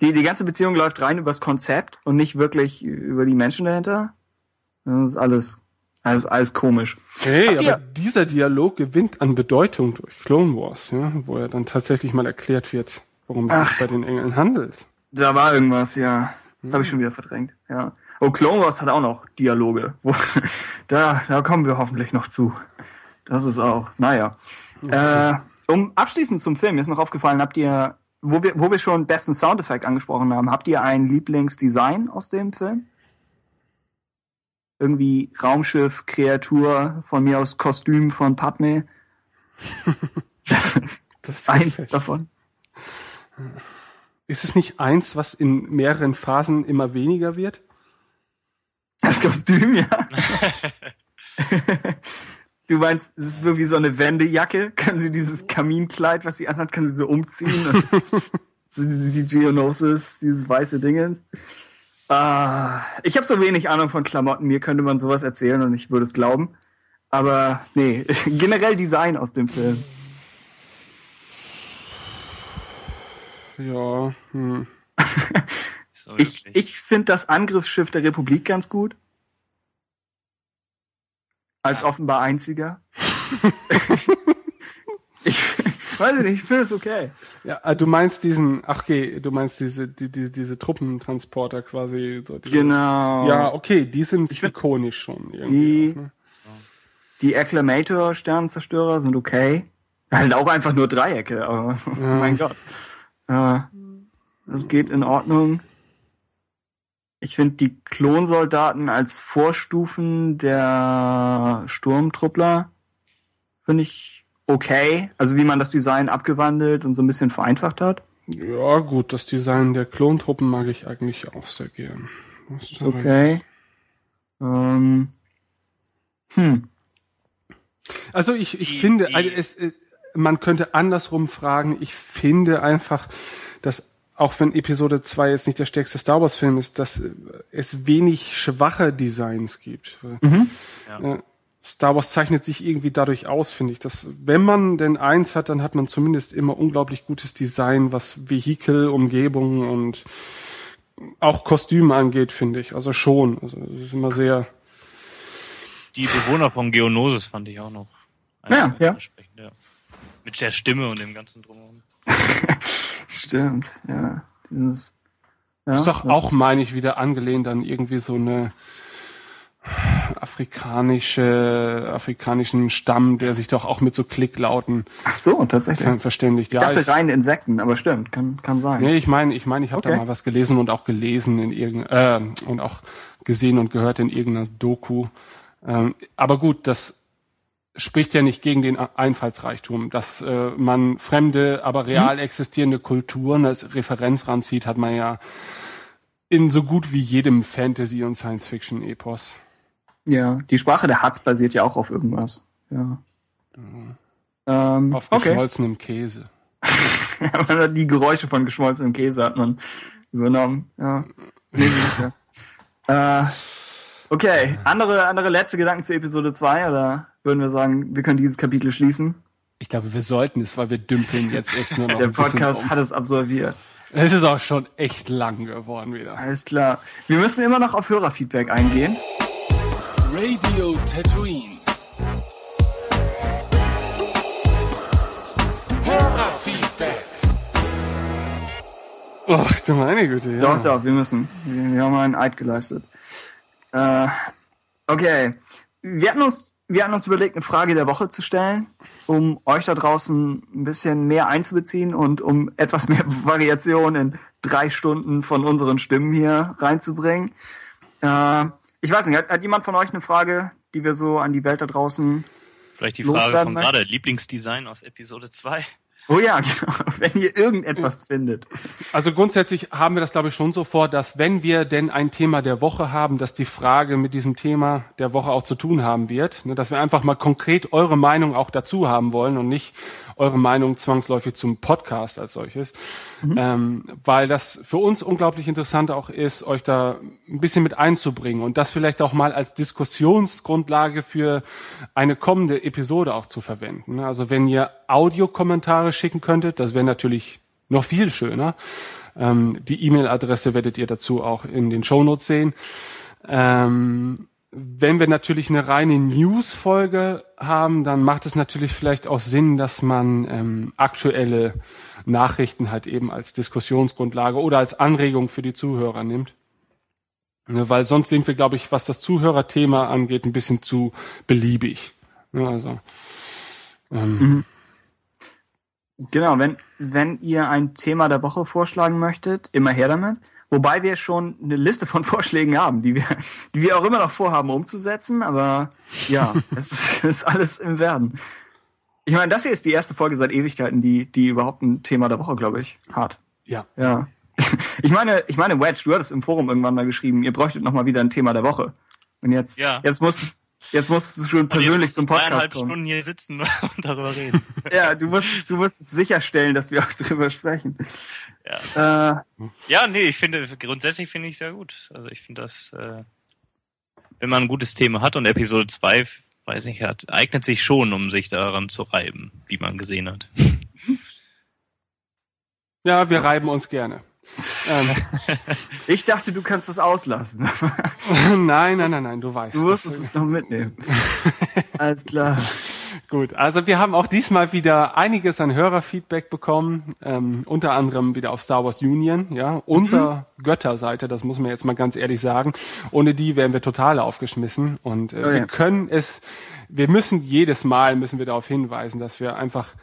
die, die ganze Beziehung läuft rein übers Konzept und nicht wirklich über die Menschen dahinter. Das ist alles, alles, alles komisch. Hey, ihr- aber dieser Dialog gewinnt an Bedeutung durch Clone Wars, ja, wo er dann tatsächlich mal erklärt wird, worum es Ach. sich bei den Engeln handelt. Da war irgendwas, ja. Das habe ich schon wieder verdrängt, ja. Oh, Clone Wars hat auch noch Dialoge. Wo, da, da kommen wir hoffentlich noch zu. Das ist auch, naja. Äh, um abschließend zum Film, mir ist noch aufgefallen, habt ihr, wo wir, wo wir schon besten Soundeffekt angesprochen haben, habt ihr ein Lieblingsdesign aus dem Film? Irgendwie Raumschiff, Kreatur, von mir aus Kostüm von Padme. Das, Das eins davon. Ist es nicht eins, was in mehreren Phasen immer weniger wird? Das Kostüm, ja. du meinst, es ist so wie so eine Wendejacke? Kann sie dieses Kaminkleid, was sie anhat, kann sie so umziehen? Und so die die Geonosis, dieses weiße Dingens. Ah, ich habe so wenig Ahnung von Klamotten, mir könnte man sowas erzählen und ich würde es glauben. Aber nee, generell Design aus dem Film. Ja, hm. So Ich, ich finde das Angriffsschiff der Republik ganz gut. Als offenbar einziger. ich weiß nicht, ich finde es okay. Ja, äh, du meinst diesen, ach okay, du meinst diese, die, die, diese Truppentransporter quasi. So diese, Genau. Ja, okay, die sind Ich ikonisch schon. Irgendwie Die, auch, ne? die Acclamator-Sternenzerstörer sind okay. Halt auch einfach nur Dreiecke, aber oh mein Gott. Äh, das geht in Ordnung. Ich finde die Klonsoldaten als Vorstufen der Sturmtruppler finde ich okay. Also wie man das Design abgewandelt und so ein bisschen vereinfacht hat. Ja, gut, das Design der Klontruppen mag ich eigentlich auch sehr gern. Das Ist okay. Ähm, hm. Also ich, ich Die- finde, die- also es, äh, man könnte andersrum fragen, ich finde einfach, dass auch wenn Episode 2 jetzt nicht der stärkste Star Wars Film ist, dass äh, es wenig schwache Designs gibt. Ja. Äh, Star Wars zeichnet sich irgendwie dadurch aus, finde ich, dass wenn man denn eins hat, dann hat man zumindest immer unglaublich gutes Design, was Vehikel, Umgebung und auch Kostüme angeht, finde ich. Also schon. Also es ist immer sehr Die Bewohner von Geonosis fand ich auch noch. Ja, ja. ja. Mit der Stimme und dem ganzen Drumherum. Stimmt, ja. Dieses, ja, Ist doch auch, meine ich, wieder angelehnt an irgendwie so eine afrikanische, afrikanischen Stamm, der sich doch auch mit so Klicklauten Ach so, tatsächlich. ver verständigt. Ich dachte rein Insekten, aber stimmt, kann, kann sein. Nee, ich meine, ich meine, ich habe Okay. da mal was gelesen und auch gelesen in irgend, äh, und auch gesehen und gehört in irgendeiner Doku. Ähm, aber gut, das spricht ja nicht gegen den Einfallsreichtum, dass äh, man fremde, aber real existierende Kulturen als Referenz ranzieht, hat man ja in so gut wie jedem Fantasy- und Science-Fiction-Epos. Ja, die Sprache der Hatz basiert ja auch auf irgendwas. Ja. Ähm, Auf okay. geschmolzenem Käse. Man hat die Geräusche von geschmolzenem Käse hat man übernommen. Ja. Nee, ja. äh, okay, andere, andere letzte Gedanken zu Episode 2 oder würden wir sagen, wir können dieses Kapitel schließen? Ich glaube, wir sollten es, weil wir dümpeln jetzt echt nur noch Der ein bisschen Podcast rum. hat es absolviert. Es ist auch schon echt lang geworden wieder. Alles klar. Wir müssen immer noch auf Hörerfeedback eingehen. Radio Tatooine. Hörerfeedback. Ach du meine Güte, ja. Doch, doch, wir müssen. Wir, wir haben einen Eid geleistet. Äh, okay. Wir hatten uns, wir hatten uns überlegt, eine Frage der Woche zu stellen, um euch da draußen ein bisschen mehr einzubeziehen und um etwas mehr Variation in drei Stunden von unseren Stimmen hier reinzubringen. Äh, ich weiß nicht, hat, hat jemand von euch eine Frage, die wir so an die Welt da draußen Vielleicht die Frage von gerade, Lieblingsdesign aus Episode 2. Oh ja, genau, wenn ihr irgendetwas findet. Also grundsätzlich haben wir das, glaube ich, schon so vor, dass wenn wir denn ein Thema der Woche haben, dass die Frage mit diesem Thema der Woche auch zu tun haben wird. Ne, Dass wir einfach mal konkret eure Meinung auch dazu haben wollen und nicht eure Meinung zwangsläufig zum Podcast als solches. Ähm, weil das für uns unglaublich interessant auch ist, euch da ein bisschen mit einzubringen und das vielleicht auch mal als Diskussionsgrundlage für eine kommende Episode auch zu verwenden. Also wenn ihr Audiokommentare schicken könntet, das wäre natürlich noch viel schöner. Ähm, die E-Mail-Adresse werdet ihr dazu auch in den Shownotes sehen. Ähm, wenn wir natürlich eine reine News-Folge haben, dann macht es natürlich vielleicht auch Sinn, dass man ähm, aktuelle Nachrichten halt eben als Diskussionsgrundlage oder als Anregung für die Zuhörer nimmt. Ne, Weil sonst sind wir, glaube ich, was das Zuhörerthema angeht, ein bisschen zu beliebig. Ne, Also, ähm, Genau, wenn, wenn ihr ein Thema der Woche vorschlagen möchtet, immer her damit. Wobei wir schon eine Liste von Vorschlägen haben, die wir, die wir auch immer noch vorhaben umzusetzen, aber ja, es ist, ist alles im Werden. Ich meine, das hier ist die erste Folge seit Ewigkeiten, die, die überhaupt ein Thema der Woche, glaube ich, hat. ja. Ja. Ich meine, ich meine, Wedge, du hattest im Forum irgendwann mal geschrieben, ihr bräuchtet noch mal wieder ein Thema der Woche. Und jetzt, Ja. jetzt musst jetzt musst du schon persönlich zum Podcast dreieinhalb kommen. Stunden hier sitzen und darüber reden. Ja, du musst, du musst sicherstellen, dass wir auch drüber sprechen. Ja. Äh, Ja, nee, ich finde, grundsätzlich finde ich sehr gut. Also ich finde das, äh, wenn man ein gutes Thema hat und Episode 2, weiß nicht, hat, eignet sich schon, um sich daran zu reiben, wie man gesehen hat. Ja, wir reiben uns gerne. ähm, ich dachte, du kannst das auslassen. nein, nein, nein, nein, du weißt. Du musstest es noch mitnehmen. Alles klar. Gut, also wir haben auch diesmal wieder einiges an Hörerfeedback bekommen, ähm, unter anderem wieder auf Star Wars Union, ja, unser Götterseite, das muss man jetzt mal ganz ehrlich sagen. Ohne die wären wir total aufgeschmissen und äh, Oh ja. wir können es, wir müssen jedes Mal müssen wir darauf hinweisen, dass wir einfach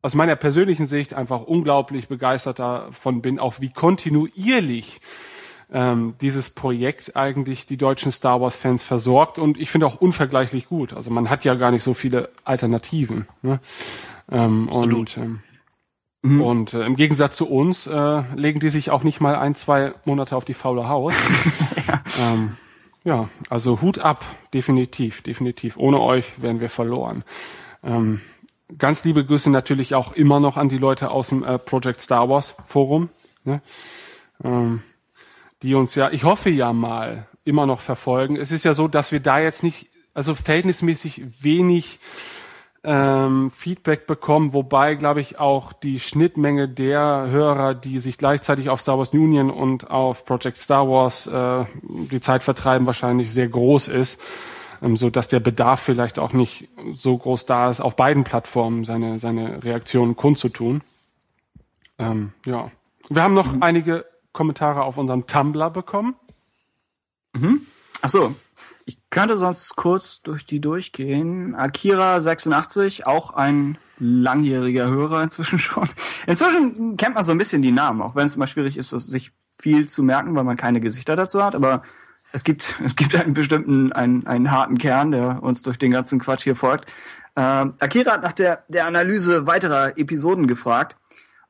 aus meiner persönlichen Sicht einfach unglaublich begeistert davon bin, auch wie kontinuierlich ähm, dieses Projekt eigentlich die deutschen Star Wars Fans versorgt und ich finde auch unvergleichlich gut. Also man hat ja gar nicht so viele Alternativen. Ne? Ähm, Absolut. Und, ähm, und äh, im Gegensatz zu uns äh, legen die sich auch nicht mal ein, zwei Monate auf die faule Haut. ähm, ja, also Hut ab, definitiv, definitiv. Ohne euch wären wir verloren. Ähm, ganz liebe Grüße natürlich auch immer noch an die Leute aus dem äh, Project Star Wars Forum, ne? ähm, die uns ja, ich hoffe ja mal, immer noch verfolgen. Es ist ja so, dass wir da jetzt nicht, also verhältnismäßig wenig ähm, Feedback bekommen, wobei, glaube ich, auch die Schnittmenge der Hörer, die sich gleichzeitig auf Star Wars Union und auf Project Star Wars äh, die Zeit vertreiben, wahrscheinlich sehr groß ist, ähm, so dass der Bedarf vielleicht auch nicht so groß da ist, auf beiden Plattformen seine seine Reaktionen kundzutun. Ähm, ja, wir haben noch einige Kommentare auf unserem Tumblr bekommen. Ach so. Ich könnte sonst kurz durch die durchgehen. Akira86, auch ein langjähriger Hörer inzwischen schon. Inzwischen kennt man so ein bisschen die Namen, auch wenn es immer schwierig ist, sich viel zu merken, weil man keine Gesichter dazu hat. Aber es gibt, es gibt einen bestimmten, einen, einen harten Kern, der uns durch den ganzen Quatsch hier folgt. Ähm, Akira hat nach der, der Analyse weiterer Episoden gefragt.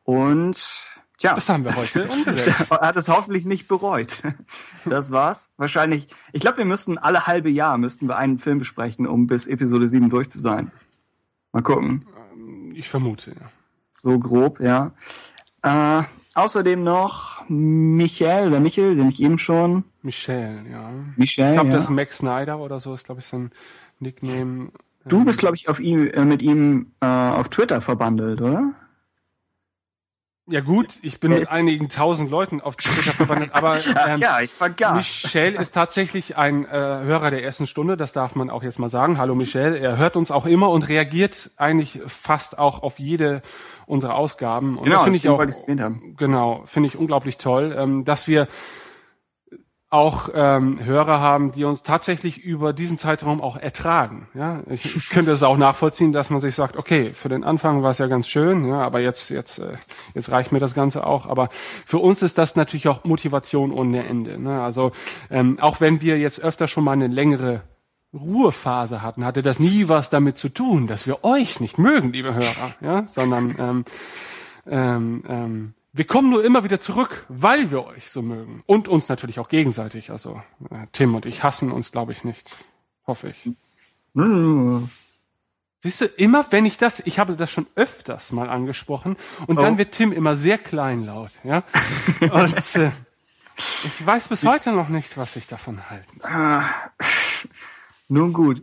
Und tja, Das haben wir heute umgesetzt. er hat es hoffentlich nicht bereut. Das war's. Wahrscheinlich. Ich glaube, wir müssten alle halbe Jahr müssten wir einen Film besprechen, um bis Episode 7 durch zu sein. Mal gucken. Ich vermute. Ja. So grob, ja. Äh, außerdem noch Michael oder Michel, den ich eben schon. Michelle, ja. Michel, Ich glaube, ja. das ist Max Snyder oder so, ist, glaube ich, sein Nickname. Du bist, glaube ich, auf ihm, äh, mit ihm äh, auf Twitter verbandelt, oder? Ja gut, ich bin mit einigen tausend Leuten auf Twitter verbandelt, aber ähm, ja, ich vergaß. Michel ist tatsächlich ein äh, Hörer der ersten Stunde, das darf man auch jetzt mal sagen. Hallo Michel, er hört uns auch immer und reagiert eigentlich fast auch auf jede unserer Ausgaben. Und Genau, das finde ich auch, genau, finde ich unglaublich toll, ähm, dass wir auch ähm, Hörer haben, die uns tatsächlich über diesen Zeitraum auch ertragen. Ja, ich, ich könnte es auch nachvollziehen, dass man sich sagt, okay, für den Anfang war es ja ganz schön, ja, aber jetzt jetzt äh, jetzt reicht mir das Ganze auch. Aber für uns ist das natürlich auch Motivation ohne Ende. Ne? Also ähm, auch wenn wir jetzt öfter schon mal eine längere Ruhephase hatten, hatte das nie was damit zu tun, dass wir euch nicht mögen, liebe Hörer, ja, sondern ähm, ähm, ähm, wir kommen nur immer wieder zurück, weil wir euch so mögen. Und uns natürlich auch gegenseitig. Also äh, Tim und ich hassen uns, glaube ich, nicht. Hoffe ich. Hm. Siehst du, immer wenn ich das, ich habe das schon öfters mal angesprochen und dann Oh. wird Tim immer sehr kleinlaut, ja. Und äh, ich weiß bis heute noch nicht, was ich davon halten soll. Nun gut.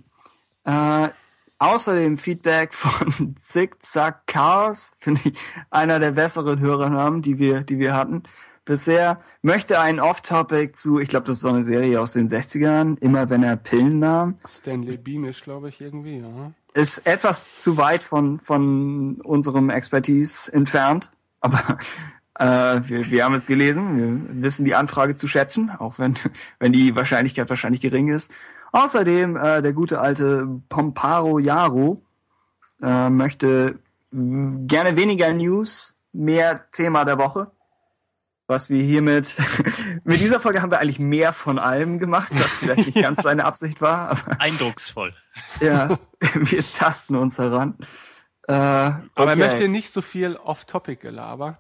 Äh, außerdem Feedback von Zickzack Chaos, finde ich einer der besseren Hörernamen, die wir, die wir hatten. Bisher möchte ein Off-Topic zu, ich glaube, das ist so eine Serie aus den 60ern, immer wenn er Pillen nahm. Stanley Beamish, glaube ich, irgendwie, ja. Ist etwas zu weit von, von unserem Expertise entfernt, aber äh, wir, wir haben es gelesen, wir wissen die Anfrage zu schätzen, auch wenn, wenn die Wahrscheinlichkeit wahrscheinlich gering ist. Außerdem äh, der gute alte Pomparo Jaro äh, möchte gerne weniger News, mehr Thema der Woche. Was wir hiermit, mit dieser Folge haben wir eigentlich mehr von allem gemacht, was vielleicht nicht ganz seine Absicht war, aber Eindrucksvoll. ja, wir tasten uns heran. Äh, Aber er okay. möchte nicht so viel Off-Topic-Gelaber.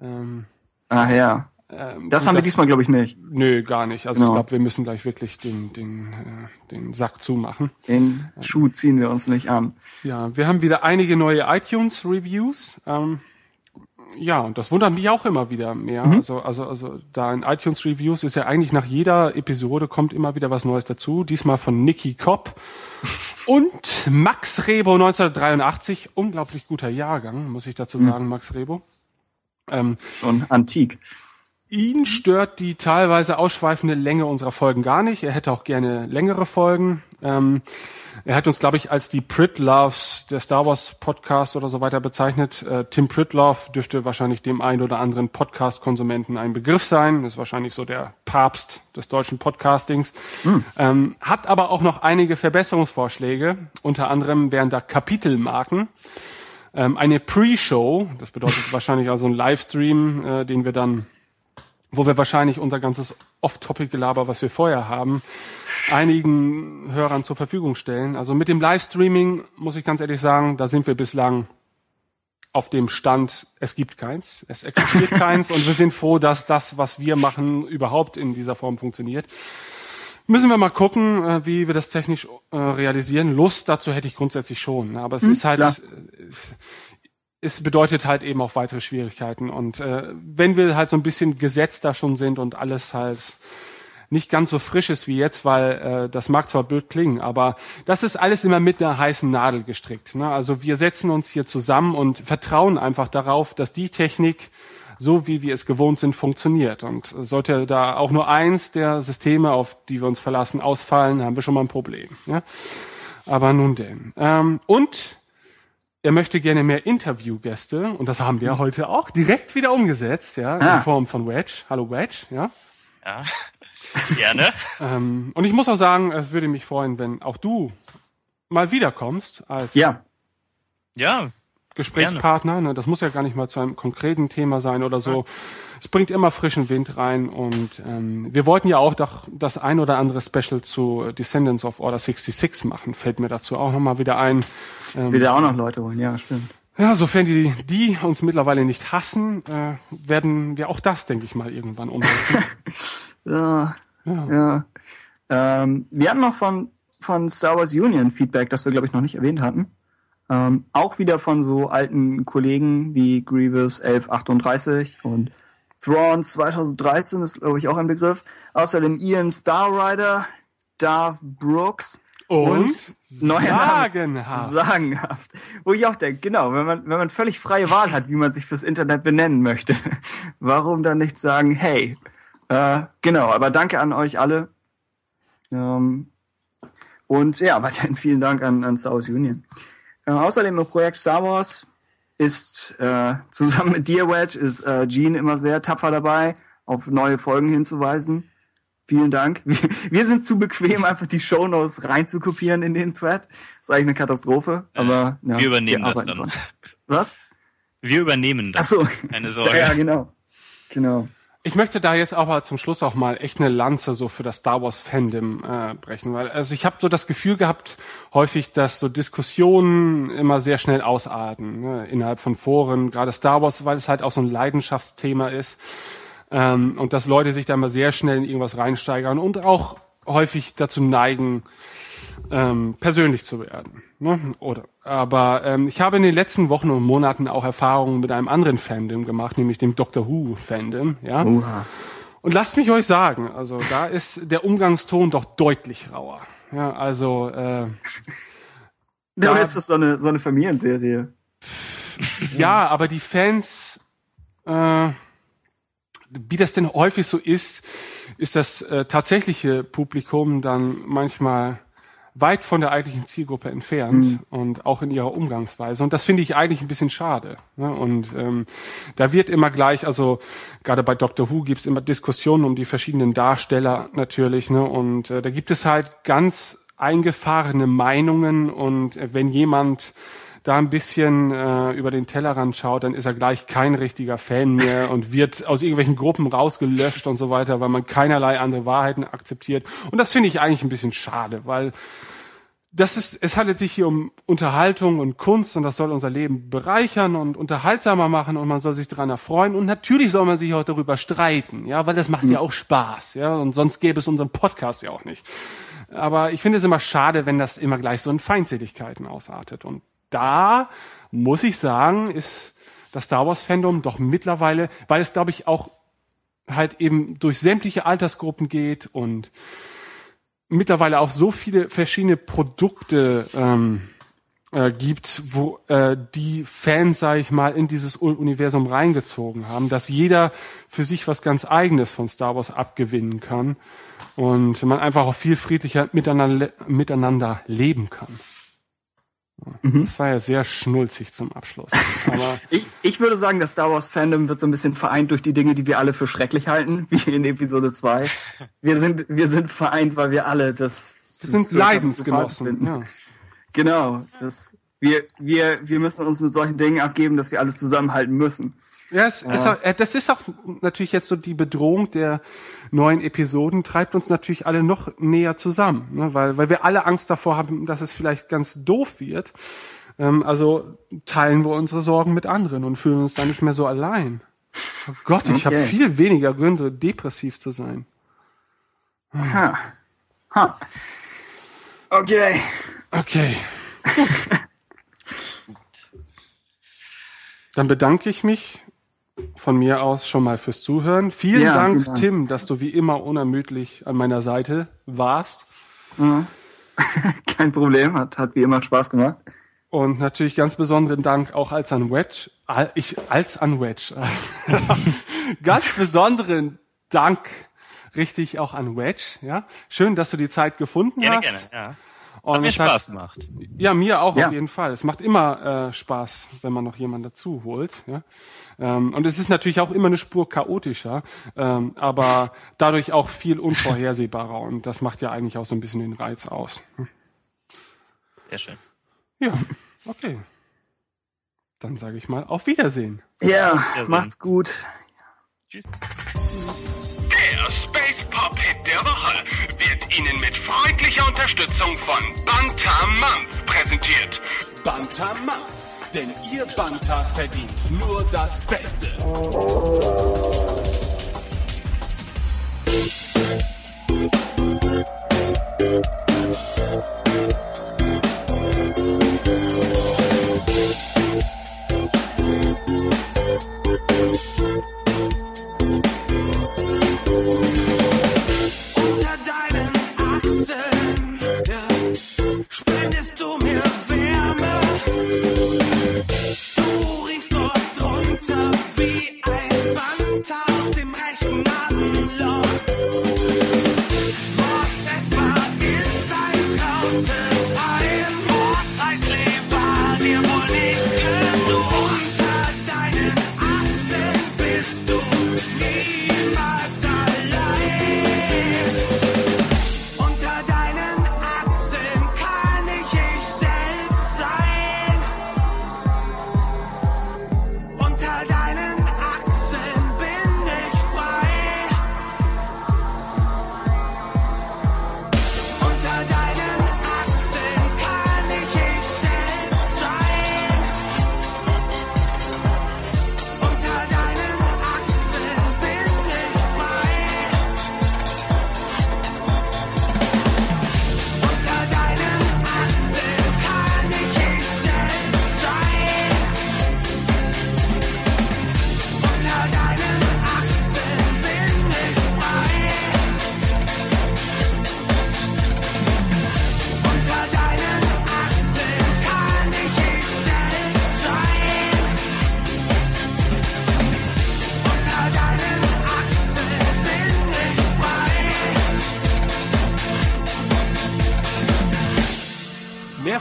Ähm, Ach ja. Ähm, Das haben wir diesmal, glaube ich, nicht. Nö, gar nicht. Also ich Genau. glaube, wir müssen gleich wirklich den, den, äh, den Sack zumachen. Den Schuh ziehen wir uns nicht an. Ja, wir haben wieder einige neue iTunes-Reviews. Ähm, ja, und das wundert mich auch immer wieder mehr. Also, also, also da in iTunes-Reviews ist ja eigentlich nach jeder Episode kommt immer wieder was Neues dazu. Diesmal von Nicky Kopp und Max Rebo 1983. Unglaublich guter Jahrgang, muss ich dazu sagen, Max Rebo. Ähm, Schon antik. Ihn stört die teilweise ausschweifende Länge unserer Folgen gar nicht. Er hätte auch gerne längere Folgen. Ähm, er hat uns, glaube ich, als die Pritloves der Star Wars Podcast oder so weiter bezeichnet. Äh, Tim Pritlove dürfte wahrscheinlich dem einen oder anderen Podcast-Konsumenten ein Begriff sein. Ist wahrscheinlich so der Papst des deutschen Podcastings. Ähm, hat aber auch noch einige Verbesserungsvorschläge. Unter anderem wären da Kapitelmarken ähm, eine Pre-Show, das bedeutet wahrscheinlich also ein Livestream, äh, den wir dann, wo wir wahrscheinlich unser ganzes Off-Topic-Gelaber, was wir vorher haben, einigen Hörern zur Verfügung stellen. Also mit dem Livestreaming muss ich ganz ehrlich sagen, da sind wir bislang auf dem Stand, es gibt keins, es existiert keins und wir sind froh, dass das, was wir machen, überhaupt in dieser Form funktioniert. Müssen wir mal gucken, äh, wie wir das technisch äh, realisieren. Lust dazu hätte ich grundsätzlich schon, ne? aber es ist halt, klar. Es bedeutet halt eben auch weitere Schwierigkeiten. Und äh, wenn wir halt so ein bisschen gesetzt da schon sind und alles halt nicht ganz so frisch ist wie jetzt, weil äh, das mag zwar blöd klingen, aber das ist alles immer mit einer heißen Nadel gestrickt. Ne? Also wir setzen uns hier zusammen und vertrauen einfach darauf, dass die Technik so wie wir es gewohnt sind, funktioniert. Und sollte da auch nur eins der Systeme, auf die wir uns verlassen, ausfallen, haben wir schon mal ein Problem. Ja? Aber nun denn. Ähm, und er möchte gerne mehr Interviewgäste und das haben wir heute auch direkt wieder umgesetzt, ja, Ah. in Form von Wedge. Hallo Wedge, ja. Ja. Gerne. Ähm, und ich muss auch sagen, es würde mich freuen, wenn auch du mal wiederkommst als Ja, Ja. Gesprächspartner. Ne? Das muss ja gar nicht mal zu einem konkreten Thema sein oder so. Es bringt immer frischen Wind rein und ähm, wir wollten ja auch doch das ein oder andere Special zu Descendants of Order 66 machen. Fällt mir dazu auch nochmal wieder ein. jetzt wird er auch noch Leute holen. Ja, stimmt. Ja, sofern die, die uns mittlerweile nicht hassen, äh, werden wir auch das, denke ich mal, irgendwann umsetzen. Ja, ja. Ähm, wir hatten noch von, von Star Wars Union Feedback, das wir, glaube ich, noch nicht erwähnt hatten. Ähm, auch wieder von so alten Kollegen wie Grievous 1138 und Thrawn 2013 ist, glaube ich, auch ein Begriff. Außerdem Ian Starrider, Darth Brooks. Und, neuer Name. sagenhaft. Sagenhaft. Wo ich auch denke, genau, wenn man, wenn man völlig freie Wahl hat, wie man sich fürs Internet benennen möchte, warum dann nicht sagen, hey, äh, genau, aber danke an euch alle. Ähm, und ja, weiterhin vielen Dank an, an Wars Union. Äh, außerdem im Projekt Star Wars ist äh, zusammen mit dir, Wedge, ist äh, Gene immer sehr tapfer dabei, auf neue Folgen hinzuweisen. Vielen Dank. Wir, wir sind zu bequem, einfach die Shownotes reinzukopieren in den Thread. Das ist eigentlich eine Katastrophe, aber ja, wir übernehmen das arbeiten dann. dran. Was? Wir übernehmen Ach das. so. Keine Sorge. Ja, genau. Genau. Ich möchte da jetzt aber zum Schluss auch mal echt eine Lanze so für das Star Wars Fandom äh, brechen, weil also ich habe so das Gefühl gehabt häufig, dass so Diskussionen immer sehr schnell ausarten ne, innerhalb von Foren, gerade Star Wars, weil es halt auch so ein Leidenschaftsthema ist ähm, und dass Leute sich da immer sehr schnell in irgendwas reinsteigern und auch häufig dazu neigen, ähm, persönlich zu werden. Ne? Oder, aber ähm, ich habe in den letzten Wochen und Monaten auch Erfahrungen mit einem anderen Fandom gemacht, nämlich dem Doctor Who Fandom. Ja. Uha. Und lasst mich euch sagen, also da ist der Umgangston doch deutlich rauer. Ja, also äh, Dabei Ja. ist das so eine, so eine Familienserie. ja, aber die Fans, äh, wie das denn häufig so ist, ist das äh, tatsächliche Publikum dann manchmal weit von der eigentlichen Zielgruppe entfernt und auch in ihrer Umgangsweise. Und das finde ich eigentlich ein bisschen schade. Ne? Und ähm, da wird immer gleich, also gerade bei Doctor Who gibt's immer Diskussionen um die verschiedenen Darsteller natürlich. Ne? Und äh, da gibt es halt ganz eingefahrene Meinungen. Und äh, wenn jemand da ein bisschen äh, über den Tellerrand schaut, dann ist er gleich kein richtiger Fan mehr und wird aus irgendwelchen Gruppen rausgelöscht und so weiter, weil man keinerlei andere Wahrheiten akzeptiert. Und das finde ich eigentlich ein bisschen schade, weil das ist, es handelt sich hier um Unterhaltung und Kunst und das soll unser Leben bereichern und unterhaltsamer machen und man soll sich daran erfreuen und natürlich soll man sich auch darüber streiten, ja, weil das macht ja auch Spaß, ja, und sonst gäbe es unseren Podcast ja auch nicht. Aber ich finde es immer schade, wenn das immer gleich so in Feindseligkeiten ausartet und da muss ich sagen, ist das Star Wars Fandom doch mittlerweile, weil es glaube ich auch halt eben durch sämtliche Altersgruppen geht und mittlerweile auch so viele verschiedene Produkte ähm, äh, gibt, wo äh, die Fans, sage ich mal, in dieses Universum reingezogen haben, dass jeder für sich was ganz Eigenes von Star Wars abgewinnen kann und man einfach auch viel friedlicher miteinander, miteinander leben kann. Das war ja sehr schnulzig zum Abschluss. Aber Ich, ich würde sagen, das Star Wars Fandom wird so ein bisschen vereint durch die Dinge, die wir alle für schrecklich halten, wie in Episode 2. Wir sind, wir sind vereint, weil wir alle das, wir sind Leidensgenossen. Ja. Genau. Das, wir, wir, wir müssen uns mit solchen Dingen abgeben, dass wir alle zusammenhalten müssen. Ja, es Ist auch, äh, das ist auch natürlich jetzt so die Bedrohung der neuen Episoden, treibt uns natürlich alle noch näher zusammen, ne? weil, weil wir alle Angst davor haben, dass es vielleicht ganz doof wird. Ähm, also teilen wir unsere Sorgen mit anderen und fühlen uns dann nicht mehr so allein. Oh Gott, ich habe Okay. viel weniger Gründe, depressiv zu sein. Ha. Ha. Okay. Okay. Dann bedanke ich mich von mir aus schon mal fürs Zuhören. Vielen Ja, Dank, vielen Dank. Tim, dass du wie immer unermüdlich an meiner Seite warst. Kein Problem. Hat, hat wie immer Spaß gemacht. Und natürlich ganz besonderen Dank auch als an Wedge. Ich, als an Wedge. ganz besonderen Dank richtig auch an Wedge. Ja, schön, dass du die Zeit gefunden Gerne, hast. gerne. Ja. Und Hat mir es hat- Spaß gemacht. Ja, mir auch Ja. auf jeden Fall. Es macht immer äh, Spaß, wenn man noch jemanden dazu holt. Ja? Ähm, und es ist natürlich auch immer eine Spur chaotischer, ähm, aber dadurch auch viel unvorhersehbarer. Und das macht ja eigentlich auch so ein bisschen den Reiz aus. Sehr schön. Ja, okay. Dann sage ich mal auf Wiedersehen. Ja, Wiedersehen. macht's gut. Tschüss. Ihnen mit freundlicher Unterstützung von Bantam Month präsentiert. Bantamanz, denn Ihr Banta verdient nur das Beste. unter du mir Wärme. Du riechst dort drunter wie ein Band aus dem rechten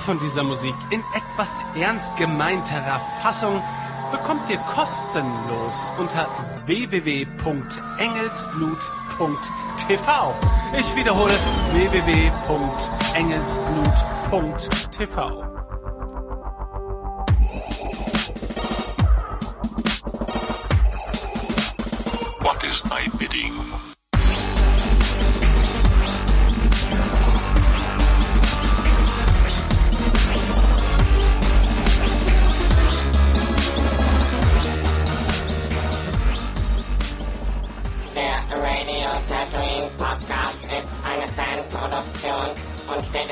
von dieser Musik in etwas ernst gemeinterer Fassung bekommt ihr kostenlos unter www.engelsblut.tv. Ich wiederhole www.engelsblut.tv. What is thy bidding?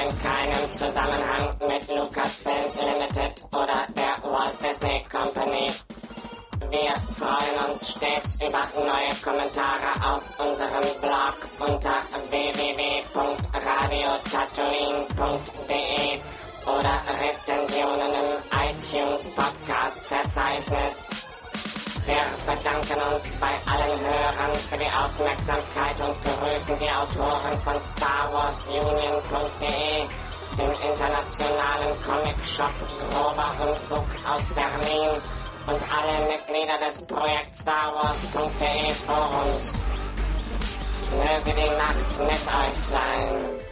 In keinem Zusammenhang mit Lucasfilm Limited oder der Walt Disney Company. Wir freuen uns stets über neue Kommentare auf unserem Blog unter www.radiotatooine.de oder Rezensionen im iTunes Podcast Verzeichnis. Wir bedanken uns bei allen Hörern für die Aufmerksamkeit und begrüßen die Autoren von StarWarsUnion.de, dem internationalen Comic-Shop Grober Unfug aus Berlin und alle Mitglieder des Projekt StarWars.de Forums. Möge die Macht mit euch sein.